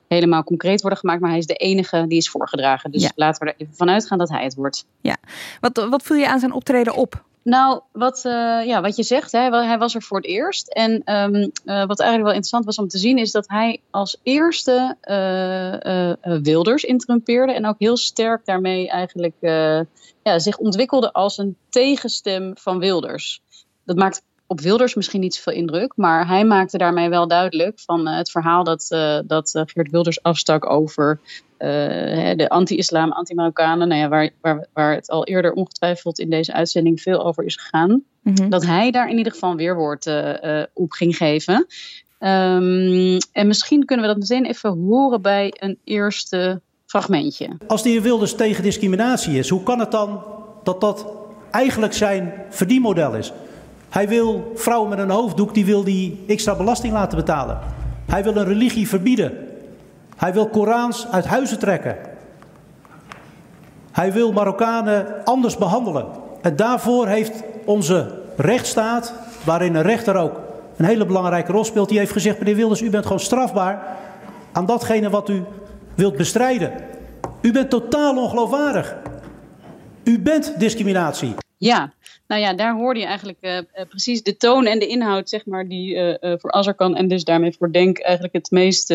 helemaal concreet worden gemaakt. Maar hij is de enige die is voorgedragen. Dus ja. laten we er even vanuit gaan dat hij het wordt. Ja. Wat, wat viel je aan zijn optreden op? Nou, wat, ja, wat je zegt, hè, hij was er voor het eerst. En um, wat eigenlijk wel interessant was om te zien, is dat hij als eerste Wilders interrumpeerde. En ook heel sterk daarmee eigenlijk ja, zich ontwikkelde als een tegenstem van Wilders. Dat maakt op Wilders misschien niet zoveel indruk, maar hij maakte daarmee wel duidelijk van uh, het verhaal dat, uh, dat uh, Geert Wilders afstak over de anti-islam, anti-Marokkanen, nou ja, waar, waar, waar het al eerder ongetwijfeld in deze uitzending veel over is gegaan. Mhm. Dat hij daar in ieder geval een weerwoord op ging geven. Um, en misschien kunnen we dat meteen even horen bij een eerste fragmentje. Als de heer Wilders tegen discriminatie is, hoe kan het dan dat dat eigenlijk zijn verdienmodel is? Hij wil vrouwen met een hoofddoek, die wil die extra belasting laten betalen. Hij wil een religie verbieden. Hij wil Korans uit huizen trekken. Hij wil Marokkanen anders behandelen. En daarvoor heeft onze rechtsstaat, waarin een rechter ook een hele belangrijke rol speelt, die heeft gezegd, meneer Wilders, u bent gewoon strafbaar aan datgene wat u wilt bestrijden. U bent totaal ongeloofwaardig. U bent discriminatie. Ja, nou ja, daar hoorde je eigenlijk uh, uh, precies de toon en de inhoud, zeg maar, die uh, voor Azarkan en dus daarmee voor Denk eigenlijk het meest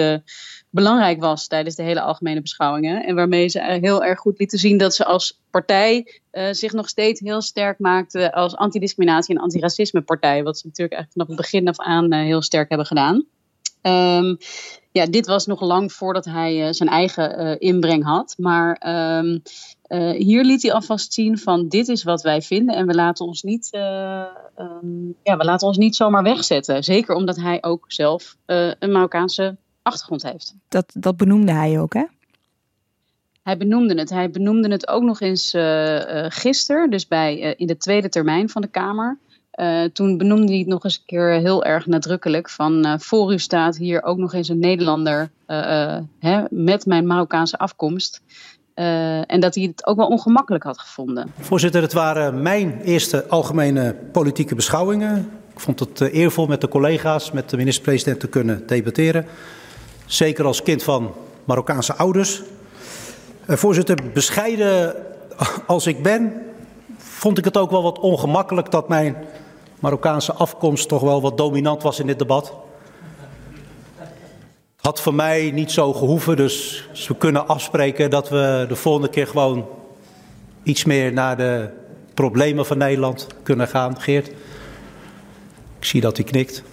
belangrijk was tijdens de hele algemene beschouwingen. En waarmee ze heel erg goed lieten zien dat ze als partij zich nog steeds heel sterk maakten als antidiscriminatie- en antiracisme partij. Wat ze natuurlijk eigenlijk vanaf het begin af aan heel sterk hebben gedaan. Um, ja, dit was nog lang voordat hij zijn eigen inbreng had. Maar um, uh, hier liet hij alvast zien van dit is wat wij vinden en we laten ons niet, uh, um, ja, we laten ons niet zomaar wegzetten. Zeker omdat hij ook zelf uh, een Marokkaanse achtergrond heeft. Dat, dat benoemde hij ook, hè? Hij benoemde het. Hij benoemde het ook nog eens gisteren, dus bij, in de tweede termijn van de Kamer. toen benoemde hij het nog eens een keer heel erg nadrukkelijk van voor u staat hier ook nog eens een Nederlander hè, met mijn Marokkaanse afkomst. Uh, en dat hij het ook wel ongemakkelijk had gevonden. Voorzitter, het waren mijn eerste algemene politieke beschouwingen. Ik vond het uh, eervol met de collega's, met de minister-president te kunnen debatteren. Zeker als kind van Marokkaanse ouders. Uh, voorzitter, bescheiden als ik ben, vond ik het ook wel wat ongemakkelijk dat mijn Marokkaanse afkomst toch wel wat dominant was in dit debat. Had voor mij niet zo gehoeven, dus we kunnen afspreken dat we de volgende keer gewoon iets meer naar de problemen van Nederland kunnen gaan. Geert, ik zie dat hij knikt.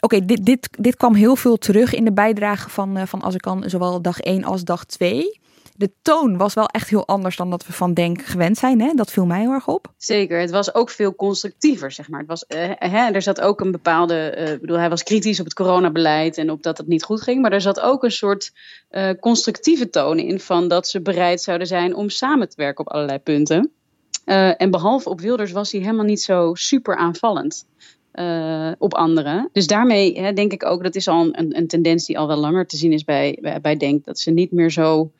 Oké, dit, dit, dit kwam heel veel terug in de bijdrage van, uh, van Azarkan, zowel dag 1 als dag 2 de toon was wel echt heel anders dan dat we van Denk gewend zijn. Hè? Dat viel mij heel erg op. Zeker, het was ook veel constructiever, zeg maar. Het was, uh, hè, er zat ook een bepaalde... Uh, bedoel, hij was kritisch op het coronabeleid en op dat het niet goed ging. Maar er zat ook een soort uh, constructieve toon in... van dat ze bereid zouden zijn om samen te werken op allerlei punten. en behalve op Wilders was hij helemaal niet zo super aanvallend. Op anderen. Dus daarmee hè, denk ik ook, dat is al een, een, tendens die al wel langer te zien is bij, bij, Denk, dat ze niet meer zo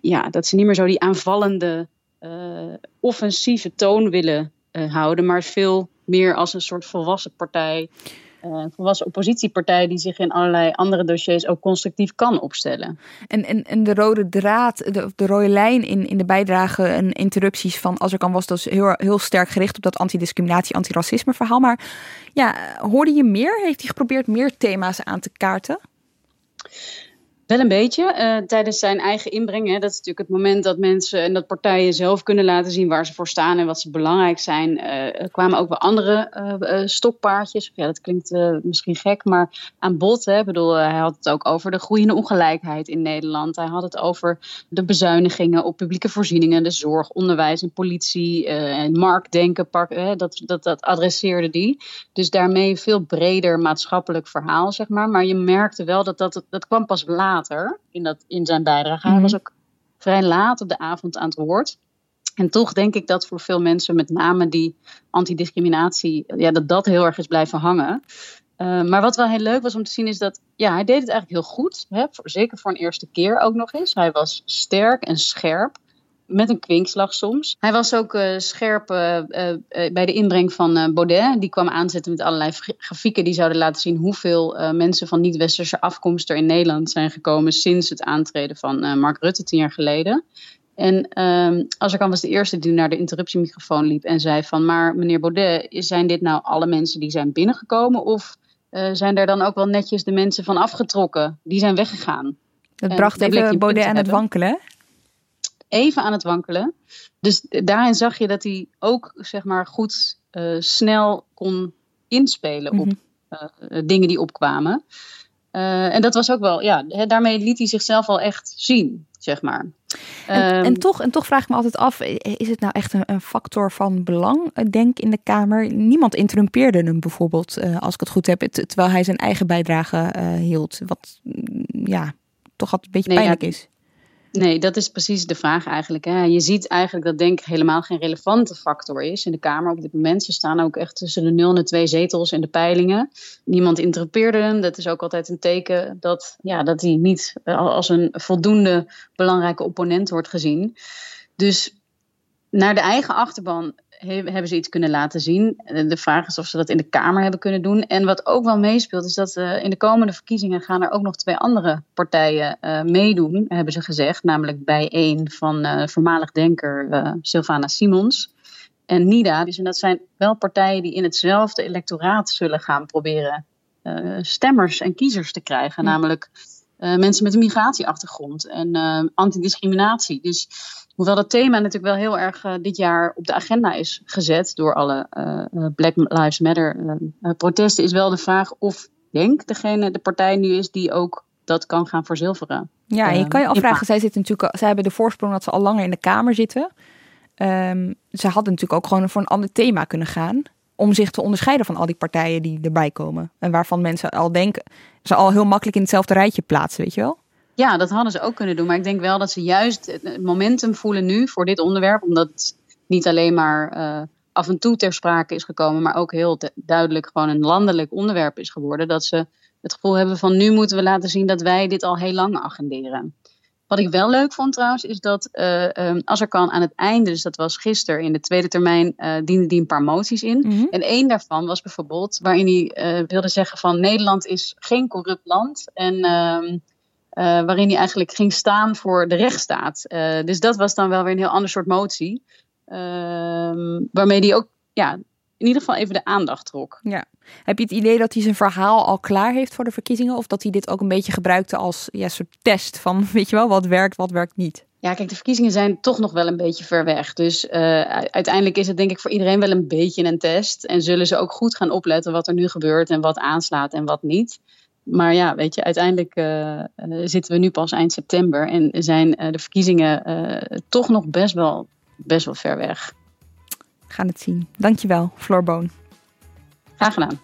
ja, dat ze niet meer zo die aanvallende, uh, offensieve toon willen uh, houden, maar veel meer als een soort volwassen partij een volwassen oppositiepartij die zich in allerlei andere dossiers ook constructief kan opstellen. En, en, en de rode draad, de, de rode lijn in, in de bijdrage en interrupties van Azarkan was dus heel, heel sterk gericht op dat antidiscriminatie, antiracisme verhaal. Maar ja, hoorde je meer? Heeft hij geprobeerd meer thema's aan te kaarten? Wel een beetje. Uh, tijdens zijn eigen inbreng. Hè, dat is natuurlijk het moment dat mensen en dat partijen zelf kunnen laten zien waar ze voor staan en wat ze belangrijk zijn. Er kwamen ook wel andere uh, stokpaardjes. Ja, dat klinkt misschien gek, maar aan bod. Hè. Bedoel, hij had het ook over de groeiende ongelijkheid in Nederland. Hij had het over de bezuinigingen op publieke voorzieningen, de zorg, onderwijs en politie. en marktdenken, park, dat, dat, dat adresseerde die. Dus daarmee veel breder maatschappelijk verhaal, zeg maar. Maar je merkte wel dat dat, dat kwam pas later in, dat, in zijn bijdrage. Hij was ook vrij laat op de avond aan het woord. En toch denk ik dat voor veel mensen, met name die antidiscriminatie, ja, dat dat heel erg is blijven hangen. Uh, maar wat wel heel leuk was om te zien is dat ja, hij deed het eigenlijk heel goed. Hè? Voor, zeker voor een eerste keer ook nog eens. Hij was sterk en scherp met een kwinkslag soms. Hij was ook uh, scherp uh, uh, bij de inbreng van Baudet. Die kwam aanzetten met allerlei grafieken die zouden laten zien hoeveel mensen van niet-westerse afkomst er in Nederland zijn gekomen sinds het aantreden van Mark Rutte tien jaar geleden. En uh, Azarkan was de eerste die naar de interruptiemicrofoon liep en zei van... maar meneer Baudet, zijn dit nou alle mensen die zijn binnengekomen... of zijn er dan ook wel netjes de mensen van afgetrokken? Die zijn weggegaan. Dat bracht even Baudet aan het wankelen, even aan het wankelen. Dus daarin zag je dat hij ook zeg maar, goed uh, snel kon inspelen op uh, dingen die opkwamen. Uh, en dat was ook wel, ja, daarmee liet hij zichzelf al echt zien, zeg maar. En, um, en, toch, en toch vraag ik me altijd af, is het nou echt een, een factor van belang, denk in de Kamer? Niemand interrumpeerde hem bijvoorbeeld, als ik het goed heb, terwijl hij zijn eigen bijdrage hield. Wat, mm, ja, toch altijd een beetje nee, pijnlijk ja, is. Nee, dat is precies de vraag eigenlijk. Hè. Je ziet eigenlijk dat denk helemaal geen relevante factor is in de Kamer op dit moment. Ze staan ook echt tussen de 0 en de 2 zetels in de peilingen. Niemand interrupeerde hem. Dat is ook altijd een teken dat, ja, dat hij niet als een voldoende belangrijke opponent wordt gezien. Dus naar de eigen achterban hebben ze iets kunnen laten zien. De vraag is of ze dat in de Kamer hebben kunnen doen. En wat ook wel meespeelt, is dat uh, in de komende verkiezingen gaan er ook nog twee andere partijen uh, meedoen, hebben ze gezegd. Namelijk bij één van uh, voormalig denker Sylvana Simons en NIDA. Dus en dat zijn wel partijen die in hetzelfde electoraat zullen gaan proberen stemmers en kiezers te krijgen. Namelijk mensen met een migratieachtergrond en antidiscriminatie. Dus Hoewel dat thema natuurlijk wel heel erg uh, dit jaar op de agenda is gezet door alle uh, Black Lives Matter protesten, is wel de vraag of denk degene, de partij nu is die ook dat kan gaan verzilveren. Ja, je kan je afvragen, zij, zitten natuurlijk, zij hebben de voorsprong dat ze al langer in de Kamer zitten. Um, ze hadden natuurlijk ook gewoon voor een ander thema kunnen gaan. Om zich te onderscheiden van al die partijen die erbij komen. En waarvan mensen al denken, ze al heel makkelijk in hetzelfde rijtje plaatsen, weet je wel? Ja, dat hadden ze ook kunnen doen. Maar ik denk wel dat ze juist het momentum voelen nu voor dit onderwerp. Omdat het niet alleen maar uh, af en toe ter sprake is gekomen. Maar ook heel duidelijk gewoon een landelijk onderwerp is geworden. Dat ze het gevoel hebben van nu moeten we laten zien dat wij dit al heel lang agenderen. Wat ik wel leuk vond trouwens, is dat uh, um, Azarkan aan het einde, dus dat was gisteren in de tweede termijn, uh, diende die een paar moties in. Mhm. En één daarvan was bijvoorbeeld waarin hij uh, wilde zeggen van Nederland is geen corrupt land. En uh, waarin hij eigenlijk ging staan voor de rechtsstaat. Dus dat was dan wel weer een heel ander soort motie. Uh, waarmee hij ook ja, in ieder geval even de aandacht trok. Ja. Heb je het idee dat hij zijn verhaal al klaar heeft voor de verkiezingen? Of dat hij dit ook een beetje gebruikte als ja, soort test van, weet je wel, wat werkt, wat werkt niet? Ja, kijk, de verkiezingen zijn toch nog wel een beetje ver weg. Dus uh, uiteindelijk is het denk ik voor iedereen wel een beetje een test. En zullen ze ook goed gaan opletten wat er nu gebeurt en wat aanslaat en wat niet maar ja, weet je, uiteindelijk uh, zitten we nu pas eind september en zijn uh, de verkiezingen toch nog best wel, best wel ver weg. Gaan het zien. Dankjewel, Floor Boon. Graag gedaan.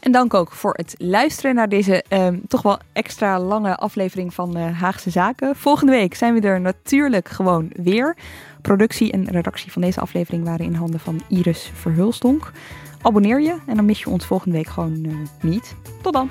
En dank ook voor het luisteren naar deze um, toch wel extra lange aflevering van uh, Haagse Zaken. Volgende week zijn we er natuurlijk gewoon weer. Productie en redactie van deze aflevering waren in handen van Iris Verhulstonk. Abonneer je en dan mis je ons volgende week gewoon uh, niet. Tot dan!